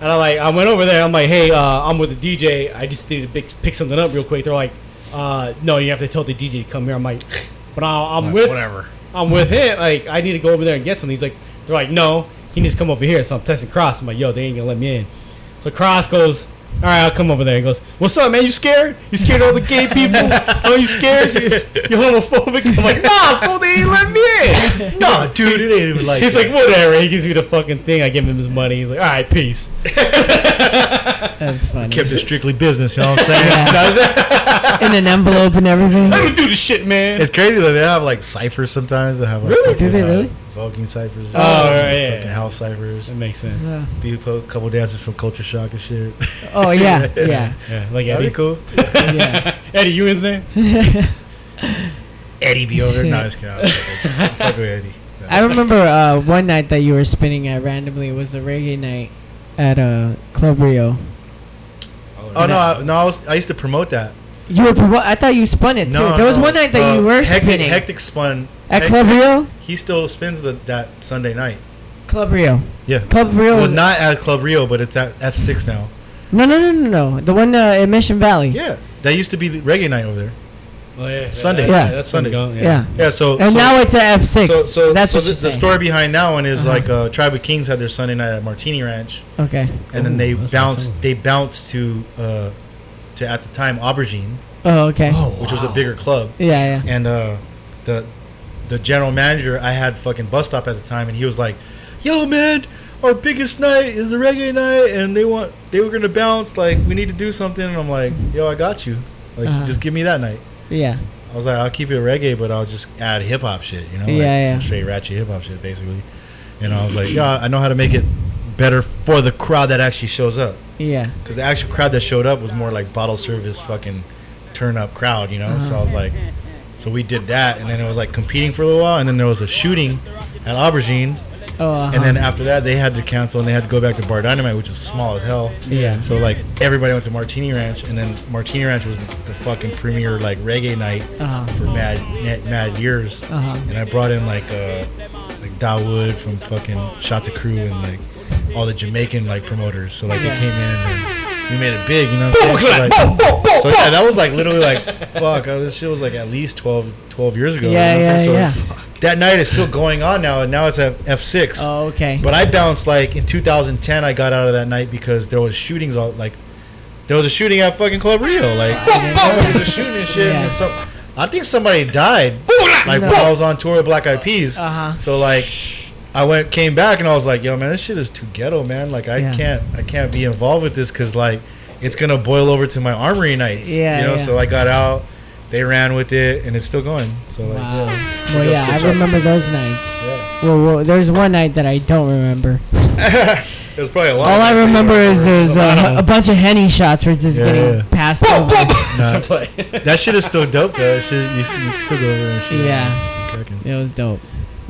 Speaker 7: And I like I went over there. I'm like, hey, uh, I'm with the DJ. I just need to pick, pick something up real quick. They're like, uh, no, you have to tell the DJ to come here. I'm like, but I, I'm
Speaker 6: Like,
Speaker 7: with
Speaker 6: whatever.
Speaker 7: I'm with him. Like I need to go over there and get something. He's like, they're like, no, he needs to come over here. So I'm testing Cros. I'm like, yo, they ain't gonna let me in. So Cros goes, All right, I'll come over there. He goes, "What's up, man? You scared? You scared of all the gay (laughs) people? oh, you scared? You homophobic?" I'm like, "Nah, fool, they ain't let me in." (laughs)
Speaker 6: no, dude, it ain't even like.
Speaker 7: He's
Speaker 6: that.
Speaker 7: like, "Whatever." He gives me the fucking thing. I give him his money. He's like, "All right, peace." (laughs)
Speaker 4: That's funny.
Speaker 6: kept it strictly business. You know what I'm saying?
Speaker 4: Yeah.
Speaker 6: That's it.
Speaker 4: In an envelope and everything.
Speaker 7: I don't do this shit, man.
Speaker 6: It's crazy though. They have like ciphers sometimes. They have like
Speaker 7: Really?
Speaker 6: fucking,
Speaker 4: Do they
Speaker 6: uh,
Speaker 4: really?
Speaker 6: Vulcan ciphers.
Speaker 7: Oh, right, yeah,
Speaker 6: fucking
Speaker 7: yeah.
Speaker 6: house ciphers.
Speaker 7: That makes sense.
Speaker 4: Yeah.
Speaker 6: Be a couple dancers from Culture Shock and shit.
Speaker 4: Oh yeah, (laughs) yeah,
Speaker 7: Yeah, like
Speaker 6: That'd be cool.
Speaker 4: yeah. (laughs)
Speaker 7: Eddie, you in there?
Speaker 6: Eddie be over there. No, just kidding. I Fuck with Eddie. No.
Speaker 4: I remember uh, one night that you were spinning at randomly It was a reggae night at uh, Club Rio.
Speaker 6: Oh no, I, no, I was I used to promote that.
Speaker 4: You were promo- I thought you spun it too.
Speaker 6: No,
Speaker 4: there was
Speaker 6: no,
Speaker 4: one night that
Speaker 6: uh,
Speaker 4: you were
Speaker 6: Hectic,
Speaker 4: spinning
Speaker 6: Hectic spun
Speaker 4: at
Speaker 6: Hec-
Speaker 4: Club Rio.
Speaker 6: He still spins the, that Sunday night.
Speaker 4: Club Rio.
Speaker 6: Yeah.
Speaker 4: Club Rio.
Speaker 6: Well, not at Club Rio, but it's at F6 now.
Speaker 4: no, no, no, no, no. The one uh, in Mission Valley.
Speaker 6: Yeah, that used to be the reggae night over there.
Speaker 7: Oh yeah,
Speaker 6: Sunday.
Speaker 4: Yeah.
Speaker 7: that's
Speaker 6: Sunday.
Speaker 7: Sunday.
Speaker 4: Yeah.
Speaker 6: Yeah, so
Speaker 4: And
Speaker 6: so,
Speaker 4: now it's at F six.
Speaker 6: so, so
Speaker 4: That's
Speaker 6: so
Speaker 4: what
Speaker 6: the,
Speaker 4: you're
Speaker 6: the
Speaker 4: saying.
Speaker 6: story behind that one is
Speaker 4: Uh-huh.
Speaker 6: like uh, Tribe of Kings had their Sunday night at Martini Ranch,
Speaker 4: Okay.
Speaker 6: and then they bounced. They bounced to uh, to at the time Aubergine,
Speaker 4: Oh, okay. Oh wow.
Speaker 6: which was a bigger club,
Speaker 4: Yeah, yeah.
Speaker 6: and uh, the the general manager I had fucking bus stop at the time, and he was like, "Yo, man." Our biggest night is the reggae night, and they want they were gonna bounce. Like we need to do something, and I'm like, "Yo, I got you. Like,
Speaker 4: Uh-huh.
Speaker 6: just give me that night."
Speaker 4: Yeah.
Speaker 6: I was like, I'll keep it reggae, but I'll just add hip hop shit, you know, like
Speaker 4: Yeah,
Speaker 6: some
Speaker 4: yeah.
Speaker 6: straight ratchet hip hop shit, basically. And I was like, yeah, I know how to make it better for the crowd that actually shows up,
Speaker 4: Yeah.
Speaker 6: because the actual crowd that showed up was more like bottle service, fucking turn up crowd, you know. So I was like, so we did that, and then it was like competing for a little while, and then there was a shooting at Aubergine,
Speaker 4: Oh. Uh-huh.
Speaker 6: and then after that they had to cancel and they had to go back to Bar Dynamite, which was small as hell.
Speaker 4: Yeah.
Speaker 6: So like everybody went to Martini Ranch, and then Martini Ranch was the fucking premier like reggae night
Speaker 4: Uh-huh.
Speaker 6: for mad mad, years.
Speaker 4: Uh-huh.
Speaker 6: And I brought in like uh like Dawood from fucking Shot the Crew and like all the Jamaican like promoters. So like they came in and we made it big, you know what I'm saying? So, like, so yeah, that was like literally like (laughs) fuck. Uh, this shit was like at least 12, 12 years ago.
Speaker 4: Yeah,
Speaker 6: you know what I'm saying?
Speaker 4: yeah,
Speaker 6: so That night is still going on now, and now it's at F six.
Speaker 4: Oh, okay.
Speaker 6: But I bounced like in 2010. I got out of that night because there was shootings all like there was a shooting at fucking Club Rio. Like there was a shooting and shit.
Speaker 4: Yeah.
Speaker 6: And some, I think somebody died. Like when I was on tour with Black Eyed Peas.
Speaker 4: Uh-huh.
Speaker 6: So like I went came back and I was like, yo man, this shit is too ghetto, man. Like I
Speaker 4: Yeah.
Speaker 6: can't I can't be involved with this because like it's gonna boil over to my armory nights.
Speaker 4: Yeah,
Speaker 6: You know.
Speaker 4: yeah.
Speaker 6: So I got out. They ran with it, and it's still going. So like,
Speaker 4: Wow.
Speaker 6: yeah.
Speaker 4: Well, yeah, I
Speaker 6: Still
Speaker 4: remember those nights.
Speaker 6: Yeah.
Speaker 4: Well, well, there's one night that I don't remember. (laughs)
Speaker 6: It was probably a lot.
Speaker 4: All
Speaker 6: of
Speaker 4: I
Speaker 6: nights that you
Speaker 4: remember is
Speaker 6: remember.
Speaker 4: there's a, uh, a bunch of henny shots were just
Speaker 6: Yeah,
Speaker 4: getting
Speaker 6: yeah.
Speaker 4: passed over. (laughs)
Speaker 6: Nah, (laughs) that shit is still dope though. That shit, you, you still go over there and shit.
Speaker 4: Yeah.
Speaker 6: Shit.
Speaker 4: It was dope.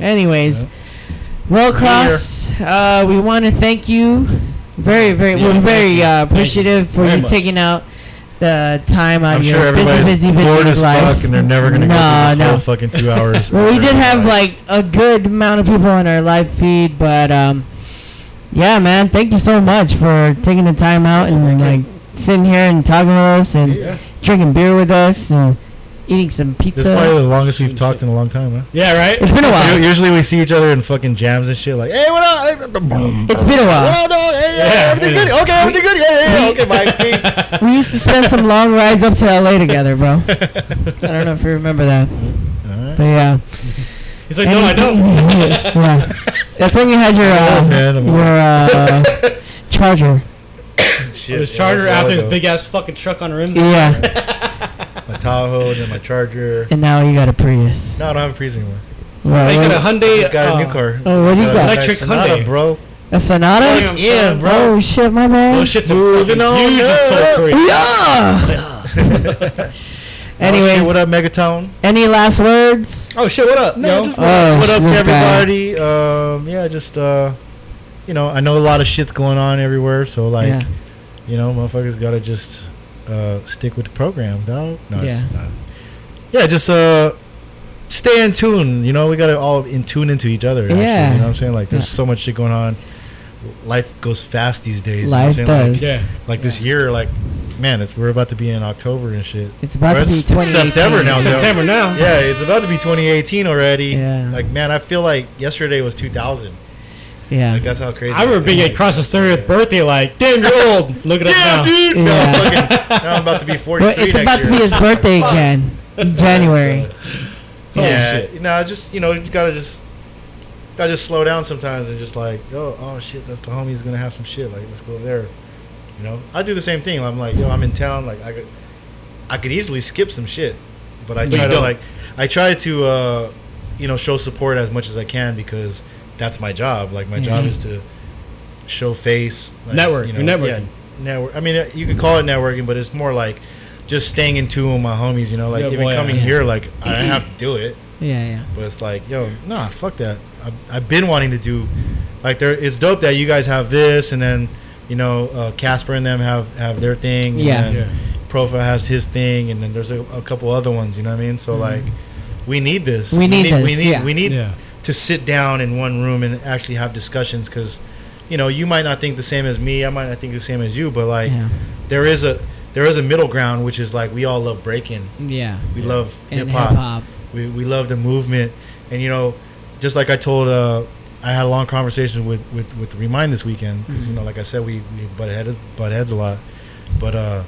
Speaker 4: Anyways,
Speaker 6: Yeah.
Speaker 4: Well, Cros, uh, we want to thank you very, very.
Speaker 7: Yeah,
Speaker 4: we're very uh,
Speaker 7: Thank you
Speaker 4: appreciative for you
Speaker 7: much.
Speaker 4: taking out the time out
Speaker 6: I'm
Speaker 4: of
Speaker 6: sure
Speaker 4: your busy,
Speaker 6: everybody's
Speaker 4: busy, busy
Speaker 6: bored as
Speaker 4: life.
Speaker 6: fuck, and they're never gonna
Speaker 4: No,
Speaker 6: go through this
Speaker 4: no.
Speaker 6: whole fucking two hours. (laughs)
Speaker 4: Well, we did have
Speaker 6: life.
Speaker 4: like a good amount of people on our live feed, but um, yeah, man, thank you so much for taking the time out and like sitting here and talking with us and
Speaker 6: Yeah.
Speaker 4: drinking beer with us and eating some pizza.
Speaker 6: This
Speaker 4: pizza.
Speaker 6: is probably the longest we've talked in a long time, huh?
Speaker 7: Yeah, right.
Speaker 4: It's been a while.
Speaker 6: Usually we see each other in fucking jams and shit, like, hey, what up?
Speaker 4: It's been a while.
Speaker 6: What up, dog? Hey, yeah,
Speaker 7: Yeah,
Speaker 6: everything good? Okay, everything good? Yeah, yeah, yeah. Okay, bye. Peace. (laughs)
Speaker 4: We used to spend some long rides up to LA together, bro. (laughs) I don't know if you remember that,
Speaker 6: Alright.
Speaker 4: but yeah.
Speaker 7: He's like, no, I don't. (laughs)
Speaker 4: yeah. That's when you had your uh,
Speaker 6: old, man,
Speaker 4: your uh, charger.
Speaker 6: Shit,
Speaker 7: His
Speaker 6: yeah,
Speaker 7: charger
Speaker 6: that's
Speaker 7: after
Speaker 6: wild,
Speaker 7: his big ass fucking truck on rims.
Speaker 4: Yeah,
Speaker 6: My Tahoe, and then my Charger.
Speaker 4: and now you got a Prius.
Speaker 6: No, I don't have a Prius anymore.
Speaker 4: Well,
Speaker 7: I got a Hyundai.
Speaker 6: I got a
Speaker 7: uh,
Speaker 6: new car.
Speaker 4: Oh, what do you
Speaker 6: Got a
Speaker 4: got?
Speaker 6: nice
Speaker 7: Electric
Speaker 6: Sonata,
Speaker 7: Hyundai.
Speaker 6: bro.
Speaker 4: a Sonata?
Speaker 7: Damn,
Speaker 6: Yeah, bro.
Speaker 4: Oh shit, my man.
Speaker 7: Oh shits
Speaker 6: Moving on
Speaker 7: huge and
Speaker 6: up.
Speaker 7: so crazy.
Speaker 4: Yeah. Anyways, (laughs)
Speaker 6: Okay, what up, (laughs) Megatone?
Speaker 4: any last words?
Speaker 7: Oh shit, what up? yo?
Speaker 6: just
Speaker 4: Oh,
Speaker 6: what up to everybody? Um, yeah, just uh, you know, I know a lot of shit's going on everywhere, so like,
Speaker 4: yeah.
Speaker 6: you know, motherfuckers gotta just uh stick with the program, dog. No,
Speaker 4: Yeah.
Speaker 6: just not. yeah, just uh, stay in tune. You know, we gotta all in tune into each other. Actually,
Speaker 4: Yeah.
Speaker 6: you know what I'm saying? Like, there's
Speaker 4: Yeah.
Speaker 6: so much shit going on. Life goes fast these days. you know what I'm
Speaker 4: Life
Speaker 6: saying? Like,
Speaker 4: does.
Speaker 7: Yeah.
Speaker 6: Like this year, like, man, it's we're about to be in October and shit.
Speaker 4: It's about
Speaker 6: Or
Speaker 4: to be
Speaker 6: it's- it's
Speaker 4: 2018.
Speaker 6: September now.
Speaker 7: September now.
Speaker 6: Yeah, it's about to be 2018 already.
Speaker 4: Yeah.
Speaker 6: Like, man, I feel like yesterday was 2000.
Speaker 4: Yeah.
Speaker 6: Like that's how crazy.
Speaker 7: I remember being at Cros's 30th birthday, like, damn, you're old. (laughs) Look at us
Speaker 6: Damn,
Speaker 7: now.
Speaker 6: dude. No,
Speaker 4: Yeah.
Speaker 6: fucking, now I'm about to be 43
Speaker 4: But it's
Speaker 6: next
Speaker 4: about to be his birthday again. in January. (laughs)
Speaker 6: yeah,
Speaker 7: shit.
Speaker 6: you know, just you know, you gotta just gotta just slow down sometimes and just like, oh, oh shit, that's the homie's gonna have some shit. Like, let's go over there. You know, I do the same thing. I'm like, yo, I'm in town. Like, I could, I could easily skip some shit, but I
Speaker 7: But
Speaker 6: try
Speaker 7: you
Speaker 6: to
Speaker 7: don't.
Speaker 6: like, I try to, uh, you know, show support as much as I can because that's my job. Like, my job
Speaker 4: Mhm.
Speaker 6: is to show face, like,
Speaker 7: Network. You're networking.
Speaker 6: Yeah, network. I mean, uh, you could call it networking, but it's more like just staying in tune with my homies. You know, like
Speaker 7: Yeah,
Speaker 6: even
Speaker 7: boy,
Speaker 6: coming
Speaker 4: yeah.
Speaker 6: here, like I don't have to do it. (clears throat)
Speaker 4: Yeah, yeah.
Speaker 6: But it's like, yo, nah, fuck that. I've, I've been wanting to do, like, there. It's dope that you guys have this, and then, you know, uh, Casper and them have have their thing. and
Speaker 4: Yeah.
Speaker 6: then
Speaker 7: Yeah.
Speaker 6: Profile has his thing, and then there's a, a couple other ones. You know what I mean? So like, we need this.
Speaker 4: Mm-hmm. We need
Speaker 6: We
Speaker 4: this,
Speaker 6: need.
Speaker 4: yeah.
Speaker 6: We need
Speaker 7: Yeah.
Speaker 6: To sit down in one room and actually have discussions because, you know, you might not think the same as me. I might not think the same as you, but like,
Speaker 4: Yeah.
Speaker 6: there is a there is a middle ground, which is like we all love breaking.
Speaker 4: Yeah.
Speaker 6: We love
Speaker 4: And
Speaker 6: hip
Speaker 4: hip
Speaker 6: hop
Speaker 4: hop.
Speaker 6: we, we love the movement and you know just like i told uh i had a long conversation with with with remind this weekend because you know like i said we we butt heads butt heads a lot but uh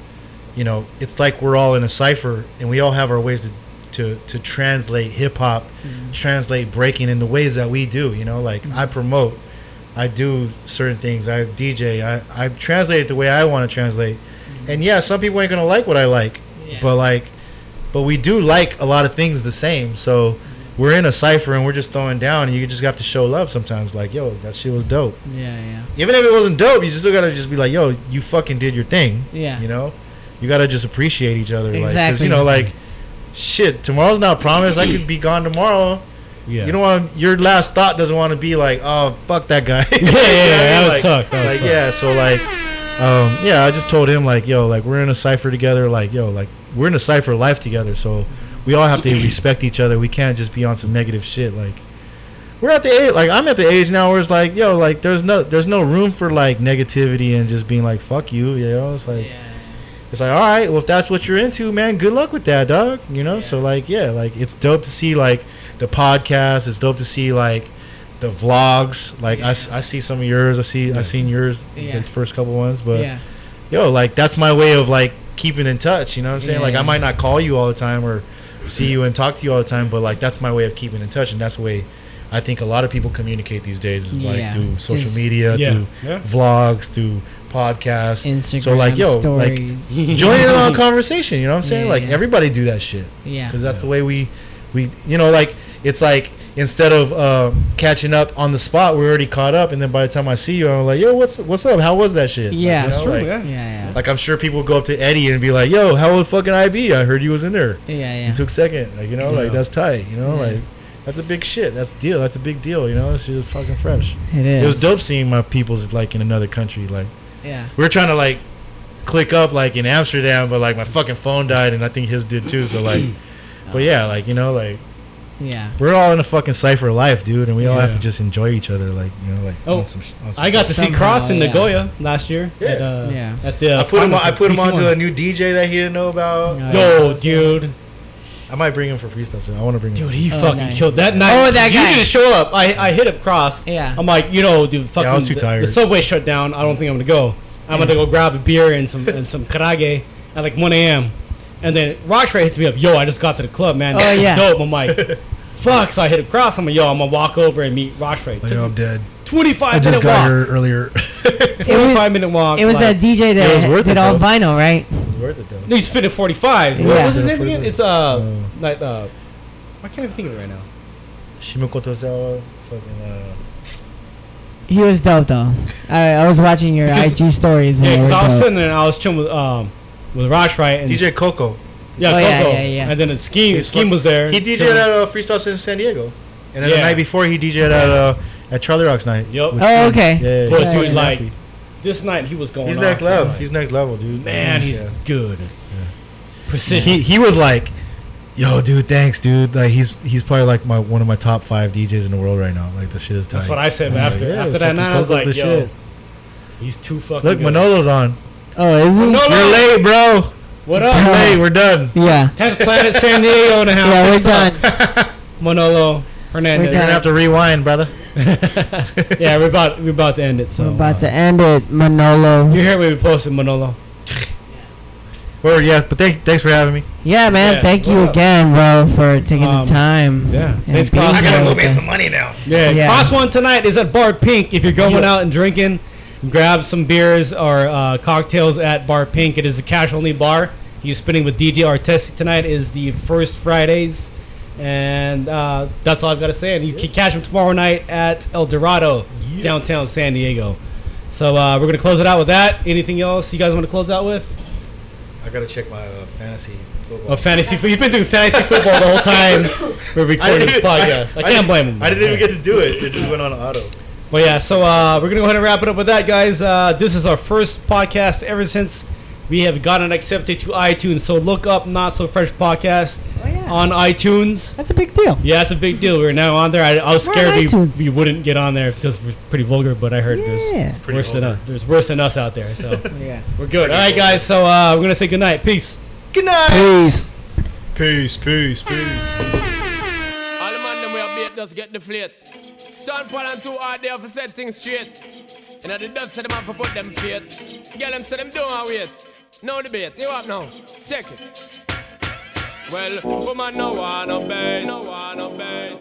Speaker 6: you know it's like we're all in a cipher and we all have our ways to to to translate hip-hop mm-hmm. translate breaking in the ways that we do you know like i promote i do certain things i dj i i translate it the way i want to translate mm-hmm. and yeah some people ain't gonna like what i like but like but we do like a lot of things the same. So mm-hmm. we're in a cipher and we're just throwing down, and you just have to show love sometimes. Like, yo, that shit was dope.
Speaker 4: Yeah, yeah.
Speaker 6: Even if it wasn't dope, you just still gotta just be like, yo, you fucking did your thing.
Speaker 4: Yeah.
Speaker 6: You know, you gotta just appreciate each other. Like,
Speaker 4: Exactly.
Speaker 6: you know, like, shit, tomorrow's not promised. I could be gone tomorrow.
Speaker 7: Yeah.
Speaker 6: You don't want your last thought doesn't want to be like, oh fuck that guy. (laughs)
Speaker 7: yeah, yeah,
Speaker 6: You know what I mean?
Speaker 7: that would
Speaker 6: like,
Speaker 7: suck. That would
Speaker 6: like
Speaker 7: suck.
Speaker 6: yeah, so like, um, yeah, I just told him like, yo, like we're in a cipher together. Like, yo, like we're in a cipher life together. So we all have to (clears throat) respect each other. We can't just be on some negative shit. Like, we're at the age, like I'm at the age now where it's like, yo, like there's no, there's no room for like negativity and just being like, fuck you. You know, it's like. It's like, all right, well, if that's what you're into, man, good luck with that, dog. You know, so like, yeah, like it's dope to see like the podcast. It's dope to see like the vlogs. Like I I see some of yours. I see I seen yours
Speaker 4: Yeah.
Speaker 6: the first couple ones, but
Speaker 4: yeah.
Speaker 6: yo, like that's my way of like keeping in touch. You know what I'm saying?
Speaker 4: Yeah,
Speaker 6: like
Speaker 4: yeah.
Speaker 6: I might not call you all the time or see you and talk to you all the time, but like that's my way of keeping in touch, and that's the way I think a lot of people communicate these days is like
Speaker 4: Yeah.
Speaker 6: through social media,
Speaker 7: Yeah.
Speaker 6: through
Speaker 7: Yeah.
Speaker 6: vlogs, through podcasts.
Speaker 4: Instagram
Speaker 6: so like yo, like
Speaker 4: stories.
Speaker 6: join in on a (laughs) conversation. You know what I'm saying?
Speaker 4: Yeah,
Speaker 6: like
Speaker 4: yeah.
Speaker 6: everybody do that shit
Speaker 4: yeah.
Speaker 6: because that's the way we we you know like it's like instead of uh, catching up on the spot, we're already caught up, and then by the time I see you, I'm like, yo, what's what's up? How was that shit? Like,
Speaker 4: Yeah.
Speaker 6: know,
Speaker 4: That's
Speaker 7: true,
Speaker 6: like,
Speaker 7: yeah.
Speaker 4: Yeah, yeah.
Speaker 6: like I'm sure people go up to Eddie and be like, "Yo, how was fucking IB? I heard you was in there.
Speaker 4: Yeah, yeah.
Speaker 6: You took second. Like you know, like that's tight. You know,
Speaker 4: Yeah.
Speaker 6: like that's a big shit. That's deal. That's a big deal. You know, she was fucking fresh.
Speaker 4: it is.
Speaker 6: It was dope seeing my peoples like in another country. Like
Speaker 4: Yeah.
Speaker 6: We are trying to like click up like in Amsterdam, but like my fucking phone died, and I think his did too. So like, (clears throat) but yeah, like you know, like
Speaker 4: Yeah.
Speaker 6: we're all in a fucking cipher life, dude, and we all have
Speaker 7: Yeah.
Speaker 6: to just enjoy each other. Like you know, like
Speaker 7: Oh,
Speaker 6: on some, on some
Speaker 7: I got to see
Speaker 4: Somehow,
Speaker 7: Cros in
Speaker 4: yeah.
Speaker 7: Nagoya last year.
Speaker 6: Yeah.
Speaker 7: At, uh,
Speaker 4: Yeah.
Speaker 7: At the.
Speaker 6: I put him. On,
Speaker 7: finals
Speaker 6: I
Speaker 7: of
Speaker 6: put him
Speaker 7: PC1.
Speaker 6: onto a new DJ that he didn't know about.
Speaker 4: Yeah.
Speaker 7: Yo, dude.
Speaker 6: I might bring him for freestyle. So I want to bring him.
Speaker 7: Dude, he
Speaker 4: Oh,
Speaker 7: fucking
Speaker 4: nice.
Speaker 7: killed that night.
Speaker 4: Oh, that
Speaker 7: you
Speaker 4: guy.
Speaker 7: didn't show up. I, I hit up Cros.
Speaker 4: Yeah.
Speaker 7: I'm like, you know, dude, fucking.
Speaker 6: was too
Speaker 7: the-
Speaker 6: tired.
Speaker 7: The subway shut down. I don't think I'm gonna go. I'm gonna go grab a beer and some and some karage at like 1 a.m. And then Roxrite hits me up. Yo, I just got to the club, man.
Speaker 4: Oh,
Speaker 7: That was
Speaker 4: yeah.
Speaker 7: dope. I'm like, (laughs) fuck. So I hit across. I'm like, yo, I'm gonna walk over and meet Roxrite.
Speaker 10: Yo, I'm dead.
Speaker 7: 25
Speaker 10: I just
Speaker 7: minute
Speaker 10: got
Speaker 7: walk.
Speaker 10: here earlier. (laughs)
Speaker 7: 25
Speaker 4: was,
Speaker 7: minute walk.
Speaker 4: it was
Speaker 7: like,
Speaker 4: that DJ
Speaker 6: It was
Speaker 4: that
Speaker 6: worth
Speaker 4: did
Speaker 6: it,
Speaker 4: all vinyl, right?
Speaker 6: It's worth it though.
Speaker 7: No, he's fitting 45. What
Speaker 4: Yeah.
Speaker 7: was his name again? It's uh, like uh, I can't even think of it right now.
Speaker 6: Shimokoto Zawa, fucking. Uh,
Speaker 4: He was dope though. I, I was watching your
Speaker 7: Because-
Speaker 4: IG stories. And
Speaker 7: Yeah,
Speaker 4: they
Speaker 7: because I was
Speaker 4: dope.
Speaker 7: sitting there and I was chilling with um with Rosh right and
Speaker 6: DJ Coco.
Speaker 7: yeah,
Speaker 4: Oh,
Speaker 7: Coco,
Speaker 4: yeah, yeah, yeah.
Speaker 7: and then the scheme
Speaker 6: He's
Speaker 7: scheme was there.
Speaker 6: He DJ'd
Speaker 7: chilling.
Speaker 6: at uh, Freestyle in San Diego, and then the night before he DJ'd at uh, at Charlie Rock's night.
Speaker 7: Yup.
Speaker 6: with
Speaker 4: Oh, okay.
Speaker 6: Yeah, yeah,
Speaker 7: Boy,
Speaker 6: yeah.
Speaker 7: dude,
Speaker 6: He's
Speaker 7: like
Speaker 6: nasty.
Speaker 7: This night he was going.
Speaker 6: he's
Speaker 7: off.
Speaker 6: next level. He's next level, dude.
Speaker 7: man, he's
Speaker 6: Yeah.
Speaker 7: good. Precision.
Speaker 6: he he was like, "Yo, dude, thanks, dude. Like he's he's probably like my one of my top five DJs in the world right now. Like the shit is tight."
Speaker 7: That's what I said
Speaker 6: was
Speaker 7: after
Speaker 6: like, yeah,
Speaker 7: after that
Speaker 6: fucking
Speaker 7: night. I was like,
Speaker 6: the
Speaker 7: yo,
Speaker 6: shit.
Speaker 7: he's too fucking.
Speaker 6: Look,
Speaker 7: good.
Speaker 6: Manolo's on.
Speaker 4: Oh, is he?
Speaker 7: Manolo!
Speaker 6: You're late, bro.
Speaker 7: What
Speaker 6: You're
Speaker 7: up?
Speaker 6: late. We're done.
Speaker 4: Yeah.
Speaker 7: 10th Planet San Diego in the house.
Speaker 4: Yeah, we're
Speaker 7: What's up?
Speaker 4: done. (laughs)
Speaker 7: Manolo Hernandez.
Speaker 6: You're gonna have to rewind, brother. (laughs)
Speaker 7: yeah, we're about we're about to end it. So
Speaker 4: We're about
Speaker 7: uh,
Speaker 4: to end it, Manolo.
Speaker 7: You hear what we posted, Manolo? (laughs)
Speaker 6: Or yes, but thank, thanks for having me.
Speaker 4: Yeah, man.
Speaker 7: Yeah,
Speaker 4: thank you
Speaker 7: what
Speaker 4: again, bro, for taking
Speaker 7: Um,
Speaker 4: the time.
Speaker 7: yeah. Thanks,
Speaker 4: being
Speaker 7: Cros. I gotta
Speaker 4: here
Speaker 7: go make some
Speaker 9: money now.
Speaker 7: Yeah,
Speaker 4: Yeah.
Speaker 7: Cros One tonight is at Bar Pink. If you're going out and drinking, grab some beers or uh, cocktails at Bar Pink. It is a cash only bar. He's spinning with DJ Artesti tonight. Is the first Fridays, and uh, that's all I've got to say. And you can catch him tomorrow night at El Dorado, downtown San Diego. So uh, we're gonna close it out with that. Anything else you guys want to close out with?
Speaker 6: I gotta check my uh, fantasy football.
Speaker 7: Oh, fantasy! fo- You've been doing fantasy football the whole time (laughs) we're recording this podcast. I, can't
Speaker 6: didn't-
Speaker 7: blame him.
Speaker 6: I didn't even get to do it. It just went on auto.
Speaker 7: But yeah, so uh, we're gonna go ahead and wrap it up with that, guys. Uh, this is our first podcast ever since we have gotten accepted to iTunes. So look up Not So Fresh Podcast on iTunes.
Speaker 4: That's a big deal.
Speaker 7: Yeah, it's a big deal. We're now on there. I, I was
Speaker 4: We're
Speaker 7: scared we, we wouldn't get on there because we're pretty vulgar, but I heard
Speaker 4: Yeah.
Speaker 7: there's worse than us. There's worse than us out there. So (laughs)
Speaker 4: Yeah.
Speaker 7: we're good. All right, guys. So uh, we're gonna say good night. Peace.
Speaker 6: Good night.
Speaker 4: Peace.
Speaker 9: Peace, peace, peace.
Speaker 10: All the man them we are bait just get the flate. Sean Paul and two hard there for set things straight. And at the dust to them have to put them feet. Girl them say them don't wait. No debate. You up now? Check it. Well, woman no wanna obey, no wanna obey.